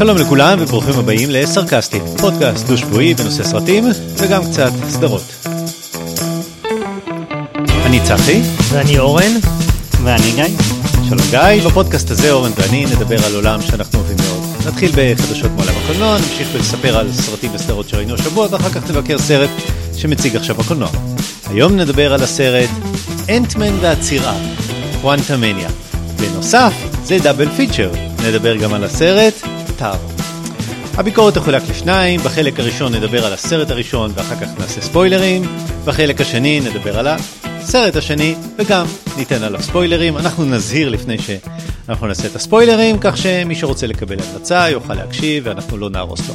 שלום לכולם וברוכים הבאים לסרקסטי, פודקאסט דו שבועי בנושא סרטים וגם קצת סדרות. אני צחי. ואני אורן. ואני גיא. שלום גיא, בפודקאסט הזה אורן ואני נדבר על עולם שאנחנו אוהבים מאוד. נתחיל בחדשות מעולם הקולנוע, נמשיך בלספר על סרטים וסדרות שראינו השבוע ואחר כך נבקר סרט שמציג עכשיו הקולנוע. היום נדבר על הסרט אנטמן והצירה, קוואנטמניה. בנוסף, זה דאבל פיצ'ר, נדבר גם על הסרט טאר. הביקורת תחולק לשניים, בחלק הראשון נדבר על הסרט הראשון ואחר כך נעשה ספוילרים, בחלק השני נדבר על הסרט השני וגם ניתן עליו ספוילרים. אנחנו נזהיר לפני שאנחנו נעשה את הספוילרים, כך שמי שרוצה לקבל המלצה יוכל להקשיב ואנחנו לא נהרוס לו.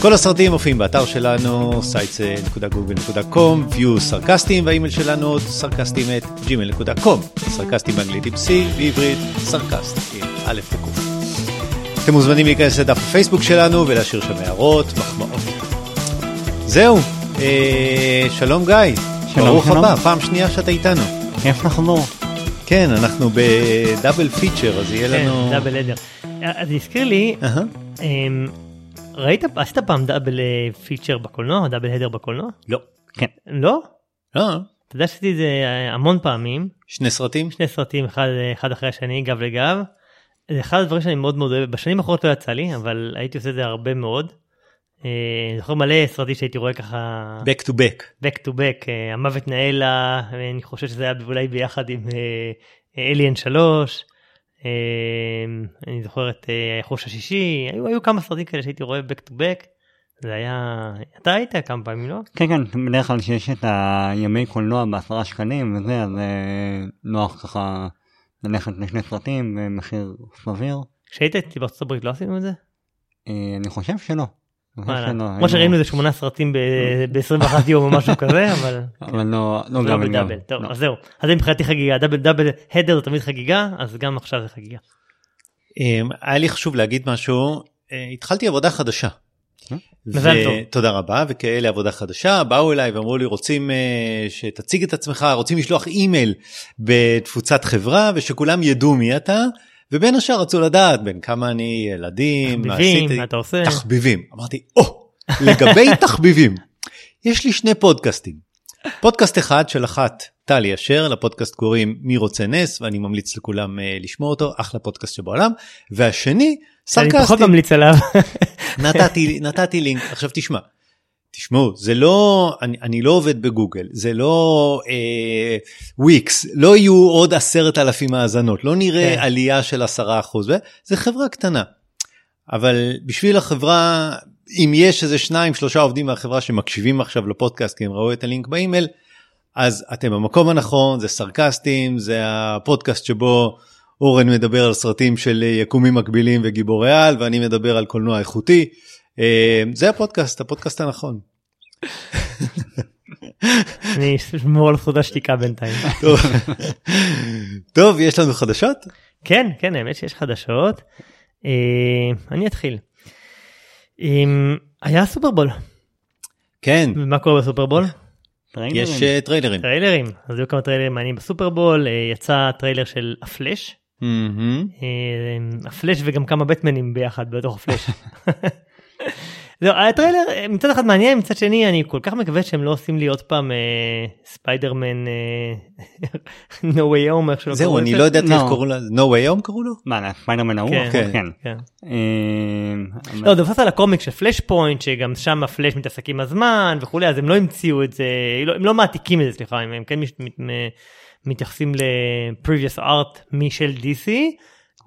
כל הסרטים מופיעים באתר שלנו, site.google.com, view סרקסטים, והאימייל שלנו סרקסטים את gmail.com, סרקסטים באנגלית עם C, בעברית סרקסט א' וק'. אתם מוזמנים להיכנס לדף הפייסבוק שלנו ולהשאיר שם הערות, מחמאות. זהו, אה, שלום גיא, שלום, ברוך שלום. הבא, פעם שנייה שאתה איתנו. כיף לחזור. כן, אנחנו ב double feature, אז יהיה כן, לנו... דאבל הדר. אז הזכיר לי. אמ, ראית, עשית פעם double אה, feature בקולנוע, double header בקולנוע? לא. כן. לא? לא, אתה יודע שעשיתי את זה אה, המון פעמים, שני סרטים? שני סרטים אחד, אחד אחרי השני, גב לגב. זה אחד הדברים שאני מאוד מאוד אוהב, בשנים האחרונות לא יצא לי, אבל הייתי עושה את זה הרבה מאוד. אה, אני זוכר מלא סרטים שהייתי רואה ככה, back to back. back to back, אה, המוות נאלה, אני חושב שזה היה אולי ביחד עם אליאן 3. אה, אני זוכר את אה, החוש השישי, היו, היו כמה סרטים כאלה שהייתי רואה back to back. זה היה, אתה היית כמה פעמים לא? כן כן, בדרך כלל שיש את הימי קולנוע בעשרה שקלים וזה, אז אה, נוח ככה ללכת לשני סרטים במחיר סביר. כשהיית איתי בארצות הברית לא עשינו את זה? אה, אני חושב שלא. כמו היינו- שראינו איזה שמונה סרטים ב-21 יום או משהו כזה, אבל אבל לא, לא לא גם וגם. בדאבל. טוב, לא. אז זהו. אז מבחינתי חגיגה, דאבל דאבל הדר זה תמיד חגיגה, אז גם עכשיו זה חגיגה. אמ, היה לי חשוב להגיד משהו, אה, התחלתי עבודה חדשה. מזל טוב. תודה רבה וכאלה עבודה חדשה באו אליי ואמרו לי רוצים אה, שתציג את עצמך רוצים לשלוח אימייל בתפוצת חברה ושכולם ידעו מי אתה ובין השאר רצו לדעת בין כמה אני ילדים מה תחביבים, עשיתי. מה אתה עושה? תחביבים אמרתי או לגבי תחביבים יש לי שני פודקאסטים פודקאסט אחד של אחת טלי אשר לפודקאסט קוראים מי רוצה נס ואני ממליץ לכולם אה, לשמוע אותו אחלה פודקאסט שבעולם והשני אני פחות ממליץ עליו. נתתי נתתי לינק עכשיו תשמע. תשמעו זה לא אני, אני לא עובד בגוגל זה לא אה, וויקס לא יהיו עוד עשרת אלפים האזנות לא נראה כן. עלייה של עשרה אחוז זה חברה קטנה. אבל בשביל החברה אם יש איזה שניים שלושה עובדים מהחברה שמקשיבים עכשיו לפודקאסט כי הם ראו את הלינק באימייל אז אתם במקום הנכון זה סרקסטים זה הפודקאסט שבו אורן מדבר על סרטים של אה, יקומים מקבילים וגיבורי על ואני מדבר על קולנוע איכותי. אה, זה הפודקאסט הפודקאסט הנכון. אני אשמור על זכות השתיקה בינתיים. טוב. טוב יש לנו חדשות? כן, כן, האמת שיש חדשות. אה, אני אתחיל. היה סופרבול, כן ומה קורה בסופרבול? יש טריילרים. טריילרים, אז היו כמה טריילרים מעניינים בסופרבול, יצא טריילר של הפלאש, הפלאש וגם כמה בטמנים ביחד בתוך הפלאש. זהו, הטריילר אה, מצד אחד מעניין, מצד שני אני כל כך מקווה שהם לא עושים לי עוד פעם אה, ספיידרמן אה, no way home איך שלא זהו קראו אני לזה. לא ידעתי איך לא. קראו לה no way home קראו לו? מה, לספיידרמן ההוא? כן, כן. כן. כן. אה, לא, זה מבוסס על הקומיק של פלאש פוינט שגם שם הפלאש מתעסק עם הזמן וכולי אז הם לא המציאו את זה לא- הם לא מעתיקים את זה סליחה הם כן מתייחסים ל-previous art משל DC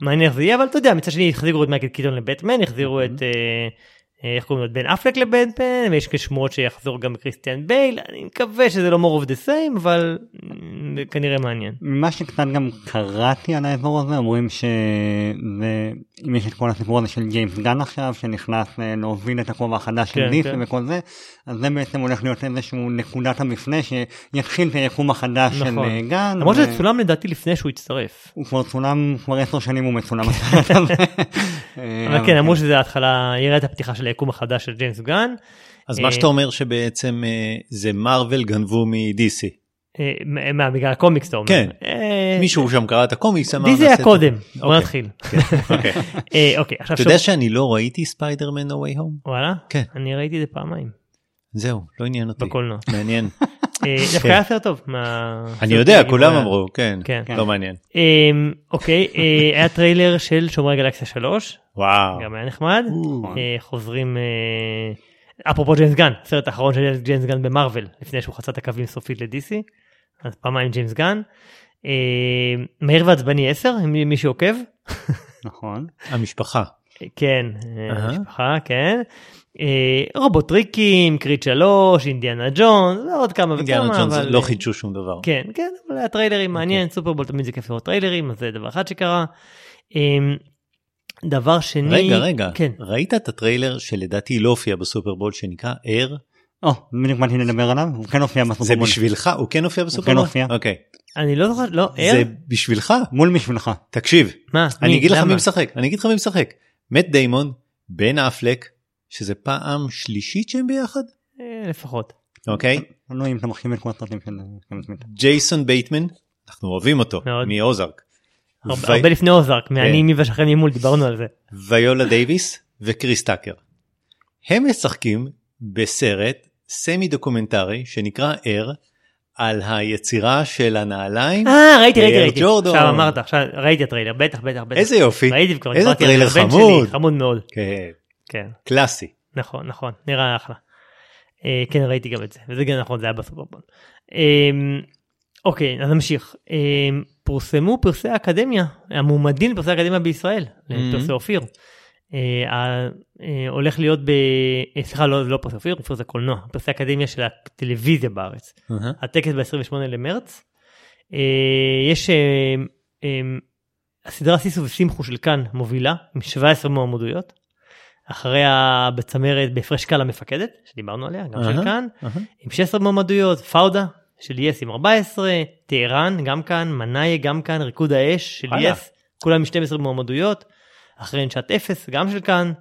מעניין איך זה יהיה אבל אתה יודע מצד שני החזירו את מייקל קיטון לבטמן החזירו את אה, איך קוראים לו בן אפלק לבטמן ויש שמועות שיחזור גם קריסטיאן בייל אני מקווה שזה לא more of the same אבל אה, כנראה מעניין. ממה שקצת גם קראתי על האזור הזה אומרים שאם יש את כל הסיפור הזה של ג'יימס גן עכשיו שנכנס אה, להוביל את היקום החדש של כן, DC כן. וכל זה אז זה בעצם הולך להיות איזשהו נקודת המפנה שיתחיל את היקום החדש של נכון. אה, גן. למרות ו- שזה צולם לדעתי לפני שהוא הצטרף. הוא כבר צולם כבר עשר שנים הוא מצולם. אה, אבל כן אמרו שזה ההתחלה יראה את הפתיחה של היקום החדש של ג'יימס גן. אז אה, מה שאתה אומר שבעצם אה, זה מארוול גנבו מ-DC. אה, מה, בגלל הקומיקס אתה אומר? כן. אה, מישהו שם קרא את הקומיקס, אמר... DC היה קודם, בוא אוקיי. נתחיל. אוקיי. אה, אוקיי, עכשיו אתה שוב, יודע שאני לא ראיתי ספיידרמן No Way Home? וואלה? כן. אני ראיתי את זה פעמיים, זהו, לא עניין אותי. בקולנוע. מעניין. אה, דווקא היה סרט טוב. אני יודע, כולם אמרו, כן, כן. לא מעניין. אמ, אוקיי, אה, היה טריילר של שומרי גלקסיה 3, וואו. גם היה נחמד. אה, חוזרים, אפרופו ג'יימס גן, סרט האחרון של ג'יימס גן במרוויל, לפני שהוא חצה את הקווים סופית לדיסי, אז פעמיים ג'יימס גן. מהיר ועצבני 10, מי מי שעוקב. נכון. המשפחה. כן, אה, אהה. משפחה, כן. אה, רובוטריקים, קריד 3, אינדיאנה ג'ונס, ועוד כמה אינדיאנה וכמה, ג'ונס אבל... לא חידשו שום דבר. כן, כן, אבל הטריילרים מעניין, סופרבול תמיד זה כיף לראות טריילרים, אז זה דבר אחד שקרה. אמ, דבר שני... רגע, רגע, כן. ראית את הטריילר שלדעתי לא הופיע בסופרבול שנקרא Air? או, בדיוק באתי לדבר עליו, הוא כן הופיע זה בסופרבול. בשבילך? הוא כן הופיע בסופרבול? הופיע. אוקיי. אני לא זוכר, לא, Air? זה בשבילך? מול בשבילך. תקשיב, מה? אני אגיד לך? מי משחק, אני אגיד לך מי משחק. מאט דיימון, בן אפלק, שזה פעם שלישית שהם ביחד, אה, לפחות. אוקיי? לא אם אתה מחכים את כל הסרטים של סמית. ג'ייסון בייטמן, אנחנו אוהבים אותו, מאוד. מאוזארק. הרבה לפני אוזארק, כן. מהאני מי והשכן ממול, דיברנו על זה. ויולה דייוויס וקריס טאקר. הם משחקים בסרט סמי דוקומנטרי שנקרא Air על היצירה של הנעליים. אה, ראיתי, ראיתי, ראיתי. ג'ורדן. עכשיו אמרת, עכשיו ראיתי הטריילר, בטח, בטח, בטח. איזה יופי, ראיתי וכבר איזה טריילר חמוד. חמוד מאוד. כן, כן, קלאסי. נכון, נכון, נראה אחלה. אה, כן, ראיתי גם את זה, וזה גם נכון, זה היה בסופרבול. אה, אוקיי, אז נמשיך. אה, פורסמו פרסי האקדמיה, המועמדים לפרסי האקדמיה בישראל, לפרסי אופיר. אה, אה, הולך להיות ב... אה, סליחה, לא, לא פרסי אופיר, פרסי הקולנוע, פרסי האקדמיה של הטלוויזיה בארץ. אהה. הטקס ב-28 למרץ. אה, יש אה, אה, הסדרה סיסו ושמחו של כאן מובילה עם 17 מועמדויות. אחריה בצמרת בהפרש קל המפקדת שדיברנו עליה גם של כאן. עם 16 מועמדויות פאודה של יס עם 14 טהרן גם כאן מנאי גם כאן ריקוד האש של. יס כולם עם 12 מועמדויות. אחריהן שעת אפס גם של כאן.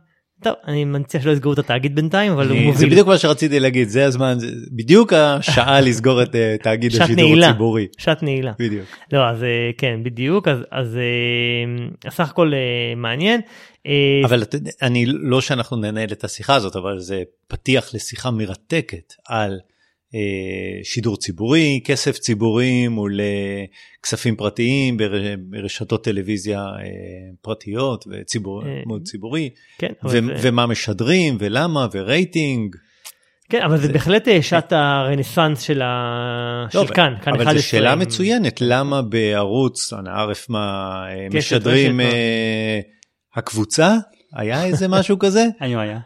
טוב אני מציע שלא יסגרו את התאגיד בינתיים אבל הוא אני- זה מוביל. בדיוק מה שרציתי להגיד, זה הזמן, זה בדיוק השעה לסגור את אה, תאגיד השידור נעילה. הציבורי. שעת נעילה. בדיוק. לא אז אה, כן בדיוק אז אז אה, סך הכל מעניין. אבל אני לא שאנחנו ננהל את השיחה הזאת, אבל זה פתיח לשיחה מרתקת על שידור ציבורי, כסף ציבורי מול אה, כספים פרטיים בר, ברשתות טלוויזיה אה, פרטיות וציבור, אה, מאוד ציבורי, כן, ו, זה- ומה משדרים ולמה ורייטינג. כן אבל זה בהחלט אה, שעת הרנסאנס של ה- לא, של כאן כאן אבל 11. זו שאלה מצוינת, למה בערוץ, אני ערף מה, אה, כסף, משדרים רשת, אה, הקבוצה? היה איזה משהו כזה? היו היה.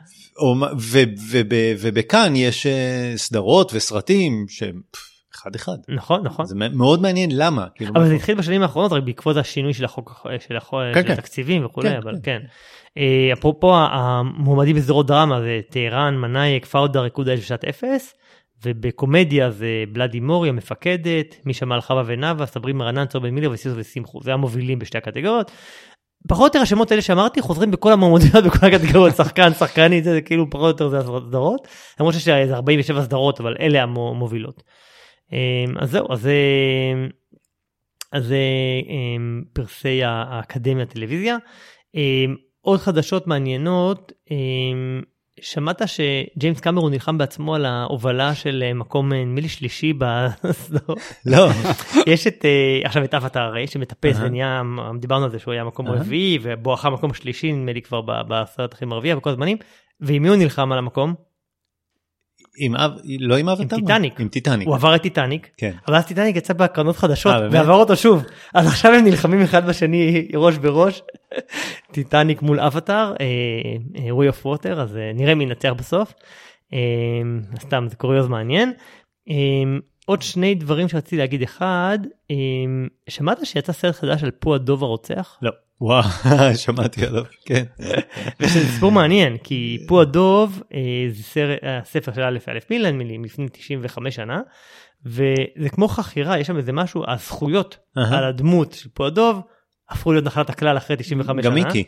ובכאן יש אה, סדרות וסרטים שהם אחד אחד. נכון נכון. זה מאוד מעניין למה. כאילו, אבל זה התחיל בשנים האחרונות רק בעקבות השינוי של החוק של החוק כן, של כן. התקציבים וכולי כן, אבל כן. כן. אה, אפרופו המועמדים בסדרות דרמה זה טהרן מנאייק פאודה ריקוד האש בשעת אפס. ובקומדיה זה בלאדי מורי המפקדת מי שמע על חווה ונאווה סברים מרנן צור בן מילר וסיסו ושמחו זה המובילים בשתי הקטגוריות. פחות או יותר השמות האלה שאמרתי חוזרים בכל המועמדויות בכל הקטגוריות שחקן שחקנית זה, כאילו פחות או יותר זה הסדרות למרות שיש איזה 47 סדרות אבל אלה המובילות. אה, אז זהו אז אז זה אה, פרסי האקדמיה טלוויזיה. אה, עוד חדשות מעניינות שמעת שג'יימס קמרון נלחם בעצמו על ההובלה של אה, מקום אה, נדמה לי שלישי בסדרות. לא, יש את אה, עכשיו את אבטאר הרי שמטפס. ונהיה דיברנו על זה שהוא היה מקום. רביעי ובואכה מקום שלישי נדמה לי כבר בסרט הכי מרוויח בכל הזמנים. ועם מי הוא נלחם על המקום? עם אב, לא עם אבטר? טיטניק. עם טיטניק. הוא עבר את טיטניק. כן. אבל אז טיטניק יצא בהקרנות חדשות אה? ועבר אותו שוב אז עכשיו הם נלחמים אחד בשני ראש בראש טיטניק מול אבטאר Way of Water אז אה, נראה מי ינצח בסוף אה, סתם זה קוריוז מעניין. עוד שני דברים שרציתי להגיד אחד שמעת שיצא סרט חדש על פו הדוב הרוצח לא. וואו, שמעתי עליו, כן. וזה סיפור מעניין כי פו הדוב אה, זה סרט, הספר של א' א' מילן מ- לפני 95 שנה וזה כמו חכירה יש שם איזה משהו הזכויות. על הדמות של פו הדוב הפכו להיות נחלת הכלל אחרי 95 שנה. גם מיקי,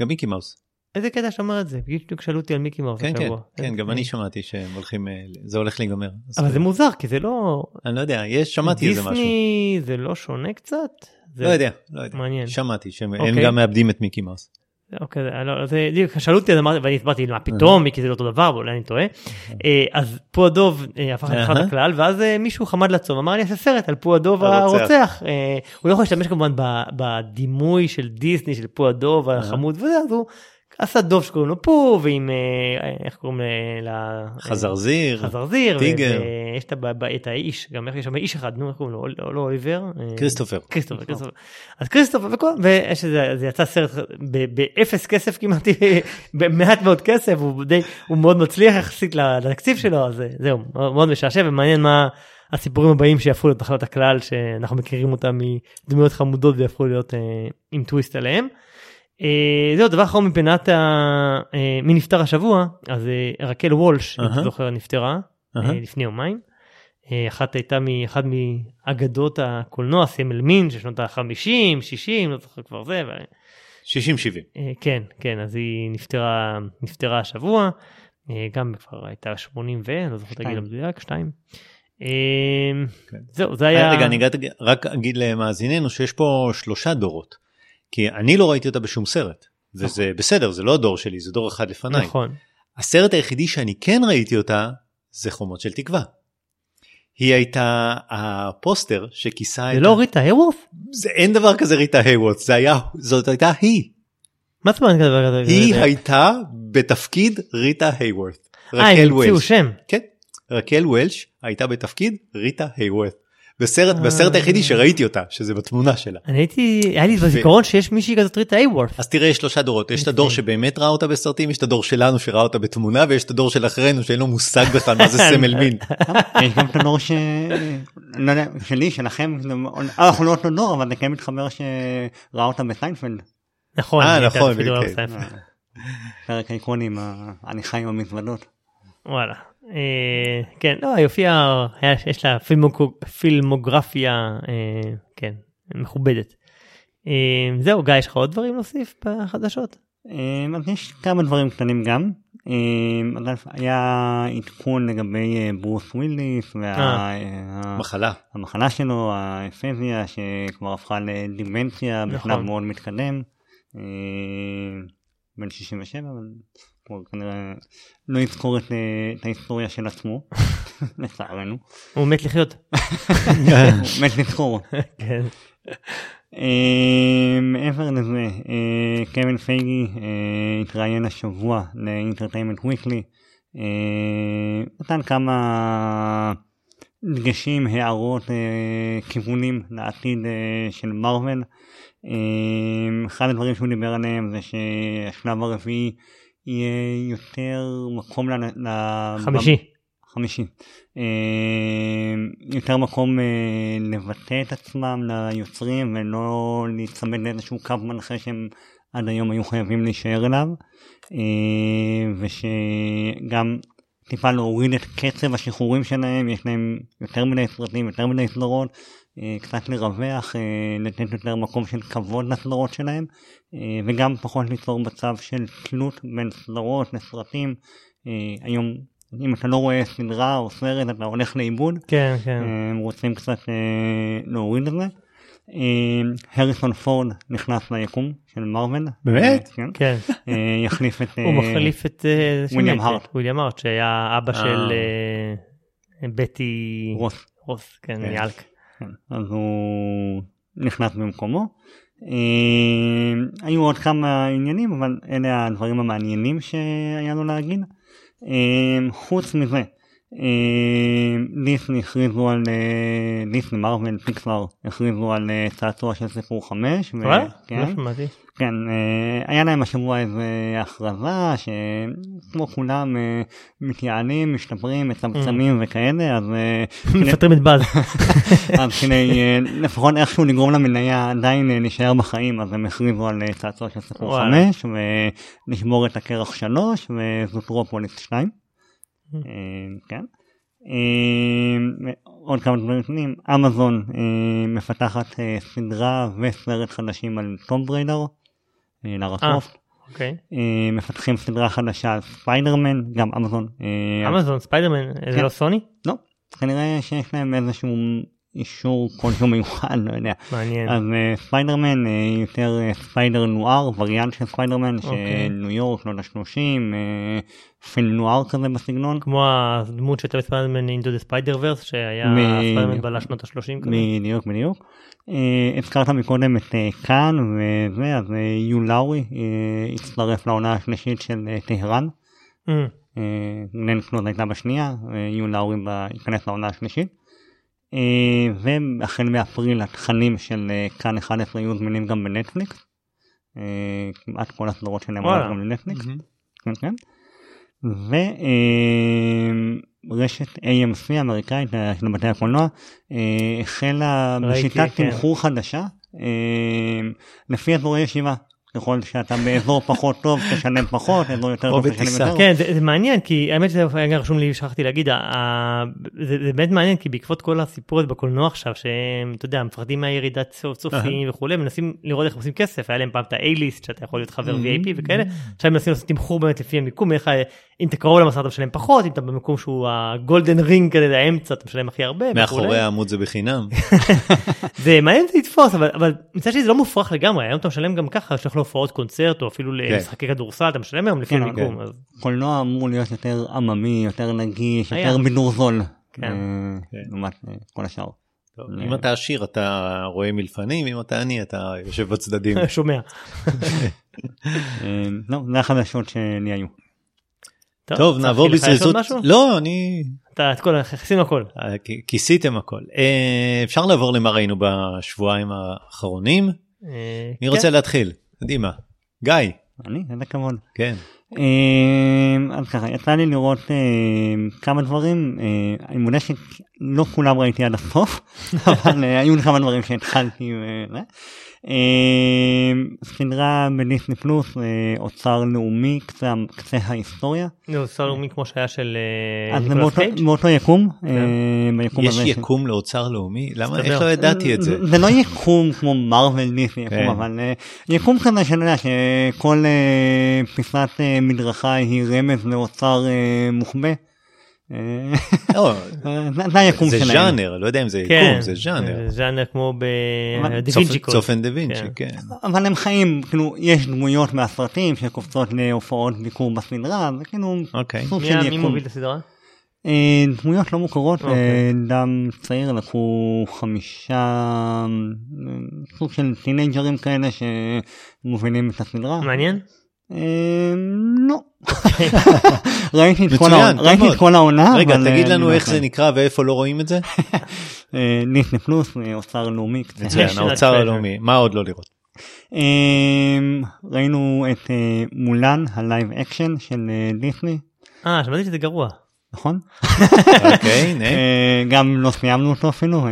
גם מיקי מאוס. איזה קטע שאתה אומר את זה? בדיוק שאלו אותי על מיקי מאוס כן, כן, השבוע. כן, גם אני שמעתי שהם הולכים, אה, זה הולך להיגמר. אבל זה מוזר כי זה לא... אני לא יודע, יש, שמעתי איזה משהו. דיסני זה לא שונה קצת? לא יודע, לא יודע. מעניין. שמעתי שהם הם אוקיי. גם מאבדים את מיקי מאוס. אוקיי, לא, שאלו אותי ואני הסברתי מה פתאום מיקי זה לא אותו דבר ואולי אני טועה. אה, אז פו הדוב אה, הפך אהה. הכלל ואז אה, מישהו חמד לצום אמר לי אעשה סרט על פו הדוב הרוצח. אה, הוא לא יכול להשתמש כמובן בדימוי של דיסני של פו הדוב החמוד וזה אז הוא עשה דוב שקוראים לו פו ועם אה, איך קוראים ל... ל- חזרזיר, חזרזיר. טיגר. ויש את האיש גם איך יש שם איש אחד נו איך קוראים לו לא- לא אוליבר. אה, כריסטופר. כריסטופר, כריסטופר. אז כריסטופר וכל, ויש איזה, זה יצא סרט באפס כסף כמעט, במעט מאוד כסף, הוא די, הוא מאוד מצליח יחסית לתקציב שלו, אז אה, זהו, מאוד משעשע ומעניין מה הסיפורים הבאים שיהפכו להיות נחלת הכלל, שאנחנו מכירים אותם מדמויות חמודות ויהפכו להיות אה, עם טוויסט עליהם. אה, זהו, דבר אחרון מבחינת. אה, מי נפטר השבוע, אז אה, רקל וולש, אם אתה. זוכר, נפטרה. לפני יומיים. אחת הייתה מאחד מאגדות הקולנוע סמל מין של שנות ה-50, 60, לא זוכר כבר זה, ו... 60-70. אה, כן, כן, אז היא נפטרה, נפטרה השבוע, גם כבר הייתה 80 ו... אני לא זוכר את הגיל. המדויק, 2. כן. זהו, זה היה... רגע, אני רק אגיד למאזיננו שיש פה שלושה דורות. כי אני לא ראיתי אותה בשום סרט. וזה בסדר, זה לא הדור שלי, זה דור אחד לפניי. נכון. הסרט היחידי שאני כן ראיתי אותה זה חומות של תקווה. היא הייתה הפוסטר שכיסה זה את... לא ה- ריטה הרוורת? זה אין דבר כזה ריטה היווט, זה היה, זאת הייתה היא. מה זאת אומרת דבר כזה? היא זה- הייתה בתפקיד ריטה היוורת. אה, הם המציאו. שם. כן, רקל וולש הייתה בתפקיד ריטה היוורת. בסרט, אה. בסרט היחידי שראיתי אותה, שזה בתמונה שלה. אני הייתי, היה לי בזיכרון שיש מישהי כזאת ריטה היוורת. אז תראה יש שלושה דורות יש את הדור לפני. שבאמת ראה אותה בסרטים יש את הדור שלנו שראה אותה בתמונה ויש את הדור של אחרינו שאין לו מושג בכלל מה זה סמל מין. יש גם את הדור ש... לא יודע, שלי, שלכם, אה, אנחנו לא אותו דור, אבל זה כן מתחבר שראה אותה בסיינפלד. נכון. אה, נכון, סייפר. פרק האיקוני עם ההליכה עם המזוודות. וואלה. אה, כן, לא, היא הופיעה, יש לה פילמוג- פילמוגרפיה, אה, כן, מכובדת. אה, זהו, גיא, יש לך עוד דברים להוסיף בחדשות? אה, אז יש כמה דברים קטנים גם. אה, היה עדכון לגבי ברוס וויליס אה. מחלה. והמחלה שלו, האפזיה, שכבר הפכה לדמנציה בשלב נכון. מאוד מתקדם. אה, בן 67, כבר כנראה לא יזכור את, אה, ההיסטוריה של עצמו, לצערנו. הוא מת לחיות. הוא מת לזכור. כן. אה, מעבר לזה, אה, קווין פייגי התראיין השבוע לאינטרטיימנט וויקלי, נתן כמה דגשים, הערות, כיוונים לעתיד של מארוול. אה, אחד הדברים שהוא דיבר עליהם זה שהשלב הרביעי יהיה יותר מקום ל... ל- חמישי. חמישי. אה, יותר מקום אה, לבטא את עצמם ליוצרים ולא להיצמד לאיזשהו קו מנחה שהם עד היום היו חייבים להישאר אליו. אה, ושגם טיפה להוריד את קצב השחרורים שלהם, יש להם יותר מדי סרטים, יותר מדי סדרות, קצת לרווח, אה, לתת יותר מקום של כבוד לסדרות שלהם, אה, וגם פחות ליצור מצב של תלות בין סדרות לסרטים. אה, היום אם אתה לא רואה סדרה או סרט אתה הולך לאיבוד, כן, כן. אה, הם רוצים קצת אה, להוריד את זה. אה, הריסון פורד נכנס ליקום של מרוויל. באמת? אה, כן. כן. אה, יחליף את... הוא אה, מחליף את אה, וויליאם הארט. וויליאם הארט שהיה אבא אה. של אה, בטי רוס. רוס, כן, כן. יאלק. כן, אז הוא נכנס במקומו. אה, היו עוד כמה עניינים אבל אלה הדברים המעניינים שהיה לו להגיד. אה, חוץ מזה דיסני הכריזו על אה, דיסני מרוויל פיקסאר הכריזו על אה, צעצוע של סיפור 5. ו- וואלה? כן. כן, אה, היה להם השבוע איזה הכרזה שכמו כולם אה, מתייעלים, משתפרים, מצמצמים וכאלה, אז אה, מפטרים את באז. אז כדי אה, לפחות איכשהו לגרום למניה עדיין אה, להישאר בחיים אז הם הכריזו על אה, צעצוע של סיפור וואלה. 5 ולשבור את הקרח 3 וזוטרופוליס 2. אה, כן. אה, עוד כמה דברים קטנים, אמזון אה, מפתחת סדרה וסרט חדשים על טום בריידר, לארה. קרופט. אוקיי. מפתחים סדרה חדשה על ספיידרמן, גם אמזון. אמזון, ספיידרמן, זה כן. לא סוני? לא, כנראה שיש להם איזשהו אישור כלשהו מיוחד, לא יודע. מעניין. אז אה, ספיידרמן אה, יותר אה, Spider Noir, וריאנט של ספיידרמן, אוקיי. שניו יורק, שנות ה-30, פילם נואר כזה בסגנון. כמו הדמות שהייתה בספיידרמן Into the Spider-Verse שהיה ספיידרמן בלה שנות ה-30 כזה. בדיוק, בדיוק. הזכרת מקודם את קאן וזה, אז יו לאורי הצטרף לעונה השלישית של טהרן. גלן קלוז הייתה בשנייה, ויו לאורי ייכנס לעונה השלישית. אה, והחל מאפריל התכנים של אה, כאן 11 יהיו זמינים גם בנטפליקס. אה, כמעט כל הסדרות שלהם. עולות גם לנטפליקס. כן כן. ורשת AMC האמריקאית של בתי הקולנוע החלה בשיטת כן. תמחור חדשה לפי אזורי ישיבה. ככל שאתה באזור פחות טוב תשלם פחות, אזור יותר טוב תשלם. יותר. כן זה, זה מעניין כי האמת שזה היה גם רשום לי שכחתי להגיד ה- ה- זה, זה באמת מעניין כי בעקבות כל הסיפור הזה בקולנוע עכשיו שהם אתה יודע מפחדים מהירידת צופ- צופים וכולי מנסים לראות איך עושים כסף היה להם פעם את ה-A-ליסט שאתה יכול להיות חבר VIP וכאלה עכשיו הם מנסים לעשות תמחור באמת לפי המיקום איך אם אתה קרוב למסך אתה משלם פחות אם אתה במקום שהוא הגולדן רינג כזה האמצע אתה משלם הכי הרבה מאחורי. העמוד זה בחינם. זה מעניין זה יתפוס אבל אבל מצד שני זה לא מופרך לגמרי היום אתה משלם גם ככה יש לך להופעות קונצרט או אפילו למשחקי כדורסל אתה משלם היום לפי כן, המיקום. אז- קולנוע אמור להיות יותר עממי, יותר נגיש, היה. יותר בידור זול. כן. אה, כן. לעומת אה, כל השאר. אה. אם אתה עשיר אתה רואה מלפנים, אם אתה עני אתה יושב בצדדים. שומע. לא, זה החדשות שלי היו. טוב, נעבור בזריזות. לא, אני... אתה את כל עשינו הכל. כיסיתם הכל. אה, אפשר לעבור למה ראינו בשבועיים האחרונים. אה, מי כן. רוצה להתחיל? קדימה. גיא. אני, איזה כבוד. כן. אה, אז ככה, יצא לי לראות אה, כמה דברים, אה, אני מודה שלא כולם ראיתי עד הסוף, אבל אה, היו כמה דברים שהתחלתי. אה, סדרה בדיסני פלוס, אה, אוצר לאומי, קצה, קצה ההיסטוריה. נו, סלומי כמו שהיה של אה, אז זה ניקולס קייג'? באותו יקום, אה, ביקום יש יקום לאוצר לאומי? למה? איך לא ידעתי את זה? זה לא יקום כמו מרוויל דיסני יקום, כן. אבל אה, יקום כזה שאתה יודע שכל אה, פיסת אה, מדרכה היא רמז לאוצר אה, מוחבא. לא, זה. ז'אנר, לא יודע אם זה כן, יקום, זה ז'אנר. זה ז'אנר כמו בדה צופן- וינצ'י דה כן. כן. אבל הם חיים, כאילו, יש דמויות מהסרטים שקופצות להופעות ביקור בסדרה, זה כאילו אוקיי. סוג של ה- מי יקום. מוביל את הסדרה? אה, דמויות לא מוכרות, אוקיי. אה, דם צעיר לקחו חמישה, אה, סוג של טינג'רים כאלה שמובילים את הסדרה. מעניין? אה, לא. ראיתי את כל העונה-. רגע, אבל, תגיד אה, לנו אני איך לא זה נקרא ואיפה לא רואים את זה? אה, דיסני פלוס, אה, אוצר לאומי. מצוין, האוצר. הלאומי. מה עוד לא לראות? אה, ראינו את אה, מולן, ה live action של אה, דיסני, אה, שמעתי שזה גרוע. נכון? אוקיי, נה. אה, גם לא סיימנו אותו אפילו, אה,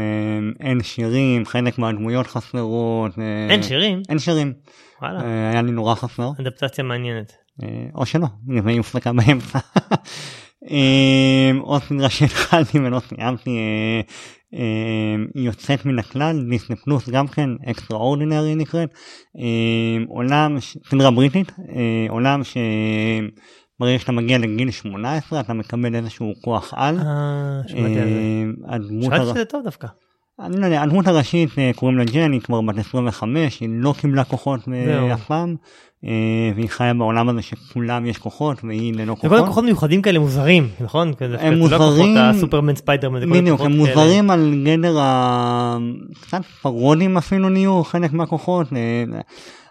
אין שירים, חלק מהדמויות חסרות. אה, אין שירים? אין שירים. וואלה. אה, היה לי נורא חסר. אדפטציה מעניינת. אה, או שלא, נראה לי הופסקה באמצע. אה, עוד סדרה שהתחלתי ולא סיימתי, יוצאת מן הכלל, דיסני פלוס גם כן, אקסטרה אורדינרי נקראת, עולם, ש- סדרה בריטית, עולם שברגע שאתה מגיע לגיל 18 אתה מקבל איזשהו כוח על. אה, שמעתי על זה. שמעתי שזה טוב דווקא. אני לא יודע, הדמות הראשית אה, קוראים לה ג'ן, היא כבר בת 25, היא לא קיבלה כוחות אה. אף פעם, אה, והיא חיה בעולם הזה שכולם יש כוחות והיא ללא זה כל כוחות. הכוחות מיוחדים כאלה מוזרים, נכון? הם זה לא מוזרים- הסופרמן ספיידרמן. זה כל בדיוק, הכוחות הם. מוזרים על גדר ה... קצת פרודים אפילו נהיו חלק מהכוחות.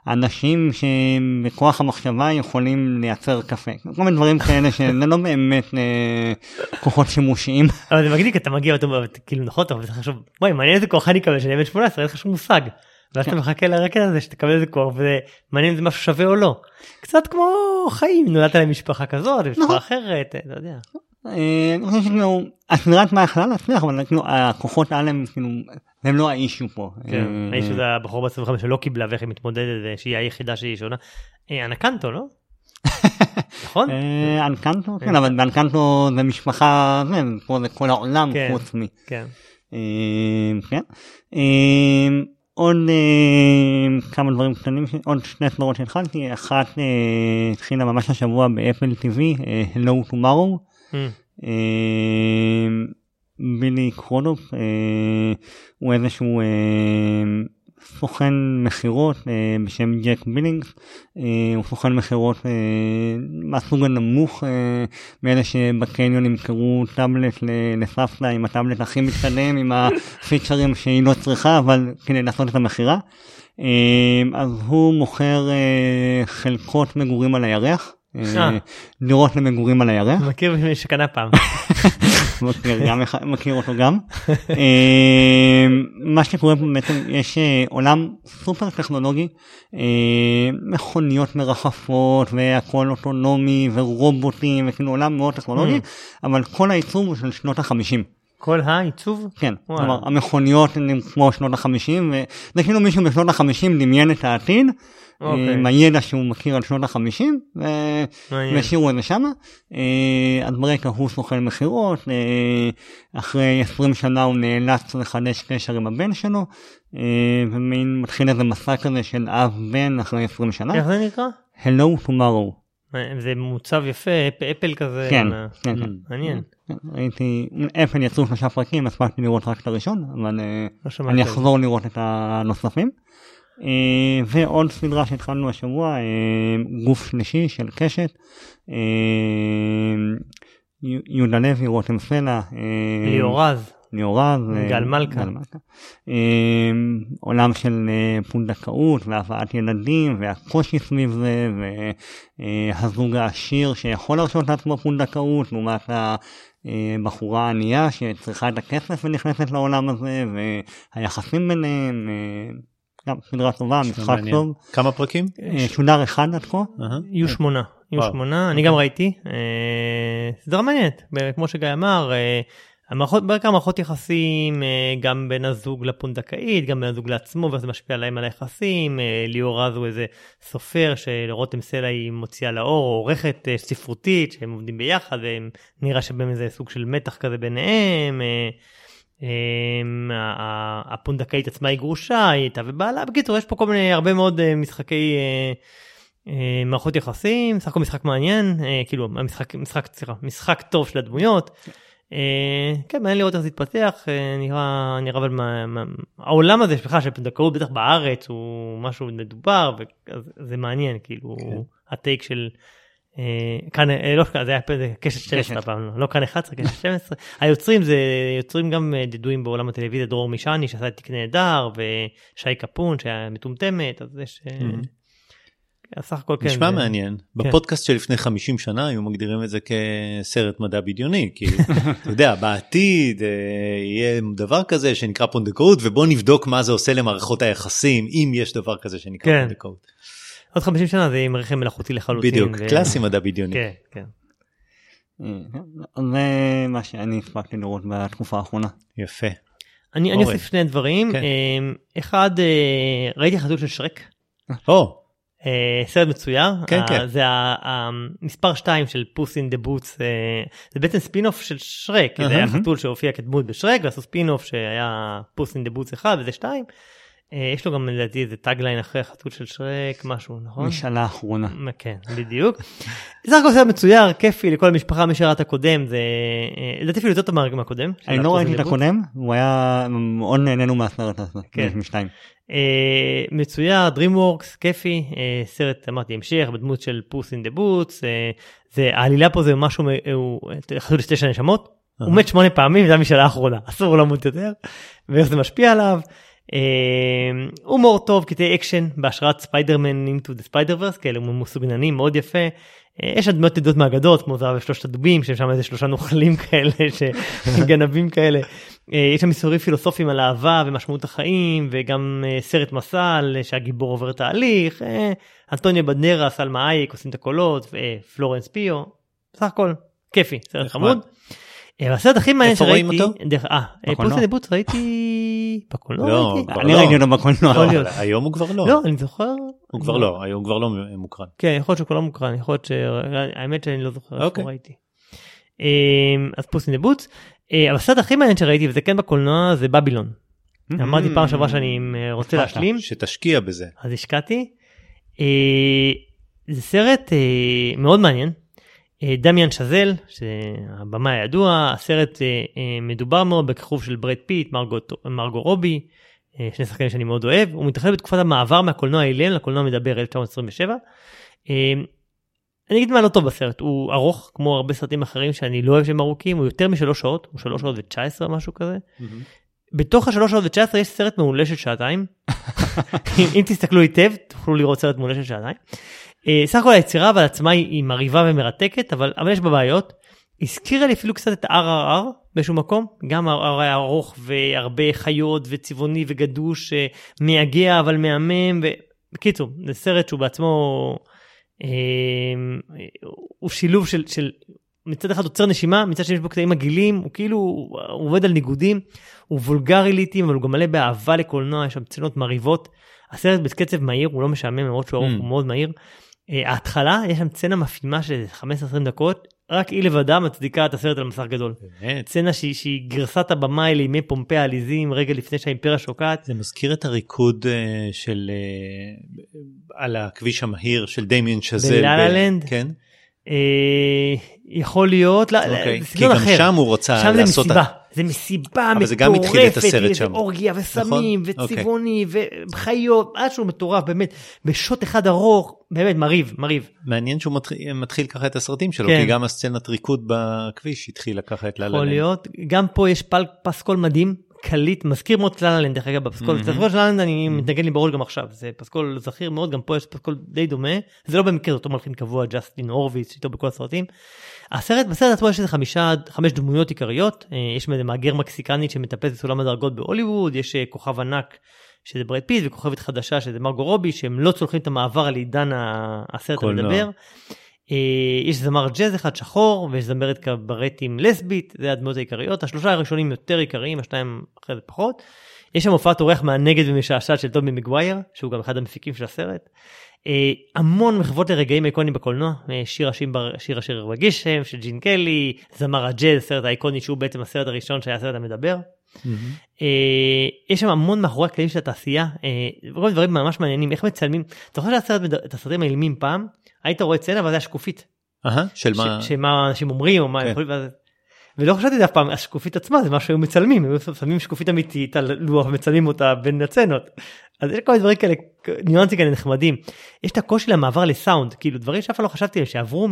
אה, אנשים שבכוח המחשבה יכולים לייצר קפה. כל מיני דברים כאלה שזה לא באמת אה, כוחות שימושיים. אבל זה מגניב אתה מגיע ואתה אומר, כאילו נכון אתה חושב, וואי מעניין איזה כוח אני אקבל שאני בן 18 אין לך שום מושג. ואז אתה מחכה לרקד הזה שתקבל איזה כוח ומעניין אם זה משהו שווה או לא. קצת כמו חיים נולדת למשפחה כזאת נכון. משפחה אחרת אתה יודע. אה, אני חושב שכאילו הסדרה עצמה יכלה להצליח אבל כאילו הכוחות עליהם כאילו הם לא האישו פה. כן, אה, האיש הזה הבחור ב-25 שלא קיבלה ואיך היא מתמודדת שהיא היחידה שהיא שונה. אה, אנקנטו לא? נכון? אה, אנקנטו כן אבל באנקנטו זה משפחה זה פה זה כל העולם כן. חוץ מ... כן. אה, כן. אה, עוד אה, כמה דברים קטנים, עוד שני סדרות שהתחלתי, אחת אה, התחילה ממש השבוע באפל TV, אה, Hello Tomorrow. בילי קרודופ אה, הוא איזשהו אה, סוכן מכירות אה, בשם ג'ק בילינגס, הוא סוכן מכירות מהסוג הנמוך, מאלה שבקניון ימכרו טאבלט לסבתא עם הטאבלט הכי מתקדם, עם הפיצ'רים שהיא לא צריכה, אבל כדי לעשות את המכירה. אז הוא מוכר חלקות מגורים על הירח. אה. דירות למגורים על הירח. מכיר מי שקנה פעם. מכיר, אותו גם. אה, מה שקורה פה בעצם יש אה, עולם סופר טכנולוגי, מכוניות מרחפות והכל אוטונומי ורובוטים וכאילו עולם מאוד טכנולוגי, אבל כל העיצוב הוא של שנות החמישים. כל העיצוב? כן. כלומר המכוניות הן כמו שנות החמישים וזה כאילו מישהו בשנות החמישים דמיין את העתיד. אה, עם הידע שהוא מכיר על שנות החמישים מעניין. והשאירו את זה שמה. אה, אז ברקע הוא סוכן מכירות, אה, אחרי 20 שנה הוא נאלץ לחדש קשר עם הבן שלו, אה, ומין מתחיל איזה מסע כזה של אב בן אחרי 20 שנה. איך זה נקרא? Hello tomorrow. אה, זה מוצב יפה, אפ- אפל כזה. כן, אה, כן, כן. מעניין. כן, ראיתי, אפל יצאו שלושה פרקים, הספקתי לראות רק את הראשון, אבל אה, לא אני. אחזור לראות את הנוספים. אה, ועוד סדרה שהתחלנו השבוע, אה, גוף שלישי של קשת. אה, יהודה לוי, רותם סלע. אה, ליאור רז. ליאור רז. אה, גל מלכה. עולם של פונדקאות והבאת ילדים והקושי סביב זה והזוג העשיר שיכול להרשות לעצמו פונדקאות לעומת הבחורה הענייה שצריכה את הכסף ונכנסת לעולם הזה והיחסים ביניהם. גם סדרה טובה, משחק. טוב. כמה פרקים? אה, שודר אחד עד כה. יהיו שמונה. יהיו. שמונה, אני גם ראיתי. אה, סדרה מעניינת, כמו שגיא אמר. אה, המערכות, בעיקר מערכות יחסים גם בין הזוג לפונדקאית, גם בין הזוג לעצמו, ואיך זה משפיע עליהם על היחסים. ליאור רז הוא איזה סופר שלרותם סלע היא מוציאה לאור, או עורכת ספרותית, שהם עובדים ביחד, ונראה שבהם איזה סוג של מתח כזה ביניהם. ה- הפונדקאית עצמה היא גרושה, היא הייתה ובעלה. בקיצור, יש פה כל מיני, הרבה מאוד אה, משחקי... אה, אה, מערכות יחסים, סך הכל משחק מעניין, כאילו המשחק, משחק, סליחה, משחק טוב של הדמויות. כן, מעניין לראות איך זה יתפתח, אה, נראה, נראה אבל מה, מה, העולם הזה בכלל של פונדקאות בטח בארץ הוא משהו מדובר, וזה מעניין, כאילו, כן. הטייק של... אה, כאן, אה, לא, זה היה פה, זה קשת 12 קשת. הפעם, לא, לא כאן 11, קשת 12. היוצרים זה יוצרים גם אה, ידועים בעולם הטלוויזיה, דרור מישני שעשה את תיק נהדר, ושי קפון שהיה מטומטמת, אז יש... אה. סך הכל כן. נשמע מעניין. בפודקאסט של לפני 50 שנה היו מגדירים את זה כסרט מדע בדיוני. כי אתה יודע, בעתיד אה, יהיה דבר כזה שנקרא פונדקאות ובוא נבדוק מה זה עושה למערכות היחסים, אם יש דבר כזה שנקרא כן. פונדקאות. עוד 50 שנה זה עם רחם מלאכותי לחלוטין. בדיוק, ו- קלאסי מדע בדיוני. כן, כן. זה מה שאני הספקתי לראות בתקופה האחרונה. יפה. אני. אוסיף שני דברים. כן. אה, אחד, אה, ראיתי חזות של שרק. או, אה, סרט מצויר, כן, אה, כן. זה המספר 2 של Puss in the Boots, זה בעצם ספינוף של שרק, זה היה. חתול שהופיע כדמות בשרק ועשו ספינוף שהיה Puss in the Boots 1 וזה 2. יש לו גם לדעתי איזה tagline אחרי החתול של שרק משהו נכון? משאלה אחרונה. כן בדיוק. סך הכל סרט מצויר כיפי לכל המשפחה מי שראה את הקודם זה אה, לדעתי אפילו יותר טוב מהקודם. אני לא ראיתי את. הקודם, הוא היה מאוד נהנינו מהסרט הזה, כן. משתיים. אה, מצויר, DreamWorks, כיפי, אה, סרט אמרתי המשך בדמות של Puss in the Boots, זה העלילה פה זה משהו, היו לו תשע נשמות, הוא. מת שמונה פעמים, זה המשאלה האחרונה, אסור למות יותר, ואיך זה משפיע עליו. אה, הומור טוב, קטעי אקשן בהשראת ספיידרמן into the spider verse כאלה מסוגננים מאוד יפה. אה, יש שם דמויות ידועות מהאגדות כמו זהב ושלושת הדובים שהם שם איזה שלושה נוכלים כאלה שגנבים כאלה. אה, יש שם מסורים פילוסופיים על אהבה ומשמעות החיים וגם סרט מסע על שהגיבור עובר תהליך. אנטוניה בדנרה, סלמה אייק עושים את הקולות ופלורנס פיו. סך הכל כיפי סרט. חמוד. אה, והסרט הכי מעניין איפה רואים שראיתי, אותו? אה, בקולנוע. פוס דבוט ראיתי בקולנוע לא, ראיתי? כבר אני לא. ראיתי אותו בקולנוע. היום הוא כבר לא. לא אני זוכר הוא כבר לא, היום הוא כבר לא מוקרן. כן יכול להיות שהוא כבר לא מוקרן יכול להיות ש... האמת שאני לא זוכר איפה אוקיי. ראיתי. אמ, אז Puss in the Boots אבל הסרט הכי מעניין שראיתי וזה כן בקולנוע זה בבילון. אמרתי פעם שעברה שאני אה, רוצה. להשלים, שתשקיע בזה. אז השקעתי. אה, זה סרט אה, מאוד מעניין. אה, דמיאן שזל, שהבמאי הידוע, הסרט אה, אה, מדובר מאוד בכיכוב של ברד פיט, מרגו, מרגו רובי, שני שחקנים שאני מאוד אוהב. הוא מתרחש בתקופת המעבר מהקולנוע האילם לקולנוע מדבר 1927. אה, אני אגיד מה לא טוב בסרט, הוא ארוך כמו הרבה סרטים אחרים שאני לא אוהב שהם ארוכים, הוא יותר משלוש שעות, הוא שלוש שעות ותשע עשרה משהו כזה. בתוך השלוש שעות ותשע עשרה יש סרט מעולה של שעתיים. אם, אם תסתכלו היטב תוכלו לראות סרט מעולה של שעתיים. אה, סך הכל היצירה אבל עצמה היא, היא מרהיבה ומרתקת אבל, אבל יש בה בעיות. הזכירה לי אפילו קצת את RRR באיזשהו מקום, גם RRR היה ארוך והרבה חיות וצבעוני וגדוש, אה, מייגע אבל מהמם, ובקיצור זה סרט שהוא בעצמו אה, הוא שילוב של, של מצד אחד עוצר נשימה, מצד שני יש בו קטעים מגעילים, הוא כאילו הוא עובד על ניגודים, הוא וולגרי לעיתים, אבל הוא גם מלא באהבה לקולנוע, יש שם צנות מרהיבות. הסרט בקצב מהיר, הוא לא משעמם למרות שהוא ארוך, Mm. הוא מאוד מהיר. Uh, ההתחלה, יש שם צנה מפעימה של 15-20 דקות, רק היא לבדה מצדיקה את הסרט על מסך גדול. באמת. סצנה שהיא, שהיא גרסת הבמאי לימי פומפי העליזים, רגע לפני שהאימפריה שוקעת. זה מזכיר את הריקוד אה, של אה, על הכביש המהיר של דמיין שזל. בלה-לה ב- לנד? כן. אה, יכול להיות, לא, אוקיי. זה כי סגנון גם אחר. שם הוא רצה שם זה לעשות... מסיבה, זה מסיבה אבל זה גם התחיל את מטורפת, הסרט שם. אורגיה וסמים נכון? וצבעוני וחיות, משהו מטורף באמת, בשוט אחד ארוך, באמת מרהיב, מרהיב. מעניין שהוא מתחיל, מתחיל ככה את הסרטים שלו, כן. כי גם הסצנת ריקוד בכביש התחילה ככה את לאלה. יכול להיות, גם פה יש פל, פסקול מדהים, קליט, מזכיר מאוד ללה לה לנד דרך אגב, בפסקול, הפסקול של לה לה לנד אני מתנגן לי בראש גם עכשיו, זה פסקול זכיר מאוד, גם פה יש פסקול די דומה, זה לא במקרה, זה אותו מלחין קבוע, ג'סטין הורוביץ, איתו בכל הסרטים. הסרט, בסרט עצמו יש איזה חמישה, חמש דמויות עיקריות, אה, יש איזה מהגר מקסיקני שמטפס בסולם הדרגות בהוליווד, יש אה, כוכב ענק שזה ברד פיט וכוכבת חדשה שזה מרגו רובי שהם לא צולחים את המעבר אל עידן הסרט. המדבר. אה, יש זמר ג'אז אחד שחור ויש זמרת קברטים לסבית זה הדמויות העיקריות השלושה הראשונים יותר עיקריים השניים אחרי זה פחות. יש שם הופעת אורח מהנגד ומשעשעת של טומי מגווייר שהוא גם אחד המפיקים של הסרט. אה, המון מחוות לרגעים איקונים בקולנוע אה, שיר השיר, בר- שיר השיר בגשם של ג'ין קלי זמר הג'אז הסרט האיקוני שהוא בעצם הסרט הראשון שהיה הסרט המדבר. אה, יש שם המון מאחורי הקלעים של התעשייה, אה, מיני דברים ממש מעניינים, איך מצלמים, אתה חושב שהסרט, את הסרטים האילמים פעם, היית רואה סצנה ואז היה שקופית, אהה, של ש- מה? שמה אנשים אומרים או מה ולא חשבתי אף פעם, השקופית עצמה זה מה שהיו מצלמים, היו שמים שקופית אמיתית על לוח ומצלמים אותה בין הצנות. אז יש כל מיני דברים כאלה, ניואנסים כאלה נחמדים. יש את הקושי למעבר לסאונד, כאילו דברים שאף פעם לא חשבתי עליהם, שעברו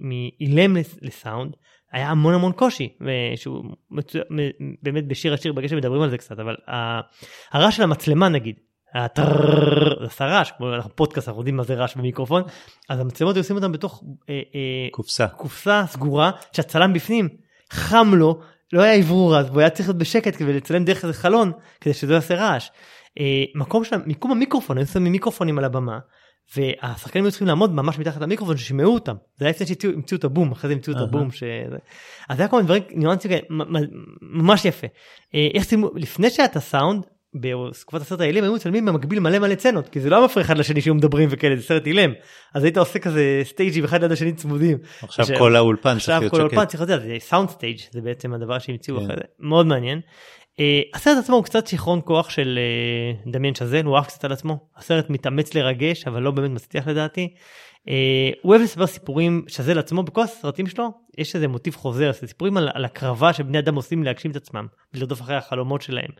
מאילם לס- לסאונד, היה המון המון קושי, שהוא מצו... באמת בשיר השיר בגשם מדברים על זה קצת, אבל הרעש של המצלמה נגיד, עשה רעש, כמו אנחנו פודקאסט, אנחנו יודעים מה זה רעש במיקרופון, אז המצלמות היו עושים אותם בתוך אה, אה, קופסה. קופסה סגורה שהצלם בפנים חם לו לא היה אוורור אז והוא היה צריך להיות בשקט כדי לצלם דרך איזה חלון כדי שזה לא יעשה רעש. אה, מקום של מיקום המיקרופון היו שמים מיקרופונים על הבמה והשחקנים היו צריכים לעמוד ממש מתחת למיקרופון ששימעו אותם זה היה לפני שהמציאו את הבום אחרי זה המציאו את. הבום ש... אז היה כל מיני דברים ניואנסים כאלה ממש יפה. לפני שהיה את הסאונד בתקופת הסרט האילם היו מצלמים במקביל מלא מלא סצנות כי זה לא היה מפריע אחד לשני שהיו מדברים וכאלה זה סרט אילם אז היית עושה כזה סטייג'ים אחד ליד השני צמודים. עכשיו עכשיו- כל האולפן צריך עכשיו להיות כל שקט. האולפן צריך להיות זה sound stage זה בעצם הדבר שהמציאו כן. אחרי זה מאוד מעניין. אה, הסרט עצמו הוא קצת שיכרון כוח של אה, דמיאן שזל הוא עף קצת על עצמו הסרט מתאמץ לרגש אבל לא באמת מצליח לדעתי. אה, הוא אוהב לספר סיפורים שזל עצמו בכל הסרטים שלו יש איזה מוטיב חוזר זה סיפורים על, על הקרבה שבני אדם עושים להגשים את עצמם ולרדוף אחרי החלומות שלהם.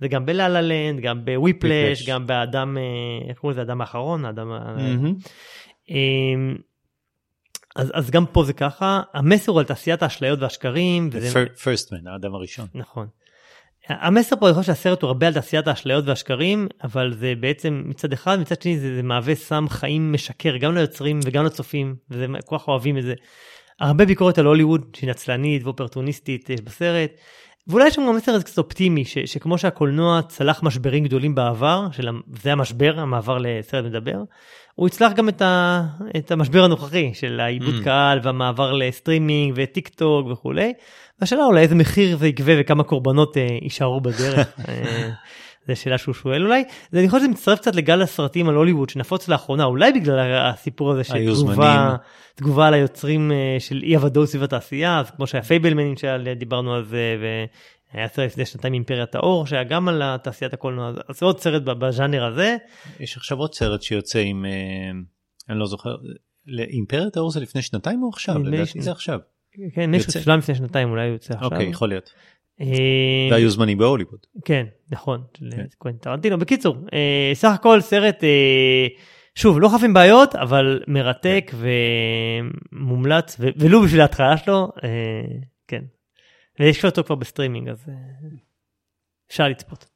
זה גם בלה לנד גם בוויפלש. גם באדם אה, איך קוראים לזה האדם האחרון האדם. ה- מהמם. אמ, אז, אז גם פה זה ככה, המסר הוא על תעשיית האשליות והשקרים, וזה פרסט מן, האדם הראשון. נכון. המסר פה חושב שהסרט הוא הרבה על תעשיית האשליות והשקרים, אבל זה בעצם מצד אחד, מצד שני זה, זה מהווה סם חיים משקר גם ליוצרים וגם לצופים, וזה כל כך אוהבים את זה. הרבה ביקורת על הוליווד שהיא נצלנית ואופרטוניסטית יש בסרט. ואולי יש שם גם מסר קצת אופטימי ש, שכמו שהקולנוע צלח משברים גדולים בעבר של, זה המשבר המעבר לסרט מדבר הוא יצלח גם את, ה, את המשבר הנוכחי של האיבוד Mm. קהל והמעבר לסטרימינג וטיק טוק וכולי. והשאלה אולי איזה מחיר זה יגבה וכמה קורבנות אה, יישארו בדרך. אה, זו שאלה שהוא שואל אולי. אני חושב שזה מצטרף קצת לגל הסרטים על הוליווד שנפוץ לאחרונה אולי בגלל הסיפור הזה של תגובה. תגובה על היוצרים אה, של אי הוודאות סביב התעשייה אז כמו שהיה פייבלמנים שדיברנו על זה היה סרט לפני שנתיים אימפריית האור שהיה גם על תעשיית הקולנוע אז עוד סרט בז'אנר הזה. יש עכשיו עוד סרט שיוצא עם אה, אני לא זוכר לאימפריית האור זה לפני שנתיים או עכשיו לדעתי זה עכשיו. כן יש שלב לפני שנתיים אולי הוא יוצא עכשיו. אוקיי יכול להיות. אה, והיו זמנים בהוליווד. כן נכון. כן. טרנטינו בקיצור סך הכל סרט. שוב, לא חף בעיות, אבל מרתק ומומלץ, ולו בשביל ההתחלה שלו, אה, כן. ויש אותו כבר בסטרימינג, אז אה, אפשר לצפות.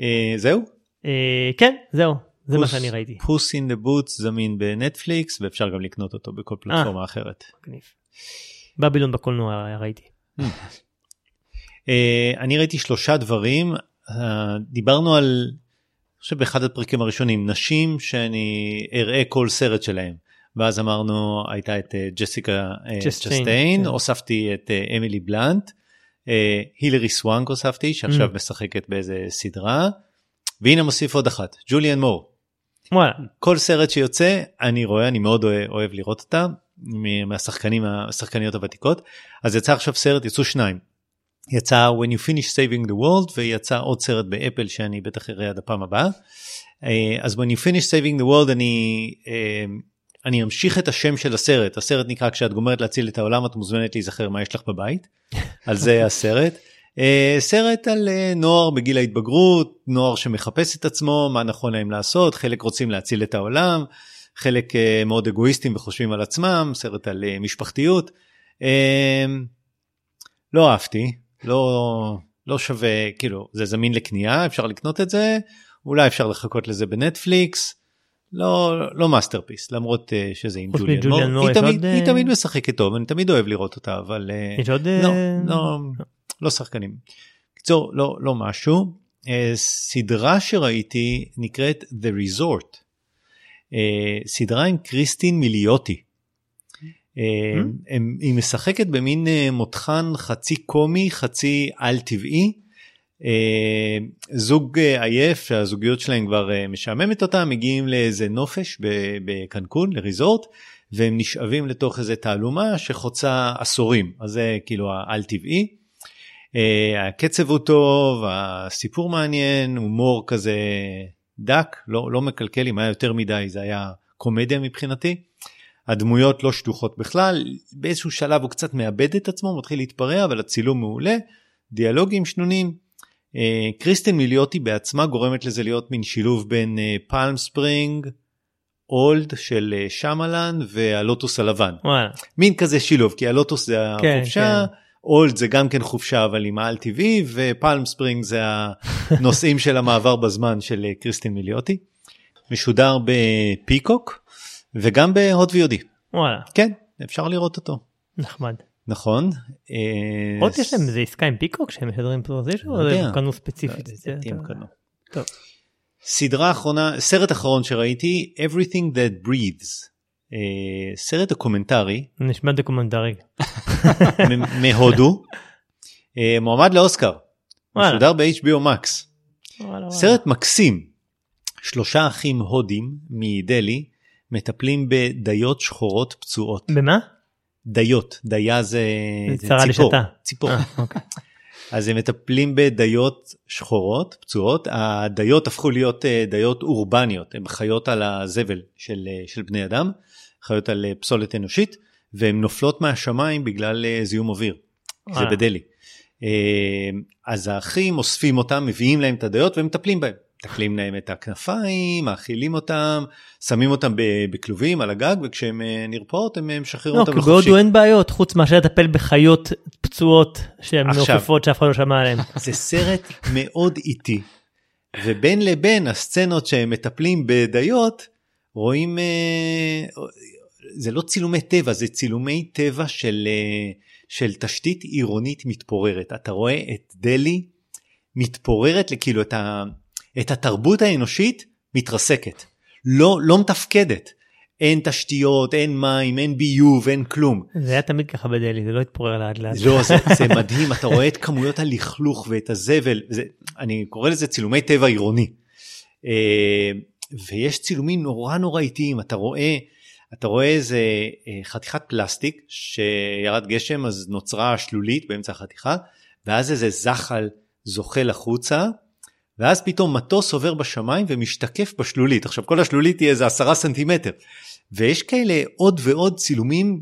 אה, זהו? כן, זהו, זה מה שאני ראיתי. Puss in the Boots זמין בנטפליקס, ואפשר גם לקנות אותו בכל פלטפורמה אחרת. בבילון בקולנוע ראיתי. אני ראיתי שלושה דברים, דיברנו על אני חושב באחד הפרקים הראשונים נשים שאני אראה כל סרט שלהם ואז אמרנו הייתה את אה, ג'סיקה אה, צ'סטיין כן. הוספתי את אה, אמילי בלנט הילרי סוואנק הוספתי שעכשיו mm. משחקת באיזה סדרה והנה מוסיף עוד אחת ג'וליאן מור. כל סרט שיוצא אני רואה אני מאוד אוהב, אוהב לראות אותה מהשחקנים השחקניות הוותיקות. אז יצא עכשיו סרט יצאו שניים. יצא When you finish saving the world ויצא עוד סרט באפל שאני בטח אראה עד הפעם הבאה. אה, אז When you finish saving the world אני אה, אני אמשיך את השם של הסרט. הסרט נקרא כשאת גומרת להציל את העולם את מוזמנת להיזכר מה יש לך בבית. על זה הסרט. אה, סרט על נוער בגיל ההתבגרות נוער שמחפש את עצמו מה נכון להם לעשות חלק רוצים להציל את העולם חלק מאוד אגואיסטים וחושבים על עצמם סרט על משפחתיות. לא אהבתי לא, לא שווה, כאילו, זה זמין לקנייה, אפשר לקנות את זה, אולי אפשר לחכות לזה בנטפליקס. לא לא masterpiece למרות שזה עם ג'וליאן מור, היא, תמיד, היא תמיד משחקת טוב אני תמיד אוהב לראות אותה אבל יש עוד לא, לא, לא שחקנים. קיצור לא לא משהו uh, סדרה שראיתי נקראת The Resort uh, סדרה עם קריסטין מיליוטי Mm-hmm. היא משחקת במין אה, מותחן חצי קומי חצי על טבעי. אה, זוג עייף שהזוגיות שלהם כבר משעממת אותם מגיעים לאיזה נופש בקנקון לריזורט והם נשאבים לתוך איזה תעלומה שחוצה עשורים אז זה כאילו העל טבעי. הקצב הוא טוב הסיפור מעניין הומור כזה דק לא לא מקלקל אם היה יותר מדי זה היה קומדיה מבחינתי. הדמויות לא שטוחות בכלל, באיזשהו שלב הוא קצת מאבד את עצמו, מתחיל להתפרע, אבל הצילום מעולה, דיאלוגים שנונים. אה, קריסטן מיליוטי בעצמה גורמת לזה להיות מין שילוב בין פלם ספרינג, אולד של אה, שמלן והלוטוס הלבן. וואלה. מין כזה שילוב, כי הלוטוס זה כן, החופשה, כן. אולד זה גם כן חופשה אבל עם העל טבעי, ופלם ספרינג זה הנושאים של המעבר בזמן של אה, קריסטין מיליוטי. משודר בפיקוק. וגם בהוט VOD. וואלה. כן, אפשר לראות אותו. נחמד. נכון. עוד יש להם איזה עסקה עם פיקוק שהם משדרים פרוזישן או הם קנו ספציפית? טוב. סדרה אחרונה, סרט אחרון שראיתי, Everything That Breathes. סרט דוקומנטרי. נשמע דוקומנטרי. מהודו. מועמד לאוסקר. משודר ב-HBO Max. סרט מקסים. שלושה אחים הודים מדלי מטפלים בדיות שחורות פצועות. במה? דיות, דיה זה, זה ציפור. ציפור. אה, אוקיי. אז הם מטפלים בדיות שחורות פצועות הדיות הפכו להיות אה, דיות אורבניות הן חיות על הזבל של, אה, של בני אדם חיות על פסולת אנושית והן נופלות מהשמיים בגלל זיהום אוויר. זה בדלי. אז האחים אוספים אותם מביאים להם את הדיות ומטפלים בהם. מתקלים להם את הכנפיים, מאכילים אותם, שמים אותם בכלובים על הגג, וכשהם אה, נרפאות הם אה, משחררים לא, אותם לחופשי. בהודו אין בעיות, חוץ מאשר לטפל בחיות פצועות שהן מעופפות שאף אחד לא שמע עליהן. זה סרט מאוד איטי, ובין לבין הסצנות שהם מטפלים בדיות, רואים, אה, זה לא צילומי טבע, זה צילומי טבע של, של תשתית עירונית מתפוררת. אתה רואה את דלי מתפוררת, כאילו את ה... את התרבות האנושית מתרסקת, לא, לא מתפקדת. אין תשתיות, אין מים, אין ביוב, אין כלום. זה היה תמיד ככה בדלי, זה לא התפורר לאט לאט. לא, זה, זה מדהים, אתה רואה את כמויות הלכלוך ואת הזבל, זה, אני קורא לזה צילומי טבע עירוני. אה, ויש צילומים נורא נורא איטיים, אתה רואה, אתה רואה איזה אה, חתיכת פלסטיק שירד גשם אז נוצרה שלולית באמצע החתיכה, ואז איזה זחל זוחל החוצה, ואז פתאום מטוס עובר בשמיים ומשתקף בשלולית. עכשיו כל השלולית היא איזה עשרה סנטימטר. ויש כאלה עוד ועוד צילומים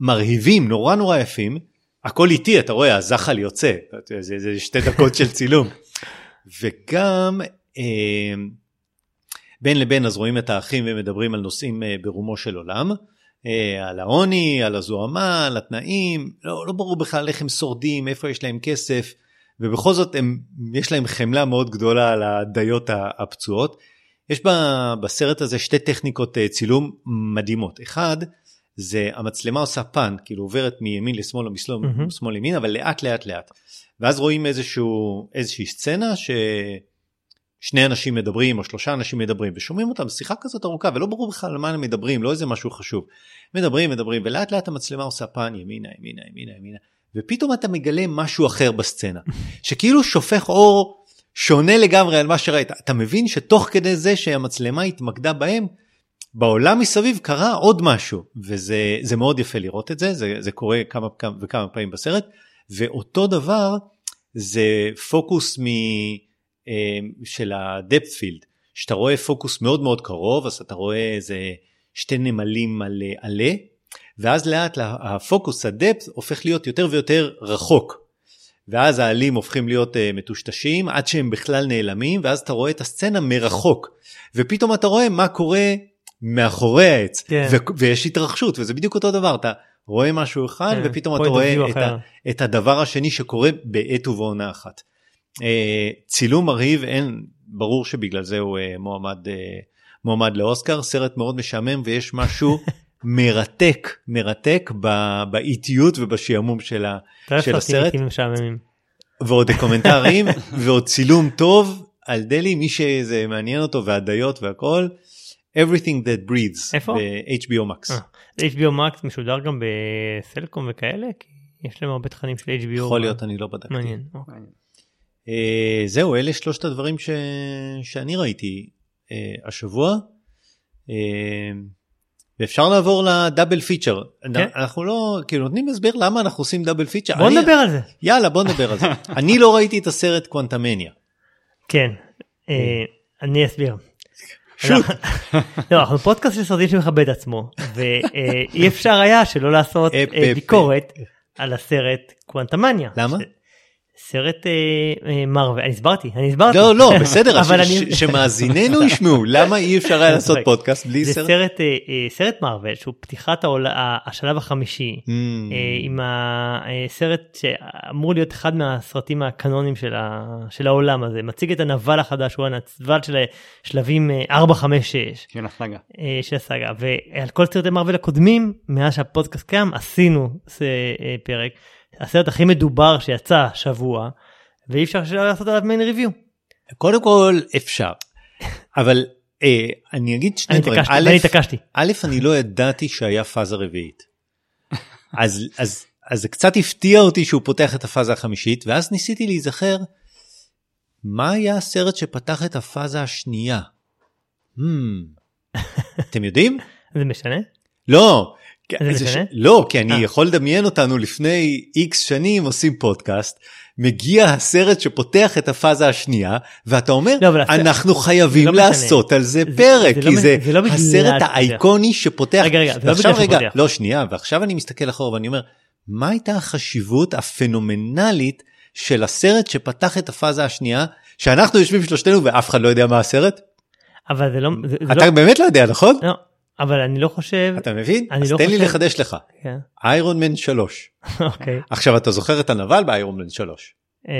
מרהיבים, נורא נורא יפים. הכל איטי, אתה רואה, הזחל יוצא, זה, זה שתי דקות של צילום. וגם אה, בין לבין אז רואים את האחים ומדברים על נושאים אה, ברומו של עולם. אה, על העוני, על הזוהמה, על התנאים, לא, לא ברור בכלל איך הם שורדים, איפה יש להם כסף, ובכל זאת הם, יש להם חמלה מאוד גדולה על הדיות הפצועות. יש בסרט הזה שתי טכניקות אה, צילום מדהימות. אחד, זה המצלמה עושה פן, כאילו עוברת מימין לשמאל או משמאל mm-hmm. שמאל ימין, אבל לאט לאט לאט. ואז רואים איזשהו, איזושהי סצנה ששני אנשים מדברים או שלושה אנשים מדברים ושומעים אותם שיחה כזאת ארוכה ולא ברור בכלל על מה הם מדברים, לא איזה משהו חשוב. מדברים, מדברים, ולאט לאט המצלמה עושה פן ימינה, ימינה, ימינה, ימינה, ופתאום אתה מגלה משהו אחר בסצנה, שכאילו שופך אור שונה לגמרי על מה שראית. אתה מבין שתוך כדי זה שהמצלמה התמקדה בהם, בעולם מסביב קרה עוד משהו, וזה מאוד יפה לראות את זה, זה, זה קורה כמה וכמה פעמים בסרט, ואותו דבר זה פוקוס מ, של הדפט פילד, שאתה רואה פוקוס מאוד מאוד קרוב, אז אתה רואה איזה שתי נמלים על עלה, ואז לאט הפוקוס, הדפט, הופך להיות יותר ויותר רחוק. ואז העלים הופכים להיות uh, מטושטשים עד שהם בכלל נעלמים, ואז אתה רואה את הסצנה מרחוק. ופתאום אתה רואה מה קורה מאחורי העץ, כן. ו- ויש התרחשות, וזה בדיוק אותו דבר, אתה רואה משהו אחד, כן, ופתאום אתה רואה את, ה- את הדבר השני שקורה בעת ובעונה אחת. Uh, צילום מרהיב, אין, ברור שבגלל זה הוא uh, מועמד uh, מועמד לאוסקר, סרט מאוד משעמם ויש משהו מרתק, מרתק באיטיות ובשעמום של, ה, של הסרט. ועוד קומנטרים ועוד צילום טוב על דלי, מי שזה מעניין אותו והדיות והכל. Everything that breathes. איפה? ב-HBO Max. 아, HBO Max משודר גם בסלקום וכאלה? כי יש להם הרבה תכנים של HBO. יכול להיות, אני לא בדקתי. מעניין. אוקיי. Uh, זהו, אלה שלושת הדברים ש... שאני ראיתי אה, השבוע. אה, ואפשר לעבור לדאבל פיצ'ר. כן. אנחנו לא, כאילו נותנים הסבר למה אנחנו עושים דאבל פיצ'ר. בוא אני, נדבר על זה. יאללה בוא נדבר על זה. אני לא ראיתי את הסרט קוונטמניה. כן, אה, אני אסביר. לא, אנחנו פודקאסט של סרטים שמכבד עצמו ואי אפשר היה שלא לעשות ביקורת על הסרט קוונטמניה. למה? סרט אה, אה, מרוויל, אני הסברתי, אני הסברתי. לא, לא, בסדר, אבל אני... שמאזיננו ישמעו, למה אי אפשר היה לעשות פודקאסט בלי סרט? זה סרט, אה, אה, מרוויל שהוא פתיחת השלב החמישי, mm. אה, עם הסרט שאמור להיות אחד מהסרטים הקנונים של, העולם הזה, מציג את הנבל החדש, הוא הנבל של שלבים 4, 5, 6. של הסאגה. אה, של הסאגה, ועל כל סרטי מרוויל הקודמים, מאז שהפודקאסט קיים, עשינו אה, פרק. הסרט הכי מדובר שיצא שבוע, ואי אפשר לעשות עליו מיין ריוויו. קודם כל אפשר, אבל אה, אני אגיד שני דברים. אני התעקשתי. א', אני לא ידעתי שהיה פאזה רביעית. אז, אז, אז זה קצת הפתיע אותי שהוא פותח את הפאזה החמישית, ואז ניסיתי להיזכר, מה היה הסרט שפתח את הפאזה השנייה? Hmm, אתם יודעים? זה משנה? לא? לא, כי אני אה. יכול לדמיין אותנו לפני איקס שנים עושים פודקאסט, מגיע הסרט שפותח את הפאזה השנייה, ואתה אומר, לא, אנחנו חייבים לא לעשות משנה. על זה, זה פרק, זה, זה כי לא, זה, זה לא הסרט האייקוני שפותח. רגע, רגע, זה לא בגלל רגע, לא, שנייה, ועכשיו אני מסתכל אחורה ואני אומר, מה הייתה החשיבות הפנומנלית של הסרט שפתח את הפאזה השנייה, שאנחנו יושבים שלושתנו ואף אחד לא יודע מה הסרט? אבל זה לא... זה, אתה לא... באמת לא יודע, נכון? לא. אבל אני לא חושב אתה מבין אז לא תן חושב... לי לחדש לך איירון מן 3 אוקיי עכשיו אתה זוכר את הנבל באיירון מן 3. אה,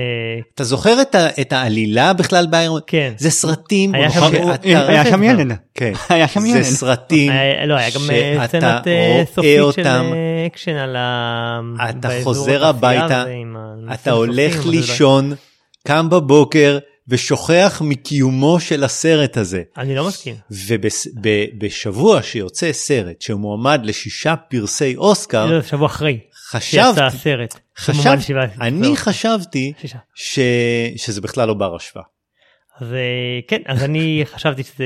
אתה זוכר את, ה, את העלילה בכלל באיירון? כן. זה סרטים היה שם, היה שם ילד. כן. היה שם ילד. זה סרטים היה, לא, היה גם אה, סצנת אה, סופית של אקשן על ה... אתה חוזר הביתה, אתה הולך לישון, קם בבוקר, ושוכח מקיומו של הסרט הזה. אני לא מסכים. ובשבוע שיוצא סרט שמועמד לשישה פרסי אוסקר, לא, שבוע אחרי. חשבתי, שיצא הסרט. חשבתי, אני חשבתי ש, שזה בכלל לא בר השוואה. אז אה, כן, אז אני חשבתי שזה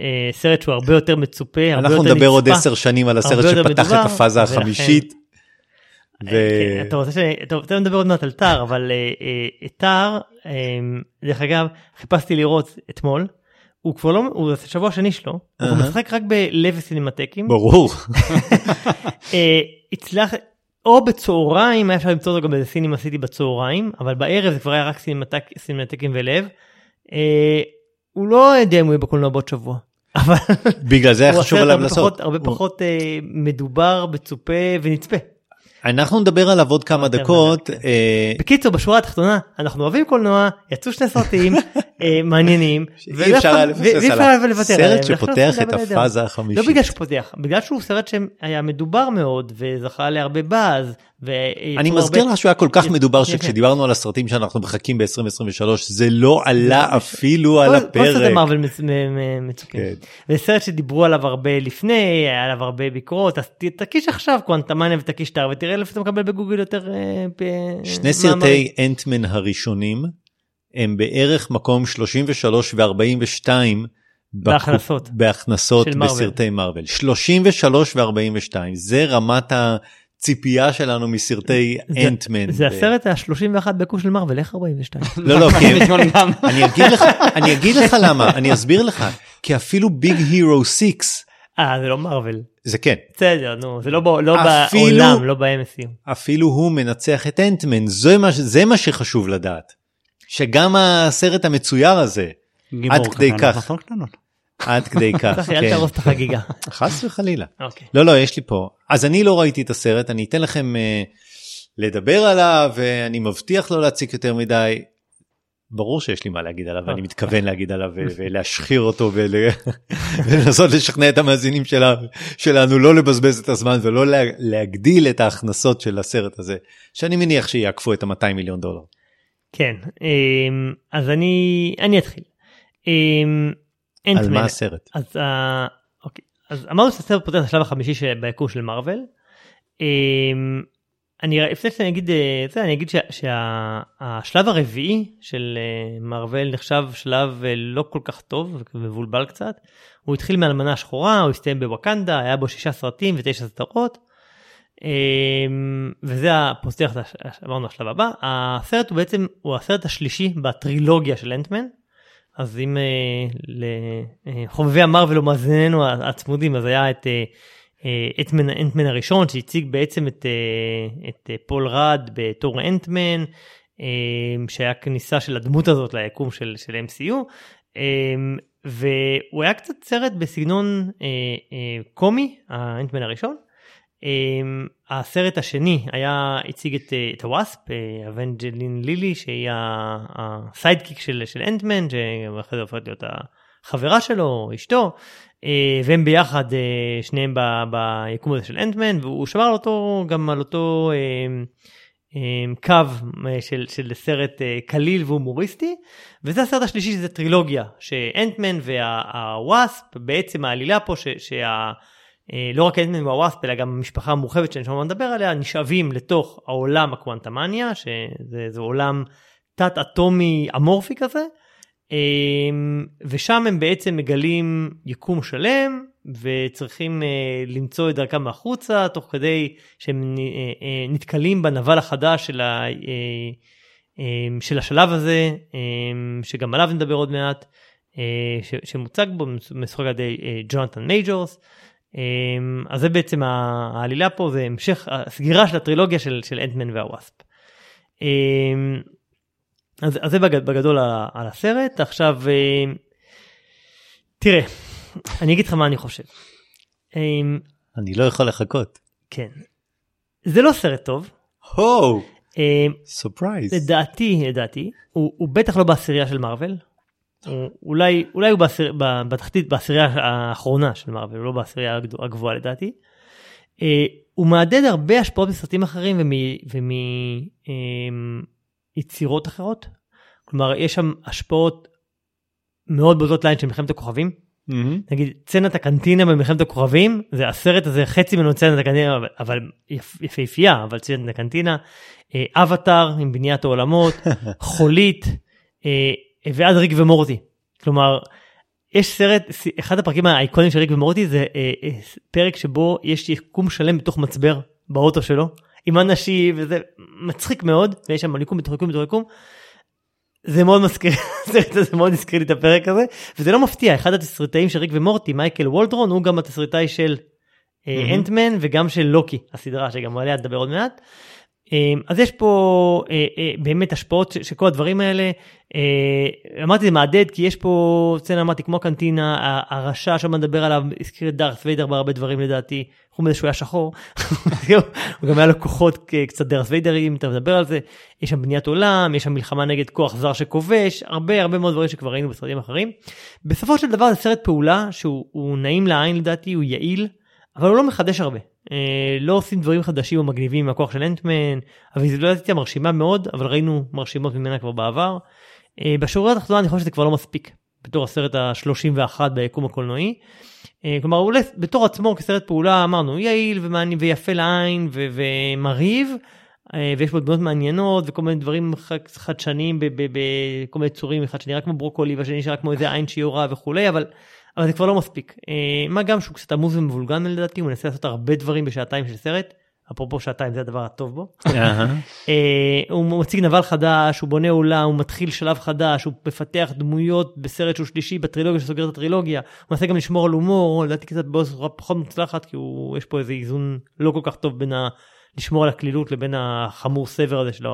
אה, סרט שהוא הרבה יותר מצופה, הרבה יותר נצפה. אנחנו נדבר עוד עשר שנים על הסרט שפתח את הפאזה החמישית. ו- כן, אתה רוצה ש... טוב, תכף נדבר עוד מעט על טאר, אבל אה, אה, טאר, אה, דרך אגב, חיפשתי לראות אתמול, הוא כבר לא, הוא השבוע השני שלו, הוא. משחק רק בלב סינמטקים, ברור. אה, הצלח, או בצהריים, היה אפשר למצוא אותו גם באיזה סינימה סיטי בצהריים, אבל בערב זה כבר היה רק סינמטק, סינמטקים ולב. אה, הוא לא יודע אם הוא יהיה בקולנוע בעוד שבוע. אבל בגלל זה היה חשוב עליו לעשות. הרבה פחות אה, מדובר, מצופה ונצפה. אנחנו נדבר עליו עוד כמה יותר דקות. אה, בקיצור בשורה התחתונה אנחנו אוהבים קולנוע יצאו שני סרטים אה, מעניינים ואי אפשר. לוותר סרט עליהם, שפותח ולכן את. הפאזה לא החמישית. בגלל שהוא פותח בגלל שהוא סרט שהיה מדובר מאוד וזכה להרבה באז. אני מזכיר לך שהוא היה כל כך כן, מדובר כן, שכשדיברנו על הסרטים שאנחנו מחכים ב-2023 זה לא עלה אפילו על כל הפרק. מרוויל מצ- מ- מ- מצוקים. כן. זה סרט שדיברו עליו הרבה לפני היה עליו הרבה ביקורות אז תקיש עכשיו קוונטמניה ותקיש טאר ותראה לפי אתה מקבל בגוגל יותר. אה, שני. סרטי אנטמן הראשונים הם בערך מקום 33 ו-42 בהכנסות. בסרטי מארוול 33 ו-42 זה רמת הציפייה שלנו מסרטי אנטמן. זה הסרט ה-31 בקוש של מרוויל איך 42. לא לא. אני אגיד לך אני אגיד לך למה אני אסביר לך כי אפילו ביג הירו 6 אה זה לא מרוויל. זה כן בסדר נו זה לא ב- לא אפילו- בעולם לא ב-MSU. אפילו הוא מנצח את אנטמן זה מה זה מה שחשוב לדעת. שגם הסרט המצויר הזה עד כדי קטן, כך. עד כדי כך אל כן. תהרוס את החגיגה. חס וחלילה. אוקיי. לא לא יש לי פה אז אני לא ראיתי את הסרט אני אתן לכם uh, לדבר עליו ואני מבטיח לא להציג יותר מדי. ברור שיש לי מה להגיד עליו ואני מתכוון להגיד עליו ולהשחיר אותו ול- ולנסות לשכנע את המאזינים שלנו לא לבזבז את הזמן ולא לה, להגדיל את ההכנסות של הסרט הזה שאני מניח שיעקפו את ה-200 מיליון דולר. כן אמ, אז אני אני אתחיל. על. מה הסרט? אז אה, אוקיי אז אמרנו שהסרט פותח את השלב החמישי ביקום של מארוול. אמ, אני לפני שאני אגיד אה, זה אני אגיד שהשלב הרביעי של אה, מארוול נחשב שלב אה, לא כל כך טוב מבולבל קצת. הוא התחיל מהאלמנה השחורה הוא הסתיים בווקנדה היה בו שישה סרטים ותשע סדרות. אמ, וזה את הש- אמרנו השלב הבא הסרט הוא בעצם הוא הסרט השלישי בטרילוגיה של אנטמן. אז אם אה, לחובבי המרוויל או מאזיננו הצמודים אז היה את אה, אה, אנטמן אנטמן הראשון שהציג בעצם את, אה, את אה, פול רד בתור אנטמן אה, שהיה כניסה של הדמות הזאת ליקום של, של MCU אה, והוא היה קצת סרט בסגנון אה, אה, קומי האנטמן הראשון. Um, הסרט השני היה הציג את, אה, את הוואספ, אה, אבנג'לין לילי שהיא ה sidekick של, של אנטמן, שאחרי זה הופכת להיות החברה שלו, אשתו, אה, והם ביחד שניהם ב, ביקום הזה של אנטמן, והוא שמר על אותו, גם על אותו אה, אה, קו של, של סרט קליל והומוריסטי, וזה הסרט השלישי שזה טרילוגיה, שאנטמן והוואספ, בעצם העלילה פה, שה... אה, לא רק אנטמן והוואספ אלא גם המשפחה המורחבת שאני שומע לדבר עליה נשאבים לתוך העולם הקוונטמניה שזה זה עולם תת אטומי אמורפי כזה אה, ושם הם בעצם מגלים יקום שלם וצריכים אה, למצוא את דרכם החוצה תוך כדי שהם אה, נתקלים בנבל החדש של, ה, של השלב הזה שגם עליו נדבר עוד מעט שמוצג בו משחק על ידי ג'ונתן מייג'ורס. אמ, אז זה בעצם העלילה פה זה המשך הסגירה של הטרילוגיה של, של אנטמן והוואספ. אמ, אז, אז זה בגד, בגדול על, הסרט עכשיו אמ, תראה אני אגיד לך מה אני חושב. אני לא יכול לחכות. כן זה לא סרט טוב הו, surprise. לדעתי לדעתי הוא, הוא בטח לא בעשירייה של מארוול. הוא- אולי אולי הוא בעשיר, בתחתית בעשירייה האחרונה של מארוול לא בעשירייה הגבוהה לדעתי. אה, הוא מהדהד הרבה השפעות מסרטים אחרים ומיצירות אחרות. כלומר יש שם השפעות מאוד בולטות לעין של מלחמת הכוכבים. נגיד סצנת הקנטינה במלחמת הכוכבים זה הסרט הזה חצי ממנו סצנת הקנטינה אבל- אבל יפ- יפהפייה אבל סצנת הקנטינה. אה, אבטאר עם בניית העולמות חולית אה, ואז ריק ומורטי. כלומר יש סרט אחד הפרקים האייקונים של ריק ומורטי זה אה, אה, פרק שבו יש יקום שלם בתוך מצבר באוטו שלו עם אנשים וזה מצחיק מאוד ויש שם יקום בתוך יקום בתוך יקום. זה מאוד מזכיר, זה מאוד הזכיר לי את הפרק הזה וזה לא מפתיע אחד התסריטאים של ריק ומורטי מייקל וולדרון הוא גם התסריטאי של אה, אנטמן וגם של לוקי הסדרה שגם עליה נדבר עוד מעט. אמ, אז יש פה אה, אה, באמת השפעות של כל הדברים האלה. אה, אמרתי זה מהדהד כי יש פה סצנה אמרתי כמו קנטינה הרשע שם מדבר עליו הזכיר את דארס ויידר בהרבה דברים לדעתי חוץ מזה שהוא היה שחור הוא גם היה לו כוחות קצת דארס ויידרים אתה מדבר על זה יש שם בניית עולם יש שם מלחמה נגד כוח זר שכובש הרבה הרבה מאוד דברים שכבר ראינו בסרטים אחרים. בסופו של דבר זה סרט פעולה שהוא נעים לעין לדעתי הוא יעיל אבל הוא לא מחדש הרבה. אה, לא עושים דברים חדשים או מגניבים מהכוח של אנטמן, הוויזואליזציה מרשימה מאוד, אבל ראינו מרשימות ממנה כבר בעבר. אה, בשורה התחתונה אני חושב שזה כבר לא מספיק, בתור הסרט ה-31 ביקום הקולנועי. אה, כלומר הוא בתור עצמו כסרט פעולה אמרנו יעיל ומעניין ויפה לעין ו- ומרהיב. ויש בו דמות מעניינות וכל מיני דברים חדשניים בכל מיני צורים אחד שנראה כמו ברוקולי והשני נשאר כמו איזה עין שיורה וכולי אבל אבל זה כבר לא מספיק. אה, מה גם שהוא קצת עמוז ומבולגן לדעתי, הוא מנסה לעשות הרבה דברים בשעתיים של סרט. אפרופו שעתיים זה הדבר הטוב בו. אה, הוא מציג נבל חדש, הוא בונה עולם, הוא מתחיל שלב חדש, הוא מפתח דמויות בסרט שהוא שלישי בטרילוגיה שסוגר את הטרילוגיה, הוא מנסה גם לשמור על הומור, לדעתי קצת בצורה פחות מוצלחת כי הוא, יש פה איזה איזון לא כל כך טוב בין ה... לשמור על הקלילות לבין החמור סבר הזה של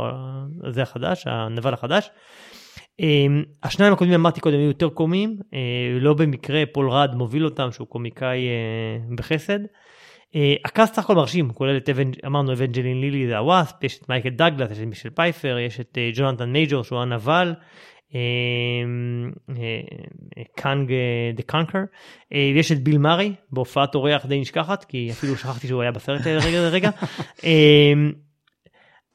הזה החדש, הנבל החדש. אמ, השניים הקודמים אמרתי קודם היו יותר קומיים, אה, לא במקרה פול רד מוביל אותם שהוא קומיקאי אה, בחסד. אה, ה cast סך הכל מרשים, כולל את אמרנו אבנג'לין לילי זה הוואספ, יש את מייקל דגלס, יש את מישל פייפר, יש את ג'ונתן מייג'ור שהוא הנבל, Kang the Conqueror, ויש את ביל מארי בהופעת אורח די נשכחת, כי אפילו שכחתי שהוא היה בסרט רגע לרגע.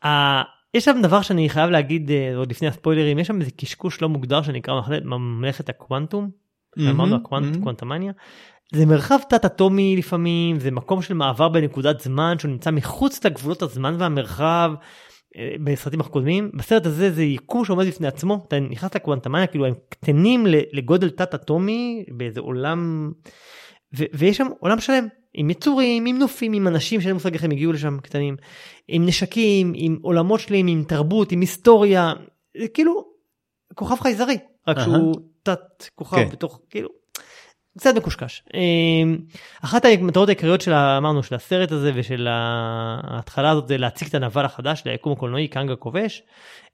יש שם דבר שאני חייב להגיד אה, עוד לפני הספוילרים יש שם איזה קשקוש לא מוגדר שנקרא ממלכת הקוונטום. אמרנו הקוונטמניה. זה מרחב תת אטומי לפעמים זה מקום של מעבר בנקודת זמן שהוא נמצא מחוץ לגבולות הזמן והמרחב. אה, בסרטים הקודמים בסרט הזה זה יקום שעומד בפני עצמו אתה נכנס לקוונטמניה כאילו הם קטנים לגודל תת אטומי באיזה עולם ויש שם עולם שלם עם יצורים, עם נופים, עם אנשים שאין מושג איך הם הגיעו לשם קטנים, עם נשקים, עם עולמות שלמים, עם תרבות, עם היסטוריה, זה כאילו כוכב חייזרי, רק uh-huh. שהוא תת כוכב okay. כן. בתוך, כאילו, קצת מקושקש. אמ, אחת המטרות העיקריות של, אמרנו, של הסרט הזה ושל ההתחלה הזאת זה להציג את הנבל החדש ליקום הקולנועי קאנגה כובש.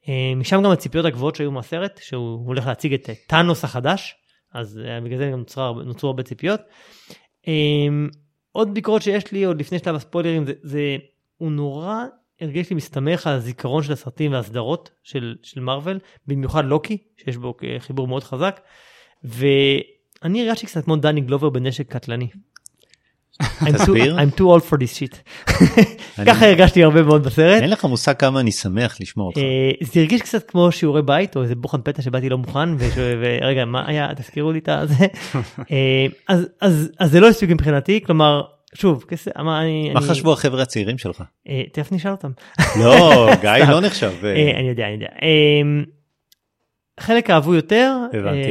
אמ, משם גם הציפיות הגבוהות שהיו מהסרט, שהוא הולך להציג את טאנוס החדש, אז אה, בגלל זה גם נוצרו, נוצרו הרבה ציפיות. עוד ביקורת שיש לי עוד לפני שלב הספוילרים זה, זה הוא נורא הרגיש לי מסתמך על הזיכרון של הסרטים והסדרות של, של מרוויל במיוחד לוקי שיש בו חיבור מאוד חזק ואני הרגשתי קצת כמו דני גלובר בנשק קטלני. תסביר. I'm too old for this shit. ככה הרגשתי הרבה מאוד בסרט. אין לך מושג כמה אני שמח לשמוע אותך. אה, זה הרגיש קצת כמו שיעורי בית או איזה בוחן פתע שבאתי לא מוכן ורגע מה היה תזכירו לי את זה. אה, אז זה לא הספיק מבחינתי כלומר שוב מה חשבו החבר'ה הצעירים שלך? אה, תכף נשאל אותם. לא גיא לא נחשב. אני יודע אני יודע. חלק אהבו יותר,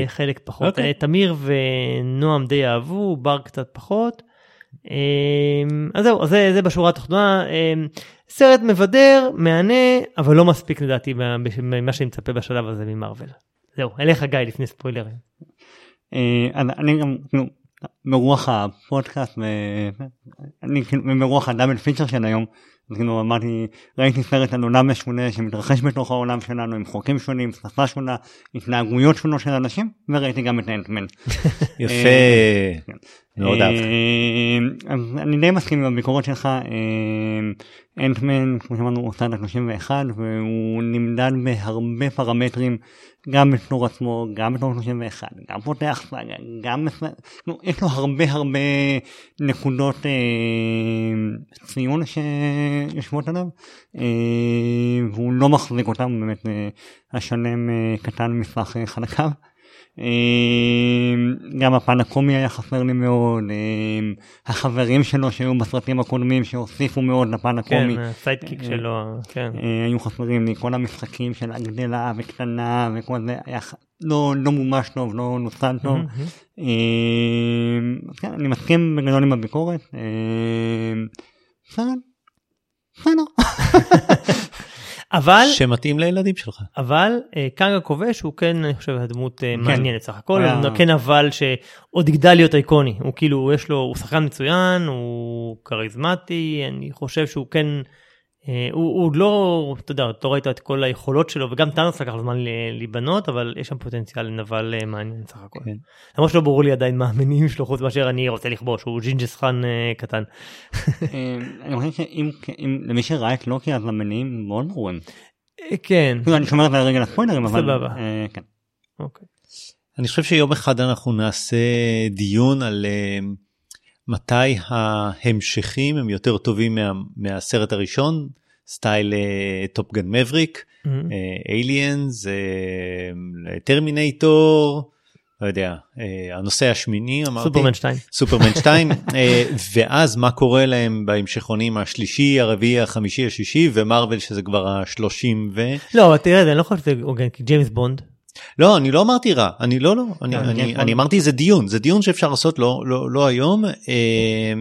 חלק פחות. אוקיי. תמיר ונועם די אהבו, בר קצת פחות. אמ, אז זהו, זה, זה בשורה התחתונה. אמ, סרט מבדר, מהנה, אבל לא מספיק לדעתי ממה שאני מצפה בשלב הזה ממרוויל. זהו, אליך גיא לפני ספוילרים. אה, אני גם, כאילו, מרוח הפודקאסט, אני מרוח הדאבל פיצ'ר של היום, אז כאילו אמרתי, ראיתי סרט על עולם משונה שמתרחש בתוך העולם שלנו עם חוקים שונים, שפה שונה, התנהגויות שונות של אנשים, וראיתי גם את אנטמן. יפה, אה, כן. מאוד אהבתי. אה, אני די מסכים עם הביקורות שלך, אנטמן, כמו שאמרנו, הוא עושה את ה-31 והוא נמדד בהרבה פרמטרים גם בתור עצמו, גם בתור 31, גם פותח גם... נו, יש לו הרבה הרבה נקודות אה, ציון שיושבות עליו, אה, והוא לא מחזיק אותם, באמת אה, השלם אה, קטן מסך אה, חלקיו. אמ, גם הפן הקומי היה חסר לי מאוד, אמ, החברים שלו שהיו בסרטים הקודמים שהוסיפו מאוד לפן הקומי. כן, הסיידקיק אה, שלו, כן. אה, היו חסרים לי כל המשחקים של הגדלה וקטנה וכל זה היה לא, לא מומש טוב, לא נוסד טוב. אמ, כן, אני מסכים בגדול עם הביקורת. בסדר, בסדר. אבל שמתאים לילדים שלך. אבל אה, קאנג הכובש הוא כן אני חושב הדמות אה, מעניינת סך הכל. היה- הוא כן אבל שעוד יגדל להיות איקוני הוא כאילו יש לו הוא שחקן מצוין הוא כריזמטי אני חושב שהוא כן אה, הוא, הוא עוד לא אתה יודע לא ראית את כל היכולות שלו וגם טאנוס לקח זמן להיבנות אבל יש שם פוטנציאל לנבל אה, מעניין סך הכל. כן. למרות שלא ברור לי עדיין מה המניעים שלו חוץ מאשר אני רוצה לכבוש הוא ג'ינגיס חאן אה, קטן. אה, אני חושב שאם אם- למי שראה את לוקי אז המניעים מאוד ברורים. אה, כן. כאילו, אני שומר את זה לרגע לספוילרים אבל סבבה. אה, כן. אוקיי. אני חושב שיום אחד אנחנו נעשה דיון על אה, מתי ההמשכים הם יותר טובים מה, מהסרט הראשון, סטייל טופגן מבריק, Mhm. אליאנס, טרמינטור, לא יודע, אה, הנוסע השמיני אמרתי, סופרמן 2. סופרמן 2, אה, ואז מה קורה להם בהמשכונים השלישי, הרביעי, החמישי, השישי, ומרוויל שזה כבר השלושים ו... לא תראה אני לא חושב שזה הוגן כי ג'יימס בונד. לא, אני לא אמרתי רע, אני לא, לא, אני, כן, אני, כן, אני אמרתי זה דיון, זה דיון שאפשר לעשות לא, לא, לא היום. אה,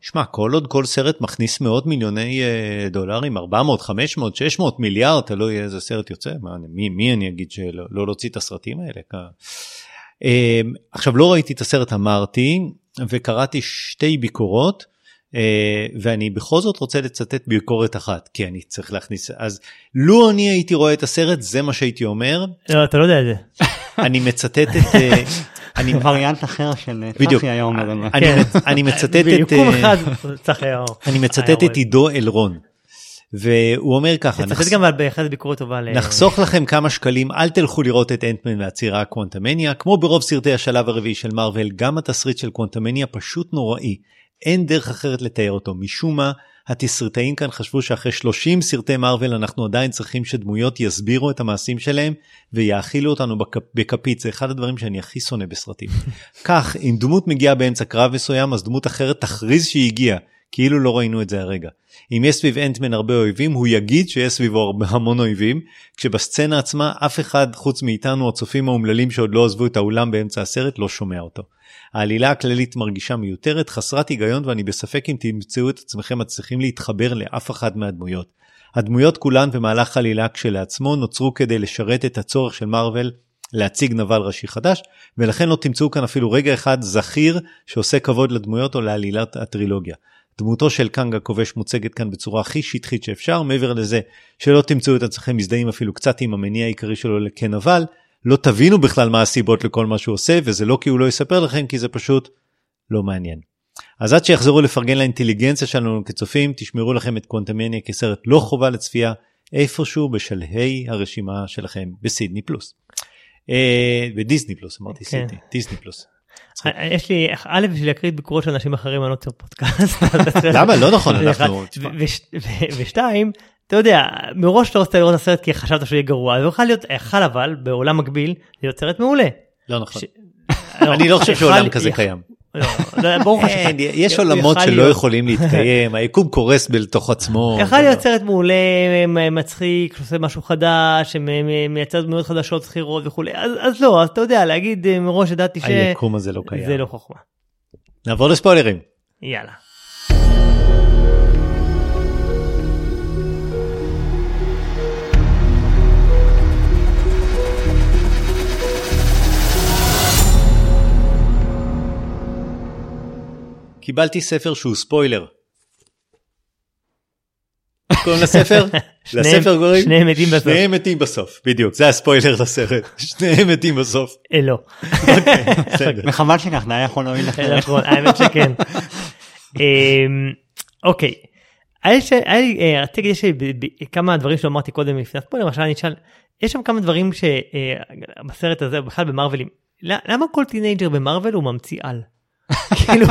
שמע, כל עוד כל סרט מכניס מאות מיליוני אה, דולרים, 400, 500, 600 מיליארד, תלוי איזה סרט יוצא, מה, אני- מי, מי אני אגיד שלא לא להוציא את הסרטים האלה? אה, עכשיו, לא ראיתי את הסרט, אמרתי, וקראתי שתי ביקורות. אה, ואני בכל זאת רוצה לצטט ביקורת אחת כי אני צריך להכניס אז לו אני הייתי רואה את הסרט זה מה שהייתי אומר לא אתה לא יודע את זה. אני מצטט את אה, אני וריאנט אחר של אה. צחי היה אומר זה. אני כן. אני מצטט את אה. אני מצטט את עידו אלרון והוא אומר ככה "נחס- גם על- באחד ביקורת טובה. ל- נחסוך לכם כמה שקלים אל תלכו לראות את אנטמן והצירה קוונטמניה כמו ברוב סרטי השלב הרביעי של מארוול גם התסריט של קוונטמניה פשוט נוראי אין דרך אחרת לתאר אותו משום מה התסריטאים כאן חשבו שאחרי 30 סרטי מארוול אנחנו עדיין צריכים שדמויות יסבירו את המעשים שלהם ויאכילו אותנו בכ... בכפית זה אחד הדברים שאני הכי שונא בסרטים. כך אם דמות מגיעה באמצע קרב מסוים אז דמות אחרת תכריז שהיא הגיעה כאילו לא ראינו את זה הרגע. אם יש סביב אנטמן הרבה אויבים הוא יגיד שיש סביבו המון אויבים כשבסצנה עצמה אף אחד חוץ מאיתנו הצופים האומללים שעוד לא עזבו את האולם באמצע הסרט לא שומע אותו. העלילה הכללית מרגישה מיותרת חסרת היגיון ואני בספק אם תמצאו את עצמכם מצליחים להתחבר לאף אחד מהדמויות. הדמויות כולן במהלך העלילה כשלעצמו נוצרו כדי לשרת את הצורך של מארוול להציג נבל ראשי חדש ולכן לא תמצאו כאן אפילו רגע אחד זכיר שעושה כבוד לדמויות או לעלילת הטרילוגיה. דמותו של קאנג הכובש מוצגת כאן בצורה הכי שטחית שאפשר מעבר לזה שלא תמצאו את עצמכם מזדהים אפילו קצת עם המניע העיקרי שלו כנבל לא תבינו בכלל מה הסיבות לכל מה שהוא עושה וזה לא כי הוא לא יספר לכם כי זה פשוט לא מעניין. אז עד שיחזרו לפרגן לאינטליגנציה שלנו כצופים תשמרו לכם את קוונטמניה כסרט לא חובה לצפייה איפשהו בשלהי הרשימה שלכם בסידני פלוס. אה, בדיסני פלוס אמרתי כן. סידני דיסני פלוס. אה, יש לי א' בשביל להקריא ביקורות של אנשים אחרים אני לא צריך פודקאסט. למה לא נכון. אנחנו ושתיים אתה יודע מראש אתה רוצה לראות את הסרט כי חשבת שהוא יהיה גרוע אז הוא יכול להיות יכול אבל בעולם מקביל להיות סרט מעולה. לא נכון. ש- אני לא חושב שעולם כזה קיים. לא, לא, ברור לך אין, שכן. יש עולמות יכל שלא יכולים להתקיים היקום קורס בתוך עצמו. יכול להיות סרט מעולה מצחיק שעושה משהו חדש מייצר דמויות חדשות שכירות וכולי אז לא אז אתה יודע להגיד אה, מראש ידעתי היקום הזה לא קיים. לא חוכמה. נעבור לספוילרים. יאללה. קיבלתי ספר שהוא ספוילר. קוראים לספר? לספר קוראים? שניהם מתים בסוף. שניהם מתים בסוף, בדיוק, זה הספוילר לסרט. שניהם מתים בסוף. אה, לא. בסדר. וחבל שכך זה היה יכול להועיל לך. נכון, האמת שכן. אמ, אוקיי. היה לי, אה, רציתי יש לי כמה דברים שאמרתי קודם לפני הספוילר, למשל אני אשאל, יש שם כמה דברים שבסרט הזה, בכלל במרווילים, למה כל teenager במרוויל הוא ממציא על? כאילו,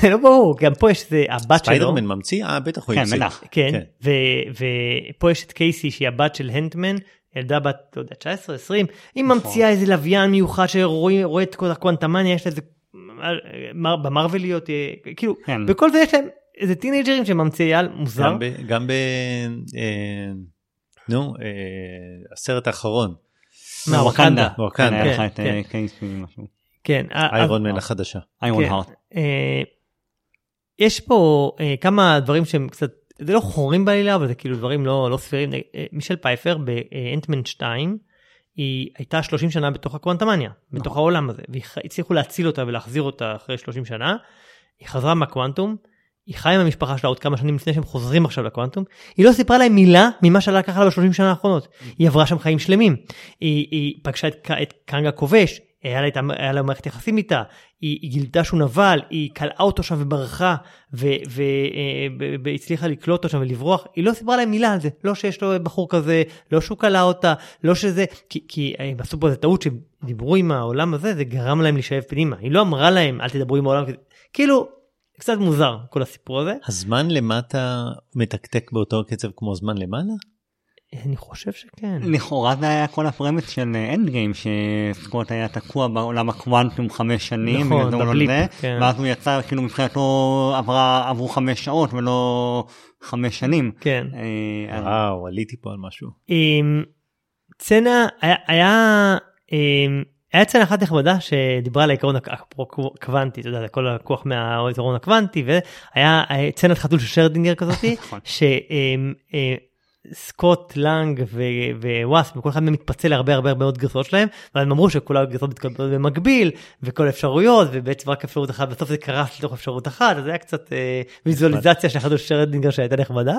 זה לא ברור, גם פה יש איזה הבת שלו, ספיידרמן ממציא? אה, בטח הוא כן, המציא. בטח. כן, כן. ו- ופה יש את קייסי שהיא הבת של האנטמן, ילדה בת, לא יודע, 19, 20, היא נכון. ממציאה איזה לוויין מיוחד שרואה רואה את כל הקוונטמניה, יש לה איזה, מר- במרוויליות, אה, כאילו, כן. בכל זה יש להם איזה טינאייג'רים שממציאי על מוזר. גם ב-. אה, נו, אה, הסרט האחרון, מה, ווקנדה. ווקנדה. כן, כן. אה, איירון מן החדשה. איירון כן. הארט. אה, יש פה אה, כמה דברים שהם קצת זה לא חורים בעלילה, אבל זה כאילו דברים לא, לא סבירים. מישל פייפר באנטמן 2, היא הייתה 30 שנה בתוך הקוונטמניה, בתוך נכון. העולם הזה, והצליחו להציל אותה ולהחזיר אותה אחרי 30 שנה. היא חזרה מהקוונטום, היא חיה עם המשפחה שלה עוד כמה שנים לפני שהם חוזרים עכשיו לקוונטום, היא לא סיפרה להם מילה ממה שעלה לה בשלושים שנה האחרונות. היא עברה שם חיים שלמים. היא, היא פגשה את, את קנגה כובש, היה לה, היה לה מערכת יחסים איתה, היא, היא גילתה שהוא נבל, היא קלעה אותו שם וברחה, והצליחה לקלוט אותו שם ולברוח, היא לא סיפרה להם מילה על זה, לא שיש לו בחור כזה, לא שהוא קלע אותה, לא שזה, כי, כי הם עשו פה איזה טעות שדיברו עם העולם הזה, זה גרם להם להישאב פנימה, היא לא אמרה להם אל תדברו עם העולם, כאילו קצת מוזר כל הסיפור הזה. הזמן למטה מתקתק באותו קצב כמו זמן למעלה? אני חושב שכן. לכאורה זה היה כל ה premise של אנד גיים שסקוט היה תקוע בעולם הקוונטום חמש שנים, נכון, לא ב blip, זה, כן. ואז הוא יצא כאילו מבחינתו עברה עברו חמש שעות ולא חמש שנים. כן. אה, אז- וואו, עליתי פה על משהו. עם צנע היה היה היה צנע אחת נחמדה שדיברה על העיקרון הק- הקוונטי אתה יודע כל הכוח מהעיקרון הקוונטי והיה אה, צנת חתול של שרדינגר כזאתי נכון. שסקוט לנג ווואספ וכל אחד מהם מתפצל להרבה הרבה הרבה מאוד גרסאות שלהם והם אמרו שכל הגרסאות מתקבלות במקביל וכל אפשרויות ובעצם רק אפשרות אחת בסוף זה קרס לתוך אפשרות אחת אז זה היה קצת אה, ויזואליזציה של של שרדינגר שהייתה נחמדה.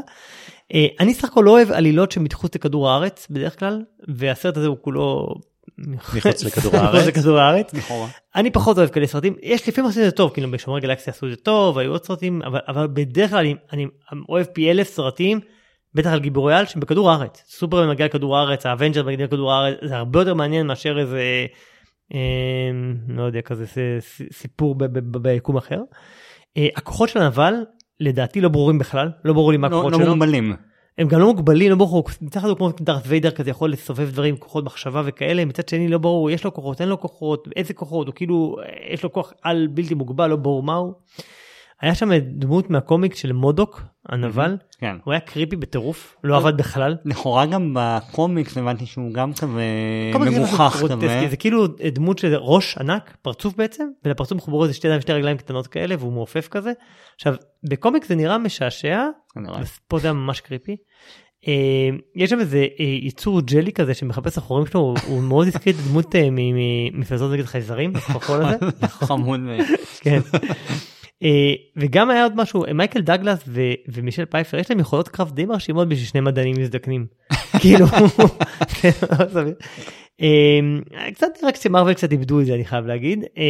אה, אני סך הכל לא אוהב עלילות שמתחוץ לכדור הארץ בדרך כלל והסרט הזה הוא כולו מחוץ לכדור הארץ. לכדור הארץ. אני פחות אוהב כאלה סרטים יש לפעמים עשו את זה טוב כאילו בשומרי גלקסיה עשו את זה טוב היו עוד סרטים אבל, אבל בדרך כלל אני, אני אוהב פי אלף סרטים בטח על גיבורי על שהם בכדור הארץ סופרמן מגיע לכדור הארץ האוונג'רס מגיע לכדור הארץ זה הרבה יותר מעניין מאשר איזה אה, לא יודע כזה סיפור ב- ב- ב- ביקום אחר. אה, הכוחות של הנבל לדעתי לא ברורים בכלל לא ברור לי מה לא הכוחות לא שלו. מוגבלים. הם גם לא מוגבלים, לא ברור, מצד אחד הוא כמו דארת ויידר כזה יכול לסובב דברים כוחות מחשבה וכאלה, מצד שני לא ברור, יש לו כוחות, אין לו כוחות, איזה כוחות, הוא כאילו, יש לו כוח על בלתי מוגבל, לא ברור מהו. היה שם דמות מהקומיק של מודוק, הנבל, כן. הוא היה קריפי בטירוף, לא עבד בכלל. לכאורה גם בקומיקס הבנתי שהוא גם כזה מגוחך כזה. זה כאילו דמות של ראש ענק, פרצוף בעצם, ולפרצוף מחוברות איזה שתי ידיים ושתי רגליים קטנות כאלה, והוא מעופף כזה. עכשיו, בקומיק זה נראה משעשע. פה זה היה ממש קריפי. אה, יש שם איזה אה, יצור ג'לי כזה שמחפש החורים שלו, הוא- מאוד הזכיר את הדמות אה, מ- מ- מפלצות נגד חייזרים, החול הזה. חמוד. כן. אה, וגם היה עוד משהו, מייקל דגלס ו- ומישל פייפר, יש להם יכולות קרב די מרשימות בשביל שני מדענים מזדקנים. כאילו, כן, לא. אה, קצת רק שמרוויל קצת איבדו את זה אני חייב להגיד. אה,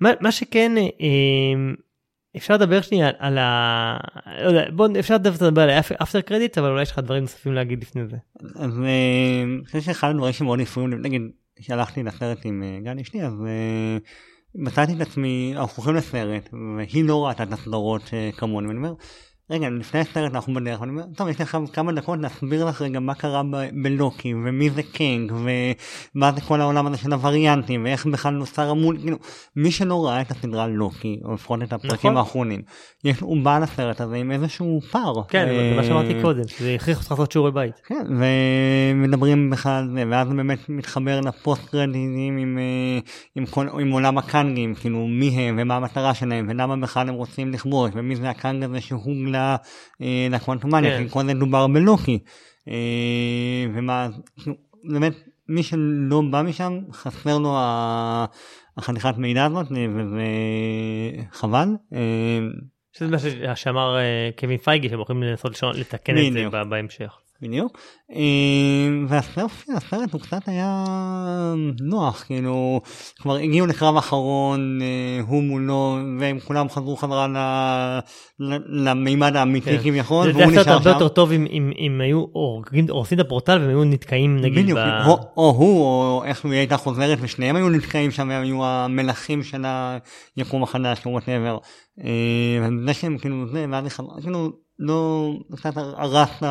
מה מה שכן, אה, אפשר לדבר שנייה על- על ה... לא יודע, בוא אפשר לדבר על ה after credit אבל אולי יש לך דברים נוספים להגיד לפני זה. אז אה, אני חושב שאחד הדברים שמאוד הפריעו לי, נגיד, כשהלכתי לסרט עם אה, גל אשתי, אז אה, מצאתי את עצמי, אנחנו הולכים לסרט, והיא לא ראתה את הסדרות אה, כמוני, ואני אומר, רגע, לפני הסרט אנחנו בדרך, ואני אומר, טוב, יש עכשיו כמה דקות להסביר לך רגע מה קרה בלוקי, ומי זה קאנג, ומה זה כל העולם הזה של הווריאנטים, ואיך בכלל נוצר המול, כאילו, מי שלא ראה את הסדרה לוקי, או לפחות את הפרקים נכון. האחרונים, יש, הוא בא לסרט הזה עם איזשהו פער. כן, זה מה שאמרתי אה, קודם, שזה הכריח אותך לעשות שיעורי בית. כן, ומדברים בכלל זה, ואז זה באמת מתחבר לפוסט קרדיטים עם, אה, עם, כל, עם עולם הקאנגים, כאילו מי הם ומה המטרה שלהם ולמה בכלל הם רוצים לכבוש ומי זה הקאנג הזה שהוגלה אה, לקוונטומניה, כן. כי כל זה דובר בלוקי. אה, ומה, באמת, מי שלא בא משם חסר לו ה- החתיכת מידע הזאת אה, וזה חבל. אה, שזה מה שאמר אה, קווין פייגי שהם הולכים לנסות לתקן את זה בהמשך. בדיוק. אה, והסרט הוא קצת היה נוח, כאילו, כבר הגיעו לקרב אחרון, אה, הוא מולו, והם כולם חזרו חזרה למימד האמיתי כן. כביכול, זה זה והוא היה סרט נשאר הרבה שם. יותר טוב אם- היו הורסים את הפורטל והם היו נתקעים נגיד בדיוק, ב- או, הוא או איך היא הייתה חוזרת ושניהם היו נתקעים שם והם היו המלכים של היקום החדש או whatever. וזה שהם כאילו זה ואז כאילו לא קצת הרס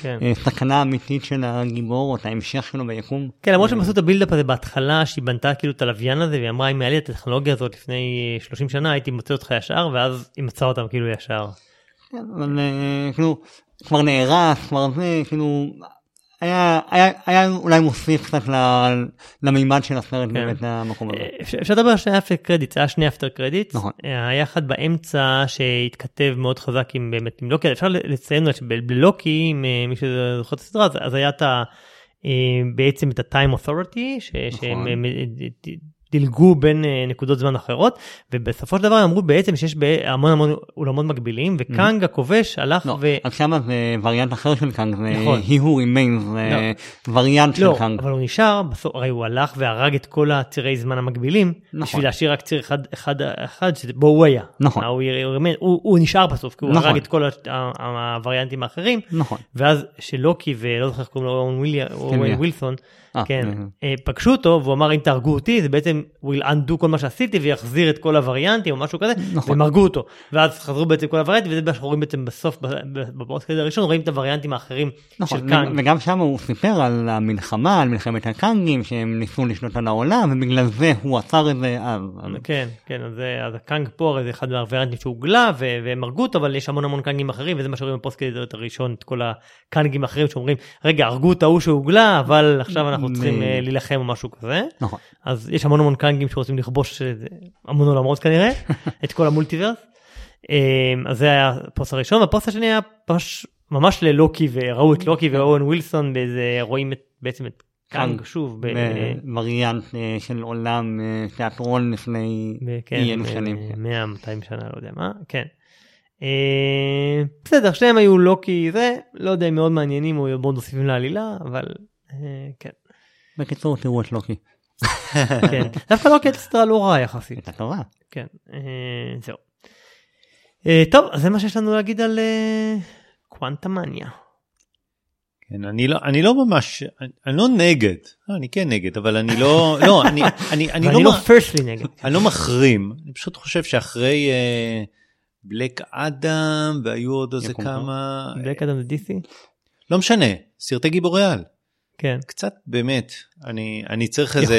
כן. הסכנה האמיתית של הגיבור או את ההמשך שלו ביקום. כן למרות שהם עשו את ה buildup הזה בהתחלה שהיא בנתה כאילו את הלוויין הזה והיא אמרה אם היה לי את הטכנולוגיה הזאת לפני אה, 30 שנה הייתי מוצא אותך ישר ואז היא מצאה אותם כאילו ישר. כן, אבל אה, כאילו כבר נהרס כבר זה כאילו היה, היה, היה אולי מוסיף קצת למימד של הסרט כן. באמת למקום הזה. אפשר אפשר לדבר על שני אפטר קרדיט, היה שני אפטר קרדיט, נכון. היה אחד באמצע שהתכתב מאוד חזק עם באמת עם לוקי, אפשר לציין שבלוקי, אם אה, מי שזוכר את הסדרה, אז- היה את ה... אה, בעצם את ה-time authority, ש- שהם נכון. אה, אה, דילגו בין אה, נקודות זמן אחרות, ובסופו של דבר אמרו בעצם שיש המון המון עולמות מקבילים, וקאנג הכובש הלך לא, ו... אז שמה זה וריאנט אחר של קאנג, זה נכון. He Who Remains, זה וריאנט של לא, קאנג. אבל הוא נשאר, בסוף, הרי הוא הלך והרג את כל הצירי זמן המקבילים, נכון. בשביל להשאיר רק ציר אחד, אחד, אחד שבו הוא היה. נכון. הוא, הוא, הוא, הוא נשאר בסוף, כי הוא נכון. הרג את כל הווריאנטים האחרים, נכון. ואז שלוקי ולא זוכר איך קוראים לו, אוון ווילי. ווילסון, אה, כן, אה. אה, פגשו אותו והוא אמר אם תהרגו אותי זה בעצם will undo כל מה שעשיתי ויחזיר את כל הווריאנטים או משהו כזה, נכון. והם הרגו אותו. ואז חזרו בעצם כל הווריאנטים וזה מה שאנחנו רואים בעצם בסוף, בפוסט הראשון רואים את הווריאנטים האחרים נכון, של קאנג. וגם שם הוא סיפר על המלחמה, על מלחמת הקאנגים, שהם ניסו לשלוט על העולם, ובגלל זה הוא עצר את זה אז. כן, כן, אז, הקאנג פה הרי זה אחד מהווריאנטים שהוגלה ו- והם הרגו אותו, אבל יש המון המון קאנגים אחרים, וזה מה שרואים ב post credit הראשון, את כל הקאנגים האחרים שאומרים, רגע, הרגו את ההוא שהוגלה, אבל עכשיו אנחנו צריכים אה, להילחם או משהו כזה. נכון. אז יש המון המון קאנגים שרוצים לכבוש אה, המון עולמות כנראה, את כל ה multiverse. אה, אז זה היה הפוסט הראשון, והפוסט השני היה ממש, ממש ללוקי, וראו את לוקי ואוון ווילסון, באיזה, רואים את, בעצם את קאנג. שוב. ב- וריאנט של עולם תיאטרון לפני כן, אי אלו שנים. כן. 100, 200 שנה, לא יודע מה, כן. בסדר, שניהם היו לוקי זה, לא יודע אם מאוד מעניינים או מאוד מוסיפים לעלילה, אבל כן, בקיצור, תראו את לוקי. כן. דווקא לוקי סדרה לא רעה יחסית, הייתה טובה. כן, אה, זהו. אה, טוב, אז זה מה שיש לנו להגיד על אה, קוונטה מניה. כן, אני לא, אני לא ממש, אני, אני לא נגד, לא, אני כן נגד, אבל אני לא, לא, אני, אני, אני לא, לא מ- פרסלי נגד. אני לא מחרים, אני פשוט חושב שאחרי בלק אדם והיו עוד איזה כמה, בלק אדם זה דיסי? לא משנה, סרטי גיבורי על, כן. קצת באמת, אני, אני צריך איזה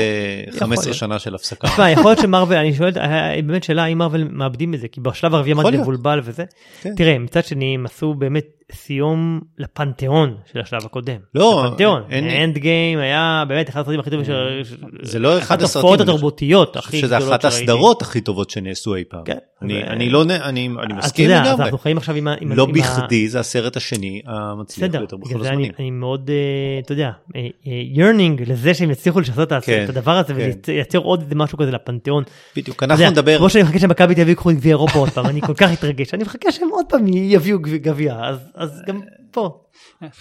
יכול 15 להיות. שנה של הפסקה. תשמע, יכול להיות שמרוויל, אני שואל, אה, באמת שאלה האם מרוויל מאבדים את זה, כי בשלב הרביעי יכול אמרתי. מבולבל וזה. כן. תראה, מצד שני הם עשו באמת סיום לפנתיאון של השלב הקודם. לא, לפנתיאון. האנד גיים היה באמת אחד הסרטים הכי טובים של... זה לא אחד הסרטים, ההופעות אני התרבותיות הכי חושב שזה גדולות אחת שראיתי. הסדרות הכי טובות שנעשו אי פעם. כן. אני, לא, אני, מסכים יודע, אז לגמרי. אנחנו חיים עכשיו עם לא בכדי זה הסרט השני המצליח בסדר, ביותר בכל בגלל זה אני, הזמנים. אני מאוד, אה, אתה יודע, yearning לזה שהם יצליחו לשנות את כן, את הדבר הזה כן. ולייצר עוד איזה משהו כזה לפנתיאון. בדיוק, אנחנו נדבר, כמו שאני מחכה שמכבי תל אביב ייקחו את גביע אירופה עוד פעם, אני כל כך אתרגש, אני מחכה שהם עוד פעם יביאו גביע, אז- אז גם פה.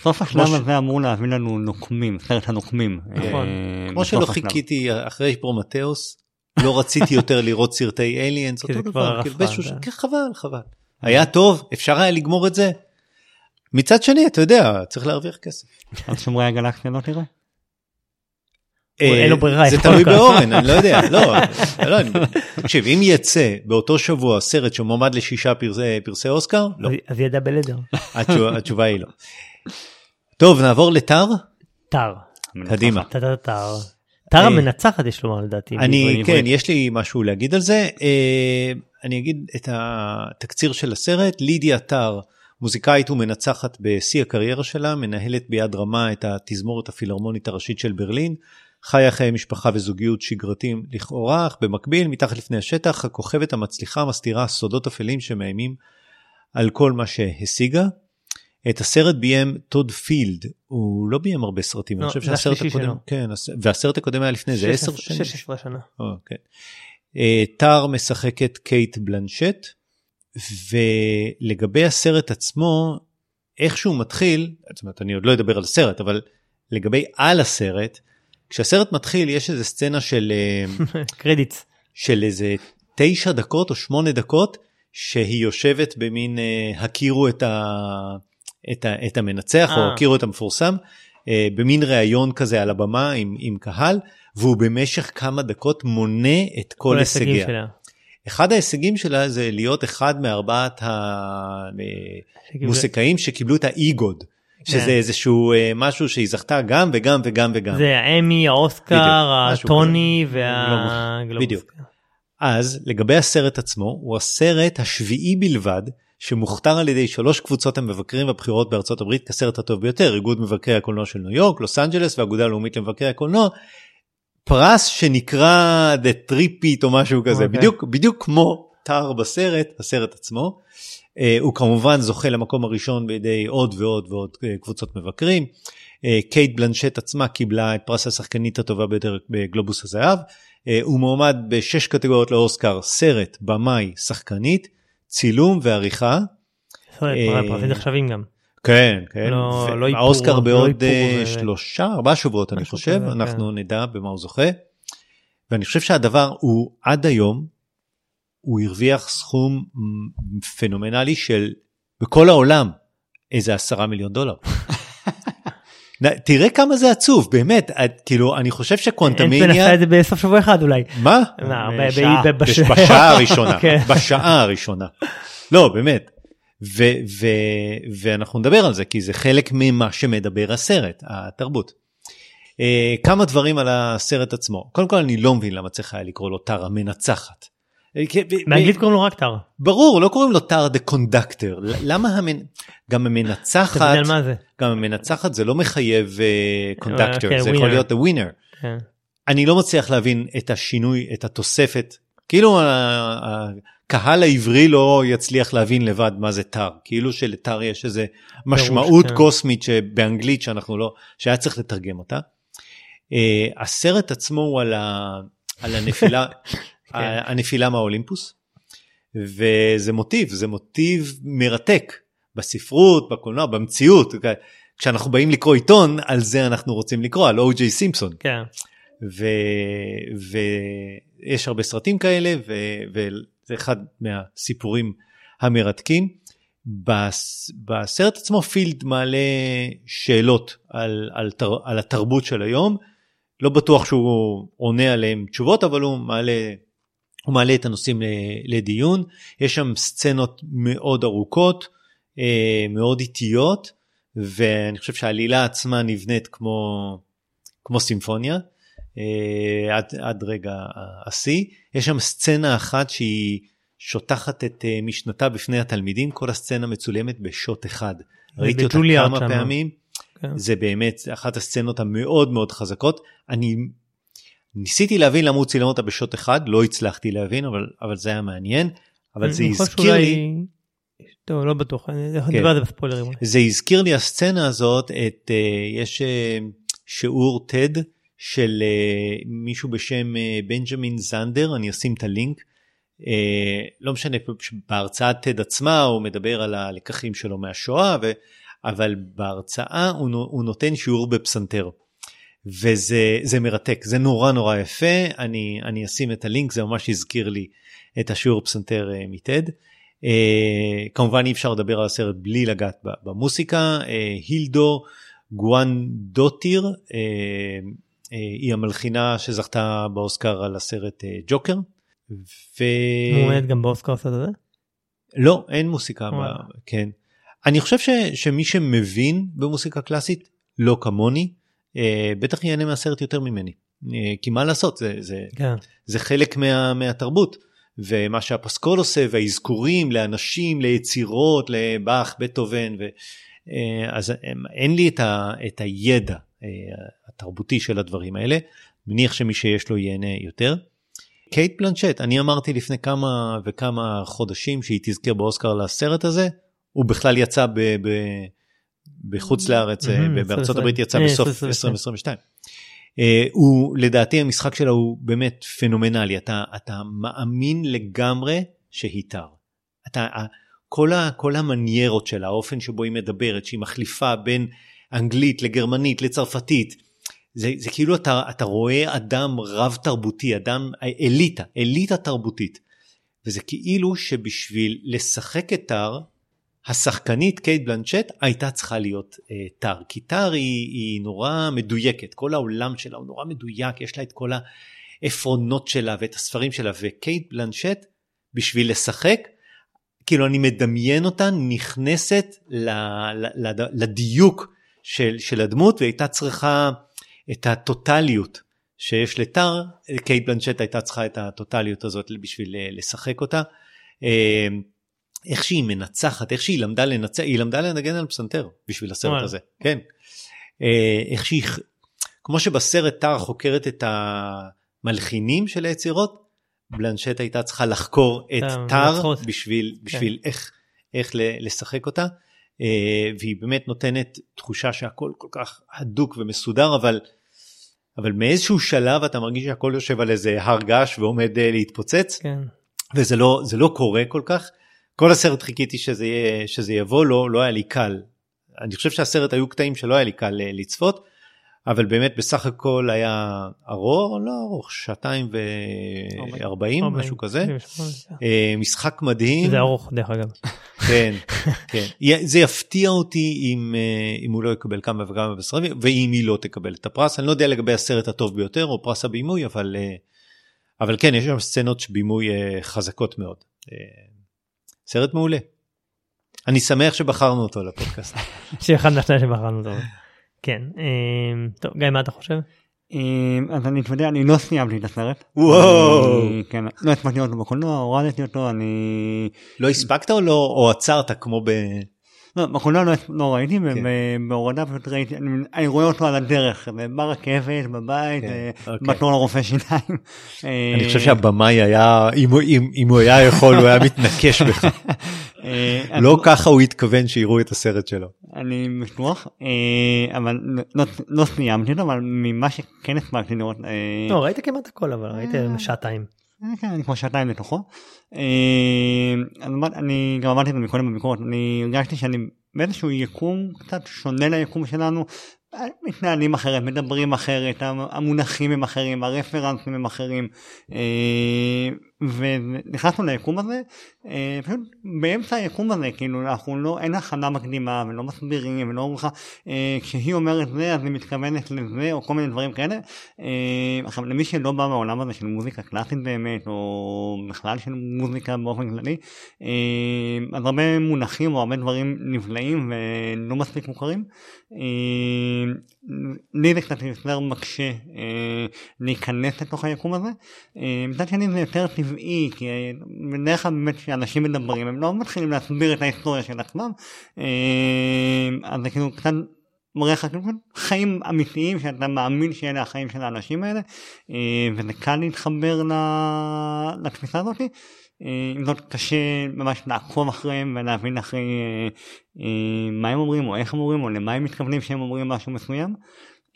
סוף השלב הזה אמור להביא לנו נוקמים, סרט הנוקמים. נכון. אה, כמו שלא. חיכיתי אחרי פרומטאוס, לא רציתי יותר לראות סרטי אליאנס, אותו דבר, כאילו כן, חבל, חבל. היה טוב, אפשר היה לגמור את זה. מצד שני, אתה יודע, צריך להרוויח כסף. אז שומרי הגלקסיה לא תראה? אין לו אה, ברירה, זה תלוי. באורן, אני לא יודע, לא, לא, תקשיב, אם יצא באותו שבוע סרט שמועמד לשישה פרסי- אוסקר, לא, אז- ידע בלדר. התשובה- היא לא. טוב, נעבור לטר? טר. קדימה. טר. טר. טר המנצחת יש לומר לדעתי. אני. כן, יש לי משהו להגיד על זה. אה, אני אגיד את התקציר של הסרט. לידיה טר, מוזיקאית ומנצחת בשיא הקריירה שלה, מנהלת ביד רמה את התזמורת הפילהרמונית הראשית של ברלין. חיה חיי משפחה וזוגיות שגרתיים לכאורה, אך במקביל, מתחת לפני השטח, הכוכבת המצליחה מסתירה סודות אפלים שמאיימים על כל מה שהשיגה. את הסרט ביים טוד פילד, הוא לא ביים הרבה סרטים, לא, אני חושב שהסרט הקודם, שלו. כן, הס- והסרט הקודם היה לפני זה 10 שנים. 16 שנה. או. אה, טאר משחקת קייט בלנשט, ולגבי הסרט עצמו, איך שהוא מתחיל, זאת אומרת, אני עוד לא אדבר על הסרט, אבל לגבי על הסרט, כשהסרט מתחיל יש איזה סצנה של, אה, קרדיט. של איזה תשע דקות או שמונה דקות, שהיא יושבת במין אה, הכירו את, ה, את, ה, את המנצח, או אה. הכירו את המפורסם, אה, במין ראיון כזה על הבמה עם, עם קהל, והוא במשך כמה דקות מונה את כל, כל הישגיה. שלה. אחד ההישגים שלה זה להיות אחד מארבעת המוסיקאים שקיבלו את האיגוד, שזה כן. איזשהו אה, משהו שהיא זכתה גם וגם וגם וגם. זה האמי, האוסקר, הטוני והגלובוס. בדיוק. אז לגבי הסרט עצמו, הוא הסרט השביעי בלבד שמוכתר על ידי שלוש קבוצות המבקרים והבחירות בארצות הברית כסרט הטוב ביותר, איגוד מבקרי הקולנוע של ניו יורק, לוס אנג'לס והאגודה הלאומית למבקרי הקולנוע. פרס שנקרא The Tripit או משהו כזה, okay. אוקיי. בדיוק, בדיוק כמו טאר בסרט, הסרט עצמו. אה, הוא כמובן זוכה למקום הראשון בידי עוד ועוד ועוד אה, קבוצות מבקרים. אה, קייט בלנשט עצמה קיבלה את פרס השחקנית הטובה ביותר בגלובוס הזהב. הוא מועמד בשש קטגוריות לאוסקר, סרט, במאי, שחקנית, צילום ועריכה. אה, פרסים נחשבים גם. כן, כן. לא- לא איפור, האוסקר לא בעוד אה, שלושה, ארבעה שבועות אני חושב, אנחנו נדע במה הוא זוכה. ואני חושב שהדבר הוא עד היום, הוא הרוויח סכום פנומנלי של, בכל העולם, איזה עשרה מיליון דולר. תראה כמה זה עצוב, באמת, את- כאילו, אני חושב אין שקוונטמניה, עשה את זה בסוף שבוע אחד אולי. מה? ב- בשעה. הראשונה, כן. בשעה הראשונה. לא, באמת. ו- ו- ואנחנו נדבר על זה, כי זה חלק ממה שמדבר הסרט, התרבות. אה, כמה דברים על הסרט עצמו. קודם כל, אני לא מבין למה צריך היה לקרוא לו טאר המנצחת. אה, ב- באנגלית קוראים לו רק טאר. ברור, לא קוראים לו טאר the conductor. למה המנ... גם אתה המנצחת, יודע על מה זה. גם המנצחת זה לא מחייב conductor, כן, זה יכול winner. להיות ה-winner. כן. אני לא מצליח להבין את השינוי, את התוספת. כאילו הקהל העברי לא יצליח להבין לבד מה זה טאר. כאילו שלטאר יש איזה משמעות כן. קוסמית שבאנגלית שאנחנו לא, שהיה צריך לתרגם אותה. Uh, הסרט עצמו הוא על, הנפילה, כן. הנפילה מהאולימפוס. וזה מוטיב, זה מוטיב מרתק בספרות, בקולנוע, במציאות. כשאנחנו באים לקרוא עיתון, על זה אנחנו רוצים לקרוא, על או.ג'יי סימפסון. כן. ויש הרבה סרטים כאלה ו- וזה אחד מהסיפורים המרתקים. בס- בסרט עצמו פילד מעלה שאלות על, על, תר, על התרבות של היום. לא בטוח שהוא עונה עליהם תשובות אבל הוא מעלה, הוא מעלה את הנושאים לדיון. יש שם סצנות מאוד ארוכות, אה, מאוד איטיות ואני חושב שהעלילה עצמה נבנית כמו, כמו סימפוניה. אה, עד, עד רגע השיא. יש שם סצנה אחת שהיא שוטחת את אה, משנתה בפני התלמידים, כל הסצנה מצולמת בשוט אחד. ראיתי אותה כמה שמה. פעמים, כן. זה באמת אחת הסצנות המאוד מאוד חזקות. אני ניסיתי להבין למה הוא צילם אותה בשוט אחד, לא הצלחתי להבין, אבל, אבל זה היה מעניין. אבל זה הזכיר לי, טוב, לא בטוח, אני כן. נדבר על זה בספוילרים. זה הזכיר לי הסצנה הזאת את uh, יש uh, שיעור TED של uh, מישהו בשם בנג'מין זנדר אני אשים את הלינק. לא משנה בהרצאת TED עצמה הוא מדבר על הלקחים שלו מהשואה אבל בהרצאה הוא נותן שיעור בפסנתר. וזה זה מרתק זה נורא נורא יפה אני אני אשים את הלינק זה ממש הזכיר לי את השיעור פסנתר uh, מטד. Uh, כמובן אי אפשר לדבר על הסרט בלי לגעת במוסיקה uh, הילדו גואן דוטיר uh, uh, היא המלחינה שזכתה באוסקר על הסרט uh, ג'וקר. ו... מועמד גם באוסקר הסרט הזה? לא אין מוסיקה ב... כן. אני חושב ש... שמי שמבין במוסיקה קלאסית לא כמוני אה, בטח ייהנה מהסרט יותר ממני אה, כי מה לעשות זה, זה, כן. זה חלק מה, מהתרבות ומה שהפסקול עושה והאזכורים לאנשים ליצירות לבאך בטהובן ו... אה, אז אין לי את, ה, את הידע אה, התרבותי של הדברים האלה מניח שמי שיש לו ייהנה יותר. קייט בלנצ'ט אני אמרתי לפני כמה וכמה חודשים שהיא תזכה באוסקר לסרט הזה הוא בכלל יצא ב, ב, בחוץ לארץ אה, בארצות 2020. הברית יצא אה, בסוף 2022. 2022. אה, הוא לדעתי המשחק שלה הוא באמת פנומנלי אתה אתה מאמין לגמרי שהיא תר. אתה ה- כל, ה, כל המניירות שלה האופן שבו היא מדברת שהיא מחליפה בין אנגלית לגרמנית לצרפתית זה, זה כאילו אתה, אתה רואה אדם רב תרבותי אדם אליטה אליטה תרבותית וזה כאילו שבשביל לשחק את תר השחקנית קייט בלנצ'ט הייתה צריכה להיות אה, תר כי תר היא, היא נורא מדויקת. כל העולם שלה הוא נורא מדויק. יש לה את כל העפרונות שלה ואת הספרים שלה. וקייט בלנצ'ט בשביל לשחק כאילו אני מדמיין אותה נכנסת ל, ל, ל, לדיוק של, של הדמות והייתה צריכה את הטוטליות שיש לתר קייט בלנצ'ט הייתה צריכה את הטוטליות הזאת בשביל אה, לשחק אותה. אה, איך שהיא מנצחת, איך שהיא למדה לנצח, היא למדה לנגן על פסנתר בשביל הסרט וואלה. הזה, כן. אה, איך שהיא, כמו שבסרט טרה חוקרת את המלחינים של היצירות, בלנשט הייתה צריכה לחקור את טר המנצחות. בשביל, בשביל איך, איך ל- לשחק אותה. אה, והיא באמת נותנת תחושה שהכל כל כך הדוק ומסודר, אבל, אבל מאיזשהו שלב אתה מרגיש שהכל יושב על איזה הר געש ועומד אה, להתפוצץ. כן. וזה לא לא קורה כל כך. כל הסרט חיכיתי שזה יהיה שזה יבוא לא לא היה לי קל. אני חושב שהסרט היו קטעים שלא היה לי קל אה, לצפות אבל באמת בסך הכל היה ארוך לא ארוך שעתיים וארבעים משהו כזה אה, משחק מדהים זה ארוך דרך אגב. כן כן זה יפתיע אותי אם אה, אם הוא לא יקבל כמה וכמה בסרטים ואם היא לא תקבל את הפרס אני לא יודע לגבי הסרט הטוב ביותר או פרס הבימוי אבל אבל כן יש שם סצנות בימוי חזקות מאוד. סרט מעולה. אני שמח שבחרנו אותו לפודקאסט. שאחד מהשניים שבחרנו אותו. כן. אה, טוב גיא מה אתה חושב? אה, אז אני מתוודה, אני לא סיימתי את הסרט. וואו. כן, לא הספקתי אותו בקולנוע, הורדתי אותו, אני... לא הספקת או לא או עצרת כמו ב... לא, בקולנוע לא, לא ראיתי, כן. כן. בהורדה פשוט ראיתי, אני, אני רואה אותו על הדרך, ברכבת, בבית, כן, אה, אוקיי. בתור לרופא שיניים. אני חושב שהבמאי היה אם הוא- אם אם הוא היה יכול הוא היה מתנקש בך. אה, לא ככה הוא התכוון שיראו את הסרט שלו. אני בטוח, אה, אבל לא, לא סיימתי אותו, אבל ממה שכן הספקתי לראות, אה, לא ראית כמעט הכל אבל ראית שעתיים. אה, כן, אני כמו שעתיים לתוכו. אני גם אמרתי את זה מקודם בביקורת, אני הרגשתי שאני באיזשהו יקום קצת שונה ליקום שלנו, מתנהלים אחרת, מדברים אחרת, המ- המונחים הם אחרים, הרפרנסים הם אחרים, אה, ונכנסנו ליקום הזה, אה, פשוט באמצע היקום הזה, כאילו אנחנו לא, אין הכנה מקדימה ולא מסבירים ולא אומרים לך, אה, כשהיא אומרת זה אז היא מתכוונת לזה או כל מיני דברים כאלה. אה, עכשיו למי שלא בא מהעולם הזה של מוזיקה קלאסית באמת או בכלל של מוזיקה באופן כללי, אז הרבה מונחים או הרבה דברים נבלעים ולא מספיק מוכרים. לי זה קצת יותר מקשה להיכנס לתוך היקום הזה. מצד שני זה יותר טבעי, כי אה, בדרך כלל באמת כשאנשים מדברים הם לא מתחילים להסביר את ההיסטוריה של עצמם, אה, אז זה כאילו קצת מראה לך כאילו חיים אמיתיים שאתה מאמין שאלה החיים של האנשים האלה, אה, וזה קל להתחבר לתפיסה הזאת. אה, עם זאת קשה ממש לעקוב אחריהם ולהבין אחרי מה הם אומרים או איך הם אומרים או למה הם מתכוונים שהם אומרים משהו מסוים.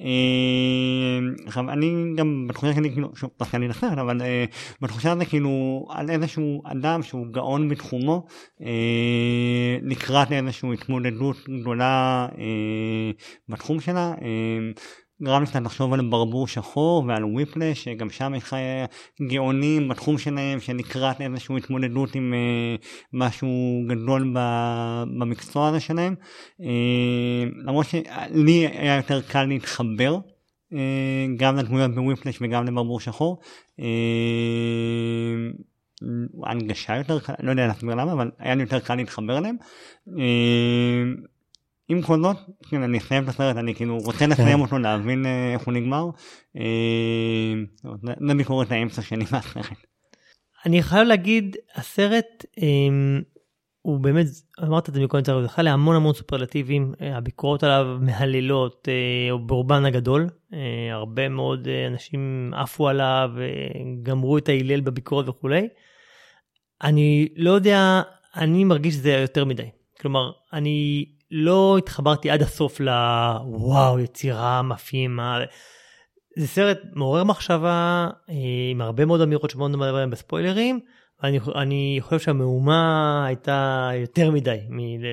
אה, עכשיו אני גם בתחושה שלי כאילו שוב סיימתי לסרט אבל אה, בתחושה הזאת כאילו על איזשהו אדם שהוא גאון בתחומו אה, לקראת איזושהי התמודדות גדולה אה, בתחום שלה. גרם קצת לחשוב על ברבור שחור ועל וויפלש, שגם שם יש לך אה, גאונים בתחום שלהם שלקראת איזושהי התמודדות עם אה, משהו גדול במקצוע הזה שלהם. אה, למרות שלי היה יותר קל להתחבר גם לדמויות בוויפלש וגם לברבור שחור. הנגשה יותר קלה, לא יודע להסביר למה, אבל היה לי יותר קל להתחבר אליהם. אה, עם כל זאת, כן, אני אסיים את הסרט, אני כאילו רוצה לסיים אותו, להבין אה, איך הוא נגמר. אה, זה- זה ביקורת האמצע שלי מהסרט. אני חייב להגיד הסרט אמ, הוא באמת אמרת את זה מקודם הוא זכה להמון המון סופרלטיבים אה, הביקורות עליו מהללות אה, ברובן הגדול אה, הרבה מאוד אה, אנשים עפו עליו וגמרו את ההלל בביקורת וכולי. אני לא יודע אני מרגיש שזה יותר מדי כלומר אני לא התחברתי עד הסוף לוואו יצירה מפהימה. זה סרט מעורר מחשבה אה, עם הרבה מאוד אמירות שבואו נדבר עליהן בספוילרים. אני, אני חושב שהמהומה הייתה יותר מדי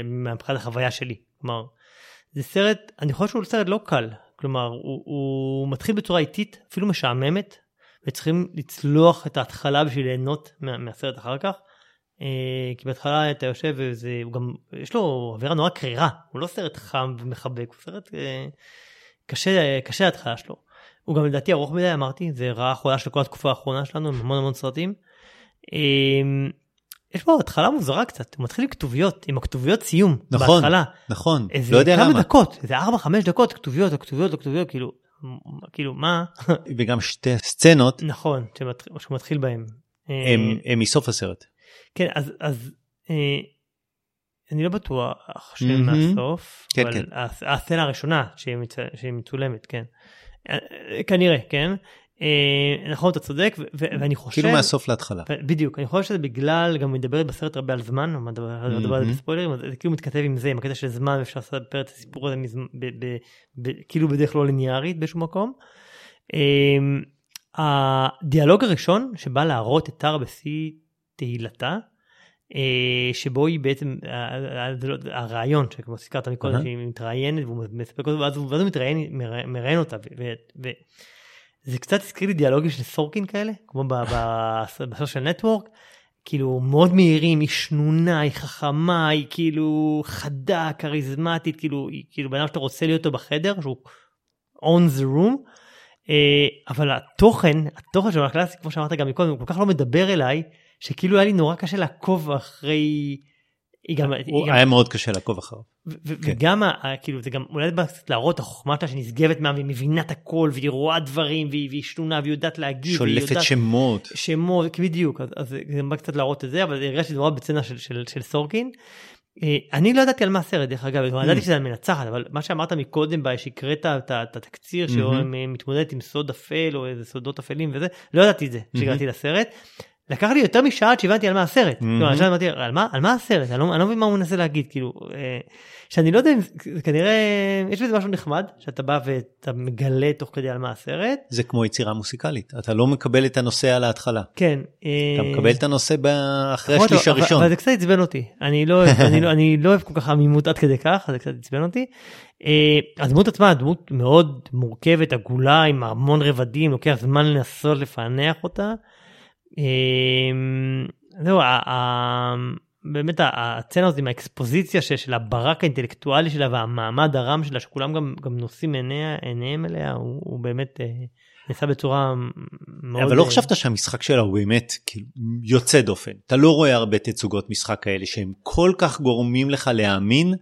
מבחינת החוויה שלי. כלומר, זה סרט, אני חושב שהוא סרט לא קל. כלומר, הוא, הוא מתחיל בצורה איטית, אפילו משעממת, וצריכים לצלוח את ההתחלה בשביל ליהנות מה, מהסרט אחר כך. אה, כי בהתחלה אתה יושב וזה, הוא גם, יש לו אווירה נורא קרירה, הוא לא סרט חם ומחבק, הוא סרט אה, קשה, קשה ההתחלה שלו. הוא גם לדעתי ארוך מדי אמרתי זה רעה חולה של כל התקופה האחרונה שלנו עם המון המון סרטים. אמ, יש פה התחלה מוזרה קצת הוא מתחיל עם כתוביות עם הכתוביות סיום נכון, בהתחלה נכון, לא יודע כמה למה. דקות איזה 4-5 דקות כתוביות כתוביות כתוביות כאילו כאילו מה וגם שתי סצנות נכון שמתחיל, שמתחיל בהם. הם הם מסוף הסרט. כן אז אז אה, אני לא בטוח שהם. מהסוף, כן, אבל כן. הס- הסצנה הראשונה שהיא מצ- שהיא מצולמת, כן. אה, אה, כנראה, כן. אה, נכון, אתה צודק, ו- ו- ואני חושב... כאילו מהסוף להתחלה. ו- בדיוק, אני חושב שזה בגלל, גם מדברת בסרט הרבה על זמן, או מדבר מדבר על. בספוילרים, אז זה כאילו מתכתב עם זה, עם הקטע של זמן, ואפשר לספר את הסיפור הזה מזמן- ב- ב- ב- כאילו בדרך לא ליניארית באיזשהו מקום. אמ, הדיאלוג הראשון שבא להראות את טרה בשיא תהילתה, אה, שבו היא בעצם, ה- ה- זה לא- הרעיון שכמו הזכרת מקודם. שהיא מתראיינת והוא מספק אותו, ואז הוא מתראיין, מרא- מראיין אותה, זה קצת הזכיר לי דיאלוגים של סורקין כאלה, כמו בסושיאל נטוורק, כאילו מאוד מהירים, היא שנונה, היא חכמה, היא כאילו חדה, כריזמטית, כאילו, היא כאילו בן אדם שאתה רוצה להיות איתו בחדר, שהוא on the room, אה, אבל התוכן, התוכן שלו הקלאסי, כמו שאמרת גם מקודם, הוא כל כך לא מדבר אליי, שכאילו היה לי נורא קשה לעקוב אחרי... היא גם, היא הוא- גם היה מאוד קשה לעקוב אחריו. ו- כן. וגם כאילו זה גם אולי בא קצת להראות את החוכמה שלה שנשגבת מה והיא מבינה את הכל והיא רואה דברים והיא, והיא שנונה והיא יודעת להגיב. והיא שולפת יודעת- שמות. שמות בדיוק אז, אז זה בא קצת להראות את זה אבל הרגשתי נורא בצנע של, של, של סורקין. אה, אני לא ידעתי על מה הסרט דרך אגב, לא ידעתי שזה על מנצחת אבל מה שאמרת מקודם שהקראת את התקציר שהוא מהמם. אה, מתמודדת עם סוד אפל או איזה סודות אפלים וזה לא ידעתי את זה כשהגעתי לסרט. לקח לי יותר משעה עד שהבנתי על מה הסרט. עכשיו אמרתי, על מה, על מה הסרט? אני לא, אני לא מבין מה הוא מנסה להגיד, כאילו, אה, שאני לא יודע אם זה כנראה, יש בזה משהו נחמד, שאתה בא ואתה מגלה תוך כדי על מה הסרט. זה כמו יצירה מוסיקלית. אתה לא מקבל את הנושא על ההתחלה. כן. אתה אה, מקבל את הנושא אחרי השליש אבל- הראשון. אבל זה קצת עצבן אותי. אני לא אני לא, אני לא אוהב כל כך עמימות עד כדי כך, זה קצת עצבן אותי. אה, הדמות עצמה דמות מאוד מורכבת, עגולה, עם המון רבדים, לוקח זמן לנסות לפענח אותה. אה, זהו, באמת ה- הסצנה הזאת עם האקספוזיציה של, הברק האינטלקטואלי שלה והמעמד הרם שלה, שכולם גם, גם נושאים עיניה, עיניהם אליה, הוא, הוא באמת אה, נעשה בצורה מאוד... אבל לא אה, חשבת שהמשחק שלה הוא באמת כאילו יוצא דופן. אתה לא רואה הרבה תצוגות משחק כאלה שהם כל כך גורמים לך להאמין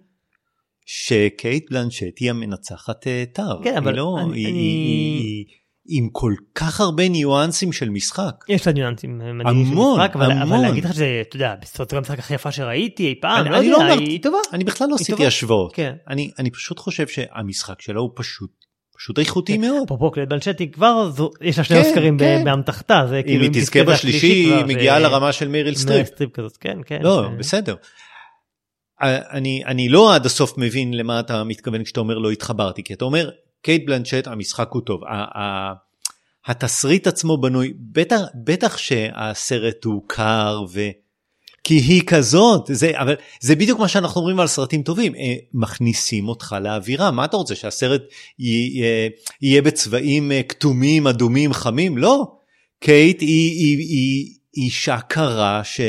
שקייט בלנשט היא המנצחת אה, תר. כן, אבל היא לא, אני- היא, אני- היא, היא, עם כל כך הרבה ניואנסים של משחק. יש לה ניואנסים מדהימים של המון, משחק, אבל, המון. אבל להגיד לך שזה, אתה יודע, בסוף זה המשחק הכי יפה שראיתי אי פעם, אני- לא אני לא אמרתי- היא טובה. אני בכלל לא עשיתי. השוואות. כן. אני, אני פשוט חושב שהמשחק שלה הוא פשוט, פשוט איכותי מאוד. אפרופו קייט בלנשט היא כבר זו- יש לה שני כן, אוסקרים כן. באמתחתה, זה אם כאילו היא תזכה בשלישי, היא מגיעה זה- לרמה של מריל מריל סטריפ. סטריפ כזאת, כן, כן. לא, ש- בסדר. אני, אני לא עד הסוף מבין למה אתה מתכוון כשאתה אומר לא התחברתי, כי אתה אומר קייט בלנצ'ט המשחק הוא טוב. התסריט עצמו בנוי, בטח, בטח שהסרט הוא קר ו... כי היא כזאת, זה, אבל זה בדיוק מה שאנחנו אומרים על סרטים טובים, אה, מכניסים אותך לאווירה, מה אתה רוצה שהסרט יהיה, יהיה בצבעים אה, כתומים, אדומים, חמים? לא, קייט היא, היא, היא, היא אישה קרה ש...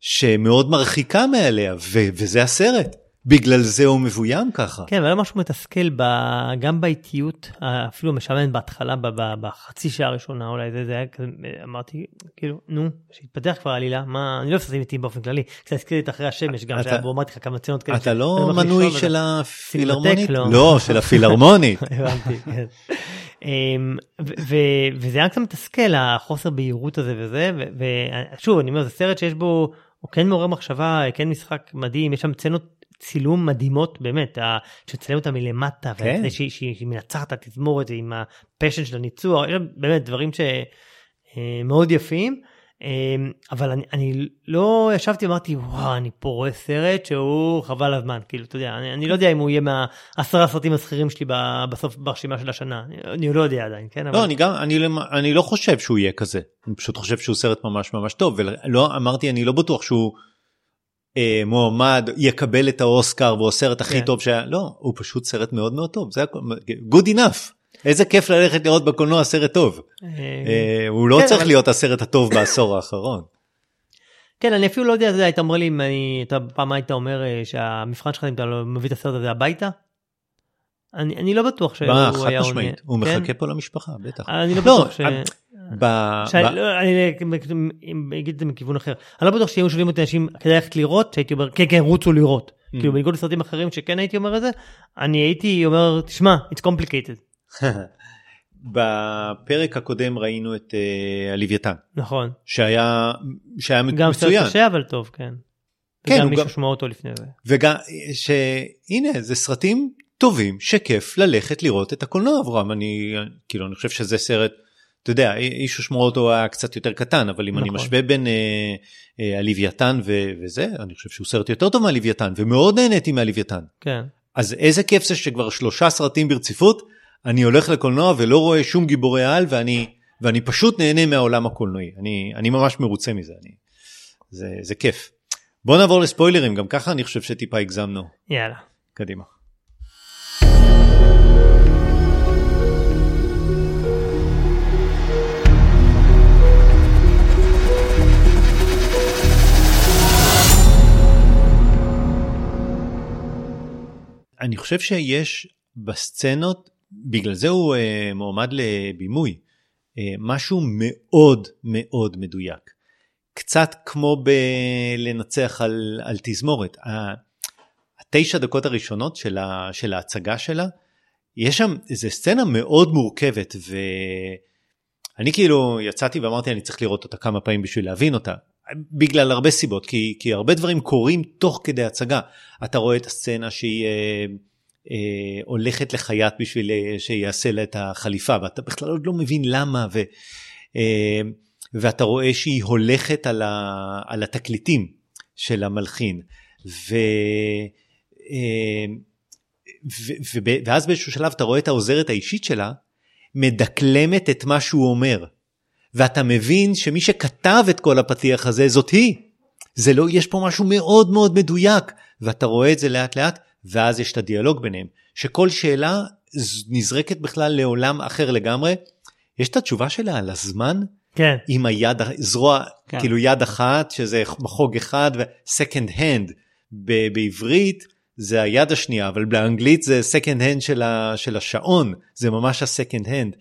שמאוד מרחיקה מעליה, ו... וזה הסרט. בגלל זה הוא מבוים ככה. כן, אבל היה משהו מתסכל ב- גם באיטיות, אפילו משעמם בהתחלה, ב- ב- בחצי שעה הראשונה אולי, זה, זה היה כזה, אמרתי, כאילו, נו, שהתפתח כבר עלילה, מה, אני לא אוהב איטיים באופן כללי, קצת הזכיר לי את אחרי השמש גם, אתה- שהיה בו, אמרתי לך כמה צנות כאלה. אתה לא מנוי של הפילהרמונית? לא. לא, של הפילהרמונית. הבנתי, כן. אמ, ו- ו- וזה היה קצת מתסכל, החוסר בהירות הזה וזה, ו- ושוב, אני אומר, זה סרט שיש בו, הוא כן מעורר מחשבה, כן משחק מדהים, יש שם סצנות צילום מדהימות, באמת, שצלם אותה מלמטה, כן. וזה שהיא- שהיא שהיא מנצחת את התזמורת עם הפשן של הניצוח, באמת דברים שמאוד יפים. אמ, אבל אני, אני לא ישבתי ואמרתי וואו אני פה רואה סרט שהוא חבל הזמן כאילו אתה יודע אני, אני לא יודע אם הוא יהיה מהעשרה סרטים הזכירים שלי בסוף ברשימה של השנה אני, אני לא יודע עדיין כן אבל לא, אני גם, אני, אני לא חושב שהוא יהיה כזה. אני פשוט חושב שהוא סרט ממש ממש טוב. ולא, אמרתי, אני לא בטוח שהוא אה, מועמד, יקבל את האוסקר והוא הסרט הכי כן. טוב שהיה. לא, הוא פשוט סרט מאוד מאוד טוב. זה הכל, good enough. איזה כיף ללכת לראות בקולנוע סרט טוב. אה, אה, הוא לא כן, צריך אבל- להיות הסרט הטוב בעשור האחרון. כן אני אפילו לא יודע אתה יודע, היית אומר לי אם אני אתה פעם היית אומר אה, שהמבחן שלך אם אתה לא מביא את הסרט הזה הביתה. אני, אני לא בטוח שהוא חד היה עונה. משמעית. הוא כן? מחכה פה למשפחה, בטח. אני לא לא, בטוח ש... ב- שאני, ב- לא, אני אגיד את זה מכיוון אחר. אני לא בטוח שהיו שואלים אותי אנשים כדאי ללכת לראות, שהייתי אומר כן כן רוצו לראות. Mm. כאילו בניגוד לסרטים אחרים שכן הייתי אומר את זה, אני הייתי אומר תשמע it's complicated. בפרק הקודם ראינו את אה, הלוויתן, נכון. שהיה שהיה גם סרט מצוין. קשה אבל טוב כן. כן, וגם מישהו שמע אותו לפני זה. וגם, שהנה, זה סרטים טובים שכיף ללכת לראות את הקולנוע עבורם. אני, כאילו, אני חושב שזה סרט, אתה יודע, איש ושמור אותו היה קצת יותר קטן, אבל אם אני נכון. משווה בין אה, אה, הלוויתן ו- וזה, אני חושב שהוא סרט יותר טוב מהלוויתן, ומאוד נהניתי מהלוויתן. כן. אז איזה כיף זה שכבר שלושה סרטים ברציפות, אני הולך לקולנוע ולא רואה שום גיבורי על, ואני, ואני פשוט נהנה מהעולם הקולנועי. אני, אני ממש מרוצה מזה, אני, זה, זה כיף. בוא נעבור לספוילרים, גם ככה אני חושב שטיפה הגזמנו. יאללה. קדימה. אני חושב שיש בסצנות, בגלל זה הוא אה, מועמד לבימוי, אה, משהו מאוד מאוד מדויק. קצת כמו בלנצח על, על תזמורת. התשע דקות הראשונות של, ה, של ההצגה שלה, יש שם איזה סצנה מאוד מורכבת ואני כאילו יצאתי ואמרתי אני צריך לראות אותה כמה פעמים בשביל להבין אותה. בגלל הרבה סיבות, כי, כי הרבה דברים קורים תוך כדי הצגה. אתה רואה את הסצנה שהיא אה, אה, הולכת לחייט בשביל אה, שיעשה לה את החליפה, ואתה בכלל עוד לא מבין למה, ו, אה, ואתה רואה שהיא הולכת על, ה, על התקליטים של המלחין. ו, אה, ו, ו, ואז באיזשהו שלב אתה רואה את העוזרת האישית שלה מדקלמת את מה שהוא אומר. ואתה מבין שמי שכתב את כל הפתיח הזה זאת היא. זה לא, יש פה משהו מאוד מאוד מדויק, ואתה רואה את זה לאט לאט, ואז יש את הדיאלוג ביניהם, שכל שאלה נזרקת בכלל לעולם אחר לגמרי. יש את התשובה שלה על הזמן, כן. עם היד, זרוע, כן. כאילו יד אחת, שזה מחוג אחד, ו-second hand ב- בעברית. זה היד השנייה, אבל באנגלית זה second hand של, ה, של השעון, זה ממש ה-second hand.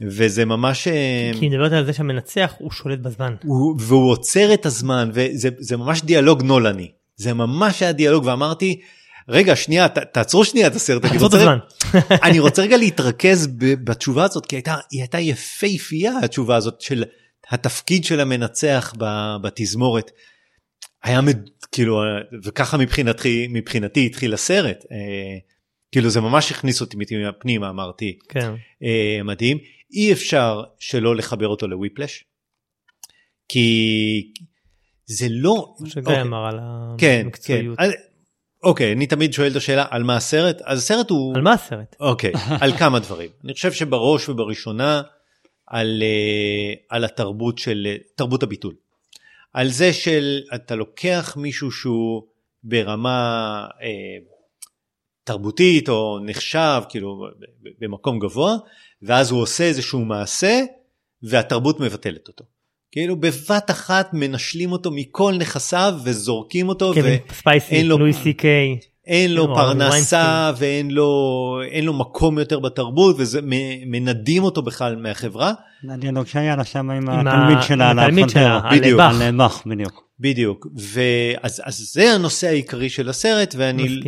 וזה ממש... אה, כי היא מדברת על זה שהמנצח הוא שולט בזמן. הוא, והוא עוצר את הזמן וזה זה ממש דיאלוג נולני זה ממש היה דיאלוג ואמרתי רגע שנייה ת, תעצרו שנייה את הסרט אני רוצה, הזמן. אני רוצה רגע להתרכז ב, בתשובה הזאת כי הייתה, היא הייתה יפהפייה התשובה הזאת של התפקיד של המנצח ב, בתזמורת. היה מד, כאילו וככה מבחינתי מבחינתי התחיל הסרט אה, כאילו זה ממש הכניס אותי פנימה אמרתי כן. אה, מדהים. אי אפשר שלא לחבר אותו לוויפלש. כי זה לא... שגיא אוקיי, אמר על כן, כן. המקצועיות. אז- אוקיי, אני תמיד שואל את השאלה על מה הסרט, אז הסרט הוא... על מה הסרט? אוקיי, על כמה דברים. אני חושב שבראש ובראשונה על, אה, על התרבות של, תרבות הביטול. על זה של אתה לוקח מישהו שהוא ברמה אה, תרבותית או נחשב כאילו במקום גבוה, ואז הוא עושה איזשהו מעשה והתרבות מבטלת אותו. כאילו בבת אחת מנשלים אותו מכל נכסיו וזורקים אותו קווין ספייסי, אין לו- לואי סי קיי. ואין לו או פרנסה ואין לו, אין לו מקום יותר בתרבות וזה מנדים אותו בכלל מהחברה. הדיאלוג שהיה לה שם עם התלמיד שלה, התלמיד. שלה, בדיוק. בדיוק. בדיוק. ואז אז זה הנושא העיקרי של הסרט ואני...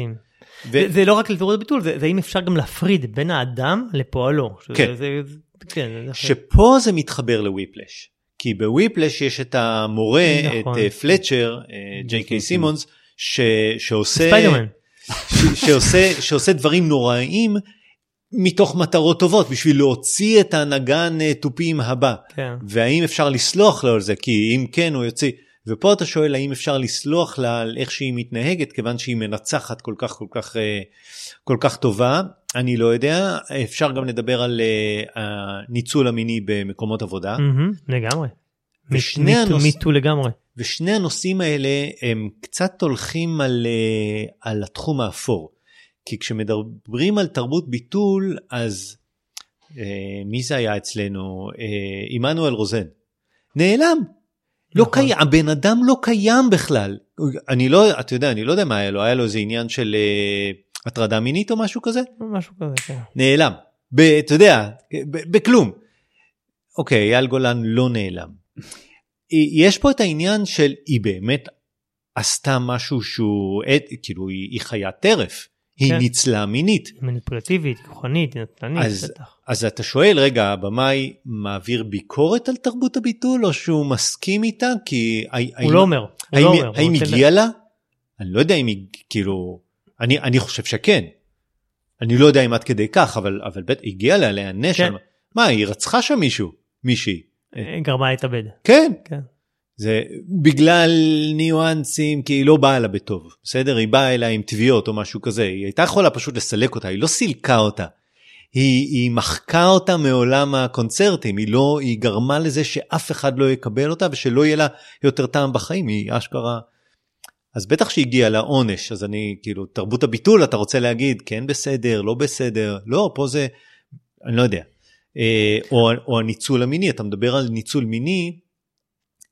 ו- זה- זה לא רק לתיאוריות ביטול, זה זה אם אפשר גם להפריד בין האדם לפועלו. כן. זה- זה- כן. זה- שפה זה מתחבר לוויפלש. כי בוויפלש יש את המורה, נכון. את אה, פלצ'ר, אה, ג'יי קיי סימונס, ש- שעושה, ספיידרמן. ש- שעושה, שעושה דברים נוראיים מתוך מטרות טובות בשביל להוציא את הנגן אה, תופים הבא. כן. והאם אפשר לסלוח לו על זה כי אם כן הוא יוציא ופה אתה שואל האם אפשר לסלוח לה על איך שהיא מתנהגת כיוון שהיא מנצחת כל כך כל כך אה, כל כך טובה אני לא יודע אפשר גם לדבר על אה, הניצול המיני במקומות עבודה מהמם, לגמרי. ושני מיטו- הנוש- מיטו לגמרי. ושני הנושאים האלה הם קצת הולכים על, אה, על התחום האפור. כי כשמדברים על תרבות ביטול אז אה, מי זה היה אצלנו? אה, עמנואל רוזן. נעלם. לא נכון. קיים, הבן אדם לא קיים בכלל. אני לא, אתה יודע, אני לא יודע מה היה לו, היה לו איזה עניין של אה, הטרדה מינית או משהו כזה? משהו כזה, כן. נעלם. ב, אתה יודע, ב- בכלום. אוקיי, אייל גולן לא נעלם. יש פה את העניין של היא באמת עשתה משהו שהוא, כאילו היא, היא חיית טרף, היא כן. ניצלה מינית. מניפולטיבית, כוחנית, נתנית, אז, בטח. אז אתה שואל, רגע, הבמאי מעביר ביקורת על תרבות הביטול או שהוא מסכים איתה? כי... הוא לא אומר. הוא האם, לא אומר. האם הגיע לה? אני לא יודע אם היא, כאילו, אני, אני חושב שכן. אני לא יודע אם עד כדי כך, אבל, אבל בטח הגיע לה להיענש כן. מה, היא רצחה שם מישהו, מישהי. אה, גרמה להתאבד. כן, כן. זה בגלל ניואנסים, כי היא לא באה לה בטוב, בסדר? היא באה אליה עם תביעות או משהו כזה, היא הייתה יכולה פשוט לסלק אותה, היא לא סילקה אותה. היא, היא מחקה אותה מעולם הקונצרטים, היא לא, היא גרמה לזה שאף אחד לא יקבל אותה ושלא יהיה לה יותר טעם בחיים, היא אשכרה... אז בטח שהגיע לעונש, אז אני, כאילו, תרבות הביטול, אתה רוצה להגיד, כן בסדר, לא בסדר, לא, פה זה, אני לא יודע. אה, או, או הניצול המיני, אתה מדבר על ניצול מיני,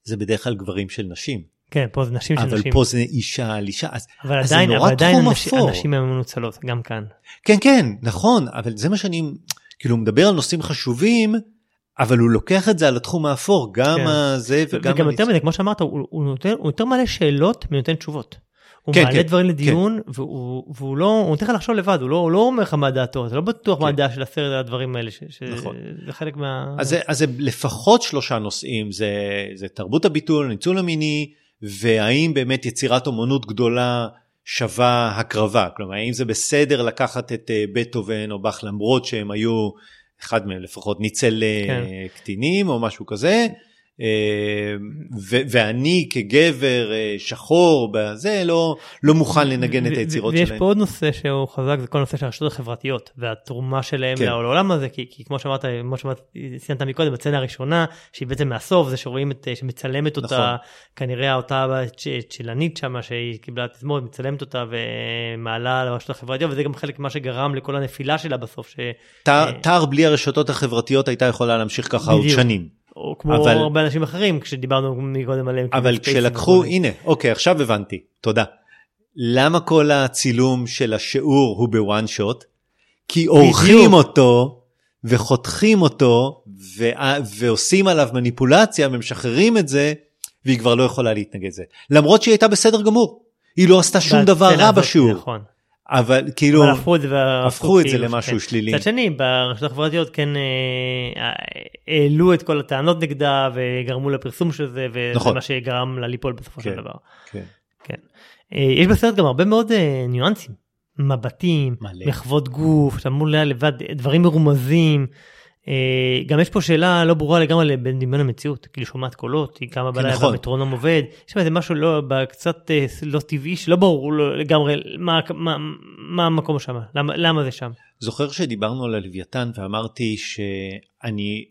זה בדרך כלל גברים של נשים, כן, פה זה נשים של אבל נשים. פה זה אישה על אישה, אז, אבל אז זה עדיין, נורא אבל עדיין תחום הנשים- אפור. הנשים הן מנוצלות, גם כאן. כן כן נכון אבל זה מה שאני כאילו מדבר על נושאים חשובים אבל הוא לוקח את זה על התחום האפור גם כן. הזה וגם וגם יותר. מזה, כמו שאמרת, הוא הוא נותן- הוא יותר מעלה שאלות מנותן תשובות. הוא כן, מעלה כן, דברים לדיון, והוא והוא לא, הוא נותן לך לחשוב לבד, הוא לא הוא לא אומר לך מה דעתו, זה לא בטוח מה כן. הדעה של הסרט על הדברים האלה, ש- ש- נכון. זה חלק מה... אז זה, אז זה לפחות שלושה נושאים זה, זה תרבות הביטול הניצול המיני והאם באמת יצירת אומנות גדולה שווה הקרבה כלומר האם זה בסדר לקחת את אה, בטהובן או באך למרות שהם היו אחד מהם לפחות ניצל אה, כן. קטינים או משהו כזה. אה, ו- ואני כגבר אה, שחור בזה לא לא מוכן לנגן את היצירות ויש שלהם. פה עוד נושא שהוא חזק, זה כל הנושא של הרשתות החברתיות, והתרומה שלהם כן. לעולם הזה, כי, כי כמו שאמרת, כמו שציינת מקודם, בצנה הראשונה, שהיא בעצם מהסוף, זה שרואים את, שמצלמת אותה, נכון. כנראה אותה צ'- צ'לנית שמה, שהיא קיבלה תזמורת, מצלמת אותה ומעלה על הרשתות החברתיות, וזה גם חלק ממה שגרם לכל הנפילה שלה בסוף, ש... תער- אה, בלי הרשתות החברתיות הייתה יכולה להמשיך ככה עוד בדיוק. שנים. או כמו אבל- הרבה אנשים אחרים, כשדיברנו מקודם עליהם. אבל כשלקחו. הנה, אוקיי, עכשיו הבנתי, תודה. למה כל הצילום של השיעור הוא בוואן שוט? כי עורכים. אותו וחותכים אותו ו- ועושים עליו מניפולציה ומשחררים את זה והיא כבר לא יכולה להתנגד לזה. למרות שהיא הייתה בסדר גמור. היא לא עשתה שום דבר רע בשיעור. נכון. אבל כאילו, אבל הפכו את זה, והפכו הפכו את זה כאילו למשהו שכן. שלילי. מצד שני, ברשתות החברתיות כן אה, אה, העלו את כל הטענות נגדה וגרמו לפרסום של זה, וזה נכון. מה שגרם לה ליפול בסופו של כן. דבר. כן. כן. אה, יש בסרט גם הרבה מאוד ניואנסים, מבטים, מלא. מחוות גוף, אתה אמור לבד, דברים מרומזים. אה, גם יש פה שאלה לא ברורה לגמרי בין דמיון למציאות, כאילו שומעת קולות, היא קמה בלילה נכון. והמטרונום עובד, יש שם איזה משהו לא, קצת אה, לא טבעי, שלא ברור לו לגמרי מה, מה, מה המקום שם, למה, למה זה שם. זוכר שדיברנו על הלוויתן ואמרתי שאני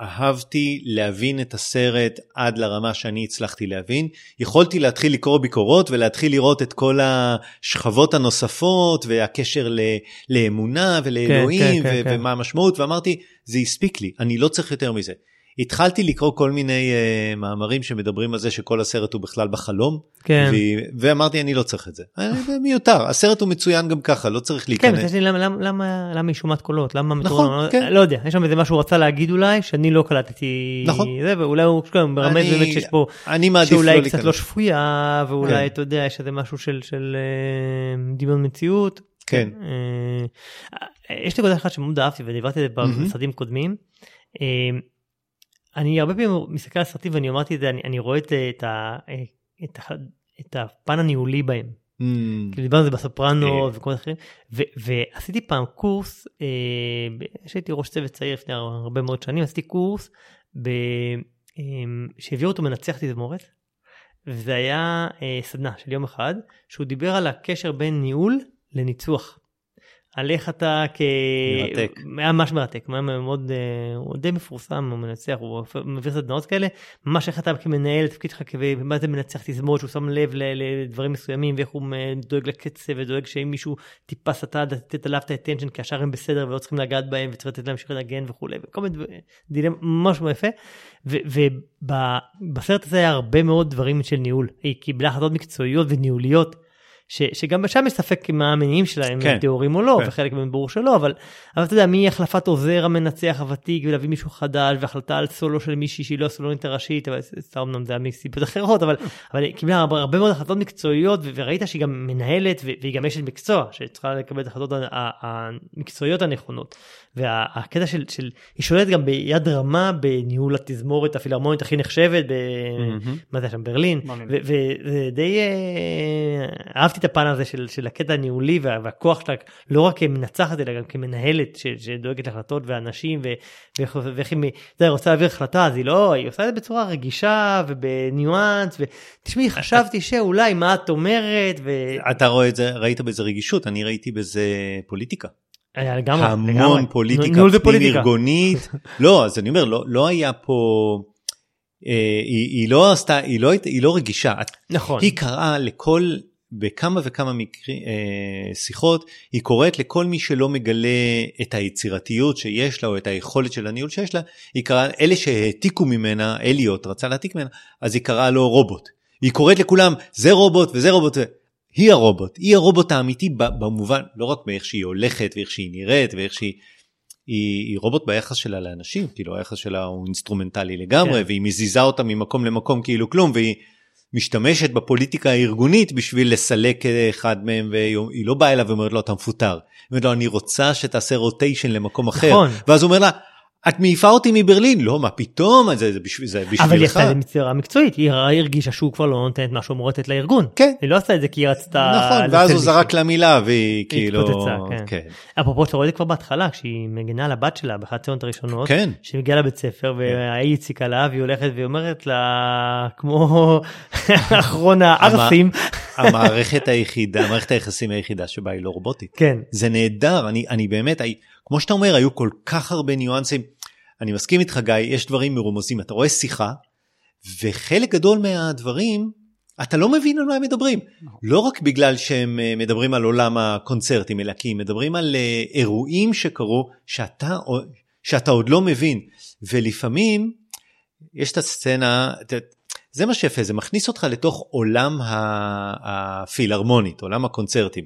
אהבתי להבין את הסרט עד לרמה שאני הצלחתי להבין. יכולתי להתחיל לקרוא ביקורות ולהתחיל לראות את כל השכבות הנוספות והקשר ל- לאמונה ולאלוהים כן, כן, ו- כן. ומה המשמעות ואמרתי זה הספיק לי אני לא צריך יותר מזה. התחלתי לקרוא כל מיני uh, מאמרים שמדברים על זה שכל הסרט הוא בכלל בחלום כן. ו- ואמרתי אני לא צריך את זה אה, זה מיותר הסרט הוא מצוין גם ככה לא צריך כן, להיכנס. שני, למה, למה, למה, למה היא שומעת קולות? למה נכון, מטרונום? לא- כן. לא יודע, יש שם איזה משהו רצה להגיד אולי, שאני לא קלטתי נכון. זה, ואולי הוא גם מרמז אני- באמת שיש פה, אני מעדיף לא שאולי היא קצת להיכנס. לא שפויה, ואולי, כן. אתה יודע, יש איזה משהו של, של אה, דמיון מציאות. כן. יש נקודה אחת שמאוד אהבתי, ודיברתי על זה. בסרטים קודמים. אה, אני הרבה פעמים מסתכל על סרטים ואני אמרתי את זה, אני, אני רואה את, את, ה, את, ה, את הפן הניהולי בהם. Mm, כאילו דיברנו על זה בסופרנו אה. וכל אחרים, ו- ועשיתי פעם קורס, אה, כשהייתי ראש צוות צעיר לפני הרבה מאוד שנים, עשיתי קורס ב- אה, שהביאו אותו מנצח תזמורת, וזה היה אה, סדנה של יום אחד, שהוא דיבר על הקשר בין ניהול לניצוח. על איך אתה כ... מרתק. היה ממש מרתק, הוא היה מאוד, אה, הוא די מפורסם, הוא מנצח, הוא מעביר סדנאות כאלה, ממש איך אתה כמנהל תפקידך, מה זה מנצח תזמורת, שהוא שם לב לדברים מסוימים, ואיך הוא אה, דואג לקצב, ודואג שאם מישהו טיפה סטה, לתת עליו את האטנשן, כי השאר הם בסדר ולא צריכים לגעת בהם, וצריך לתת להמשיך לנגן וכולי, וכל מיני דברים, דילמה ממש מאוד יפה. ובסרט הזה היה הרבה מאוד דברים של ניהול, היא קיבלה החלטות מקצועיות וניהוליות. ש, שגם שם יש ספק מה המניעים שלהם, כן. טהורים או לא, כן. וחלק מהם ברור שלא, אבל, אבל אתה יודע, מהחלפת עוזר המנצח הוותיק ולהביא מישהו חדש, והחלטה על סולו של מישהי שהיא לא הסולונית הראשית, אבל סתם אמנם זה היה מסיבות אחרות, אבל, אבל היא קיבלה הרבה, מאוד החלטות מקצועיות, וראית שהיא גם מנהלת, והיא גם אשת מקצוע, שצריכה לקבל את ההחלטות המקצועיות הנכונות. והקטע של, של, היא שולטת גם ביד רמה בניהול התזמורת הפילהרמונית הכי נחשבת, ב... מהמם. מה זה שם, ברלין, ברלין. ו- ו- ודי אה, אהבתי את הפן הזה של, של הקטע הניהולי וה, והכוח שלה, לא רק כמנצחת אלא גם כמנהלת ש- שדואגת להחלטות ואנשים, ואיך היא אתה יודע, רוצה להעביר החלטה, אז היא לא, היא עושה את זה בצורה רגישה ובניואנס, ותשמעי, חשבתי שאולי מה את אומרת, ו... אתה רואה את זה, ראית בזה רגישות, אני ראיתי בזה פוליטיקה. היה לגמרי, המון לגמרי. פוליטיקה פנים. ארגונית. לא, אז אני אומר, לא, לא היה פה, אה, היא, היא לא עשתה, היא לא, היא לא רגישה. נכון. היא קראה לכל, בכמה וכמה מקרי, אה, שיחות, היא קוראת לכל מי שלא מגלה את היצירתיות שיש לה או את היכולת של הניהול שיש לה, היא קראה, אלה שהעתיקו ממנה, אליוט רצה להעתיק ממנה, אז היא קראה לו רובוט. היא קוראת לכולם, זה רובוט וזה רובוט. היא הרובוט, היא הרובוט האמיתי במובן, לא רק באיך שהיא הולכת ואיך שהיא נראית ואיך שהיא... היא, היא רובוט ביחס שלה לאנשים, כאילו היחס שלה הוא אינסטרומנטלי לגמרי, כן. והיא מזיזה אותה ממקום למקום כאילו כלום, והיא משתמשת בפוליטיקה הארגונית בשביל לסלק אחד מהם, והיא לא באה אליו ואומרת לו אתה מפוטר. היא אומרת לו אני רוצה שתעשה rotation למקום אחר, נכון. ואז הוא אומר לה את מעיפה אותי מברלין, לא מה פתאום, זה, זה, בשביל, זה בשבילך. אבל היא עשתה את זה מצרה מקצועית, היא הרגישה שהוא כבר לא נותן את מה שהוא לתת לארגון. כן. היא לא עשתה את זה כי היא רצתה... נכון, ואז הוא. זרק לה מילה והיא כאילו, התפוצצה, כן. כן. אפרופו שאתה רואה את זה כבר בהתחלה כשהיא מגינה על הבת שלה באחת הסצנות הראשונות כן. שהיא מגיעה לבית ספר והאי הציקה לה והיא הולכת והיא אומרת לה כמו אחרון הערסים המערכת היחידה, מערכת היחסים היחידה שבה היא לא רובוטית. כן זה נהדר, אני, אני באמת, כמו שאתה אומר, היו כל כך הרבה ניואנסים. אני מסכים איתך גיא, יש דברים מרומזים, אתה רואה שיחה, וחלק גדול מהדברים, אתה לא מבין על מה הם מדברים. לא רק בגלל שהם אה, מדברים על עולם הקונצרטים, אלא כי הם מדברים על אה, אירועים שקרו, שאתה, שאתה עוד לא מבין. ולפעמים, יש את הסצנה, זה מה שיפה, זה מכניס אותך לתוך עולם הפילהרמונית, עולם הקונצרטים.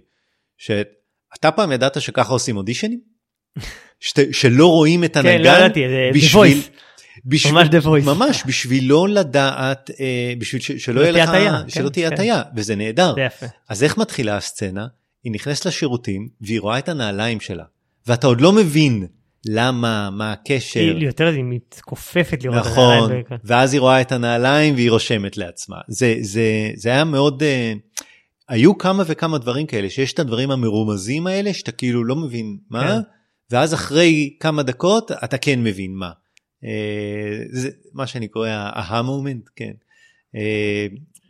שאתה פעם ידעת שככה עושים אודישנים? שת, שלא רואים את כן, לא הנגן ידעתי, זה בשביל. בשביל, ממש The Voice. ממש בשביל לא לדעת, אה, בשביל ש, שלא לא יהיה לך, הטעיה, שלא כן, תהיה כן. הטעיה, וזה נהדר. זה יפה. אז איך מתחילה הסצנה? היא נכנסת לשירותים והיא רואה את הנעליים שלה, ואתה עוד לא מבין למה, מה הקשר. היא יותר היא מתכופפת לראות את נכון, הנעליים וכן. ואז היא רואה את הנעליים והיא רושמת לעצמה. זה, זה, זה היה מאוד, uh, היו כמה וכמה דברים כאלה, שיש את הדברים המרומזים האלה, שאתה כאילו לא מבין מה, כן. ואז אחרי כמה דקות אתה כן מבין מה. Uh, זה מה שאני קורא ההה מומנט, כן. Uh,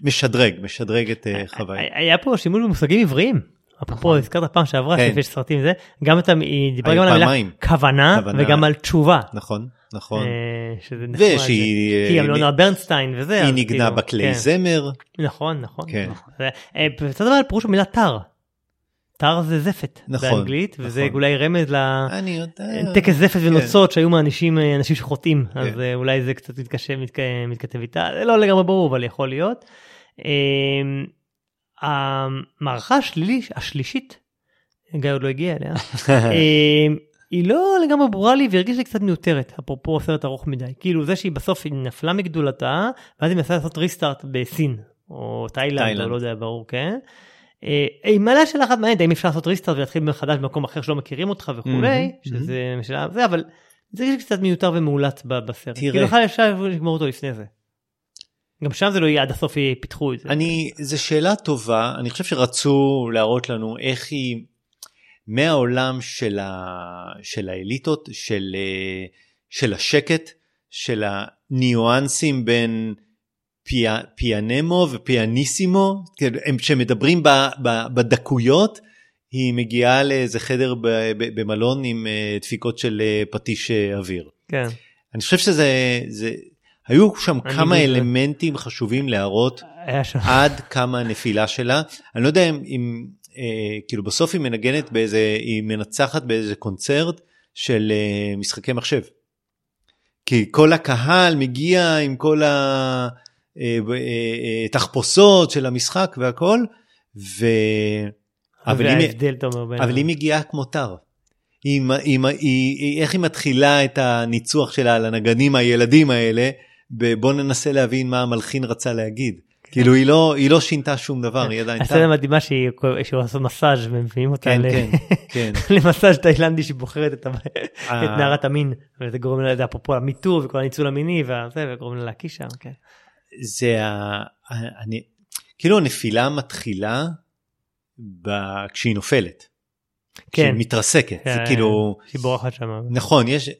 משדרג, משדרג את uh, חוויה. היה פה שימוש במושגים עבריים. אפרופו הזכרת פעם שעברה כן. שיש סרטים זה גם אתה היא דיברה גם על המילה. כוונה כוונה. וגם על תשובה. נכון, נכון. אה, שזה נחמד. ושהיא, זה- כי גם אה, ליאונרד ברנסטיין וזה. היא אז ניגנה כאילו, בכלי כן. זמר. נכון נכון. כן. זה- אה, רוצה לדבר על פירוש המילה תר. תר זה זפת נכון, באנגלית וזה נכון. אולי רמז אני יודע. לטקס זפת כן. ונוצות שהיו מענישים אה, אנשים שחוטאים אז כן. אה, אולי זה קצת מתקשר מתק- מתכתב איתה זה לא לגמרי ברור אבל יכול להיות. אה, המערכה השלילי השלישית גיא עוד לא הגיע אליה אה, היא לא לגמרי ברורה לי והרגישה לי קצת מיותרת אפרופו סרט ארוך מדי כאילו זה שהיא בסוף היא נפלה מגדולתה ואז היא מנסה לעשות ריסטארט בסין או תאילנד או. לא יודע ברור כן. אה, היא מעלה שאלה אחת מעניינת האם אפשר לעשות ריסטארט ולהתחיל מחדש במקום אחר שלא מכירים אותך וכולי שזה שאלה זה אבל זה קצת מיותר ומאולץ בסרט תראה. כאילו בכלל אפשר לגמור אותו לפני זה. גם שם זה לא יהיה עד הסוף פיתחו את זה. אני, זו שאלה טובה, אני חושב שרצו להראות לנו איך היא, מהעולם של, ה, של האליטות, של, אה, של השקט, של הניואנסים בין פיה, פיאנמו ופיאניסימו, כאילו, הם שמדברים ב, ב, בדקויות, היא מגיעה לאיזה חדר ב, ב, במלון עם אה, דפיקות של אה, פטיש אה, אוויר. כן. אני חושב שזה, זה, היו שם כמה. אלמנטים חשובים להראות. עד כמה הנפילה שלה. אני לא יודע אם, אם אה, כאילו בסוף היא מנגנת באיזה, היא מנצחת באיזה קונצרט של אה, משחקי מחשב. כי כל הקהל מגיע עם כל התחפושות של המשחק והכל, ו... אבל וההבדל, אתה אומר. אבל היא מגיעה כמו תר. היא, היא, היא, איך היא מתחילה את הניצוח שלה על הנגנים הילדים האלה, בוא ננסה להבין מה המלחין רצה להגיד. כאילו היא לא, היא לא שינתה שום דבר, היא עדיין הסצנה תר. מדהימה שהיא שהוא עושה מסאז' ומביאים אותה כן, ל- כן, כן. למסאז' תאילנדי שבוחרת את אה. נערת המין וזה גורם לה, אפרופו המיטו וכל הניצול המיני וזה וגורם לה להקיש שם. זה ה... אני... כאילו הנפילה מתחילה ב... כשהיא נופלת. כשהיא כן. מתרסקת. זה כן, כאילו, שהיא בורחת שם. נכון, יש...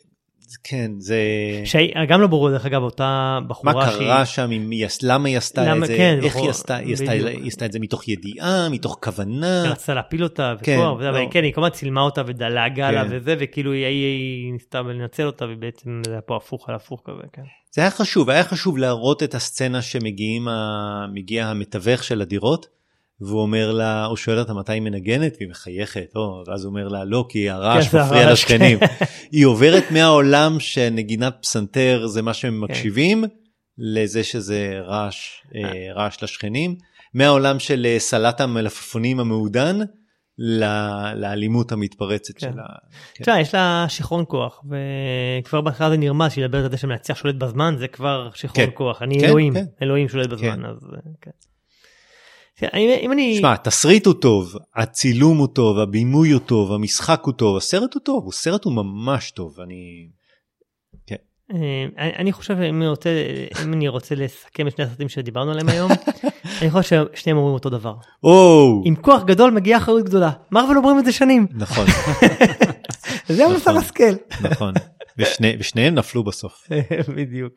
כן, זה... שהיא- גם לא ברור דרך אגב אותה מה בחורה שהיא... קרה שם, אם היא למה היא עשתה למה- את זה, כן, איך בחור- היא עשתה, היא עשתה. היא עשתה את זה מתוך ידיעה, מתוך כוונה. רצתה להפיל אותה כן, וכוח, וזה, אבל לא. כן היא כמובן צילמה אותה ודלגה לה כן. וזה וכאילו היא- היא היא ניסתה לנצל אותה ובעצם זה היה פה הפוך על הפוך כזה. כן. זה היה חשוב, היה חשוב להראות את הסצנה שמגיעים, המתווך של הדירות, והוא אומר לה, הוא שואל אותה מתי היא מנגנת, והיא מחייכת, או, ואז הוא אומר לה, לא, כי הרעש כן, מפריע לשכנים. היא עוברת מהעולם שנגינת פסנתר זה מה שהם מקשיבים, לזה שזה רעש, אה, רעש לשכנים, מהעולם של אה, סלט המלפפונים המעודן, לאלימות המתפרצת כן. של ה... כן. תשמע, יש לה שיכרון כוח וכבר בהתחלה זה נרמז שהיא מדברת על זה שמנצח שולט בזמן זה כבר שיכרון כן. כוח אני כן, אלוהים כן. אלוהים שולט בזמן כן. אז אה, כן. כן, אם אני שמע, התסריט הוא טוב, הצילום הוא טוב, הבימוי הוא טוב, המשחק הוא טוב, הסרט הוא טוב, הסרט הוא ממש טוב, אני... אה, אני חושב אם אני רוצה אם אני רוצה לסכם את שני הסרטים שדיברנו עליהם היום אני חושב ששניהם אומרים אותו דבר. או, עם כוח גדול מגיעה אחריות גדולה. מרוויל אומרים את זה שנים. נכון, זה המוסר נכון. השכל נכון, ושני- ושניהם נפלו בסוף. בדיוק.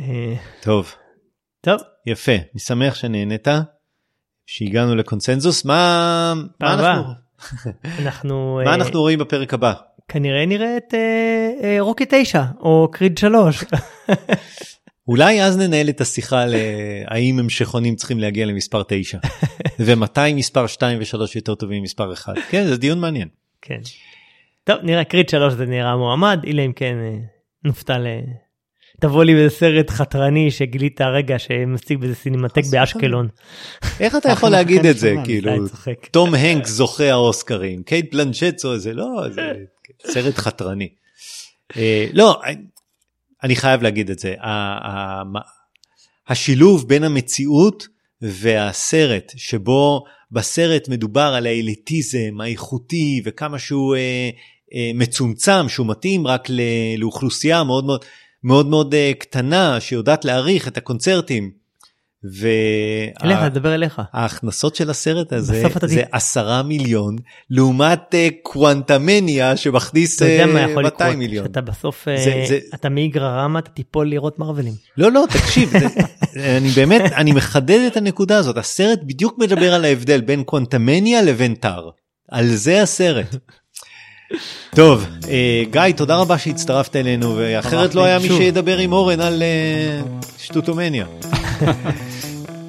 אה, טוב, טוב יפה, אני שמח שנהנית, שהגענו לקונצנזוס, מה מה. אנחנו אנחנו מה אה, אנחנו רואים בפרק הבא? כנראה נראה את אה, אה, רוקי 9 או קריד 3 אולי אז ננהל את השיחה על האם ההמשכונים צריכים להגיע למספר 9, ומתי מספר 2 ו3 יותר טובים ממספר 1, כן, זה דיון מעניין. כן. טוב נראה קריד 3 זה נראה מועמד אלא אם כן נופתע ל... תבוא לי באיזה סרט חתרני שגילית הרגע שמציג באיזה סינמטק באשקלון. איך אתה יכול להגיד את זה, כאילו, צוחק. תום הנקס זוכה האוסקרים, קייט בלנצ'ט זה לא, זה סרט חתרני. אה, לא, אני חייב להגיד את זה, השילוב בין המציאות והסרט, שבו בסרט מדובר על האליטיזם האיכותי וכמה שהוא אה, אה, מצומצם, שהוא מתאים רק לאוכלוסייה מאוד מאוד מאוד מאוד אה, קטנה שיודעת להעריך את הקונצרטים. וה- אליך, לדבר אליך. ההכנסות של הסרט הזה אתה זה עשרה מיליון לעומת אה, קוונטמניה שמכניס אתה יודע מה אה, יכול 200 לקרות, מיליון. שאתה בסוף, אה, זה- זה- אתה מאיגרא רמא, אתה תיפול לראות מרווילים. לא לא תקשיב זה- אני באמת אני מחדד את הנקודה הזאת הסרט בדיוק מדבר על ההבדל בין קוונטמניה לבין טאר על זה הסרט. טוב אה, גיא תודה רבה שהצטרפת אלינו ואחרת לא היה מי. שידבר עם אורן על אה, שטוטומניה.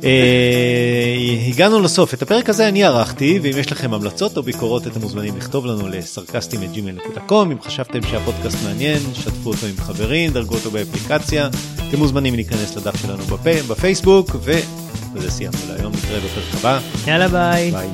אה, הגענו לסוף את הפרק הזה אני ערכתי ואם יש לכם המלצות או ביקורות אתם מוזמנים לכתוב לנו לסרקסטים את gmail.com אם חשבתם שהפודקאסט מעניין שתפו אותו עם חברים דרגו אותו באפליקציה אתם מוזמנים להיכנס לדף שלנו בפ... בפייסבוק ובזה סיימנו להיום נתראה בפרק הבא יאללה ביי. ביי.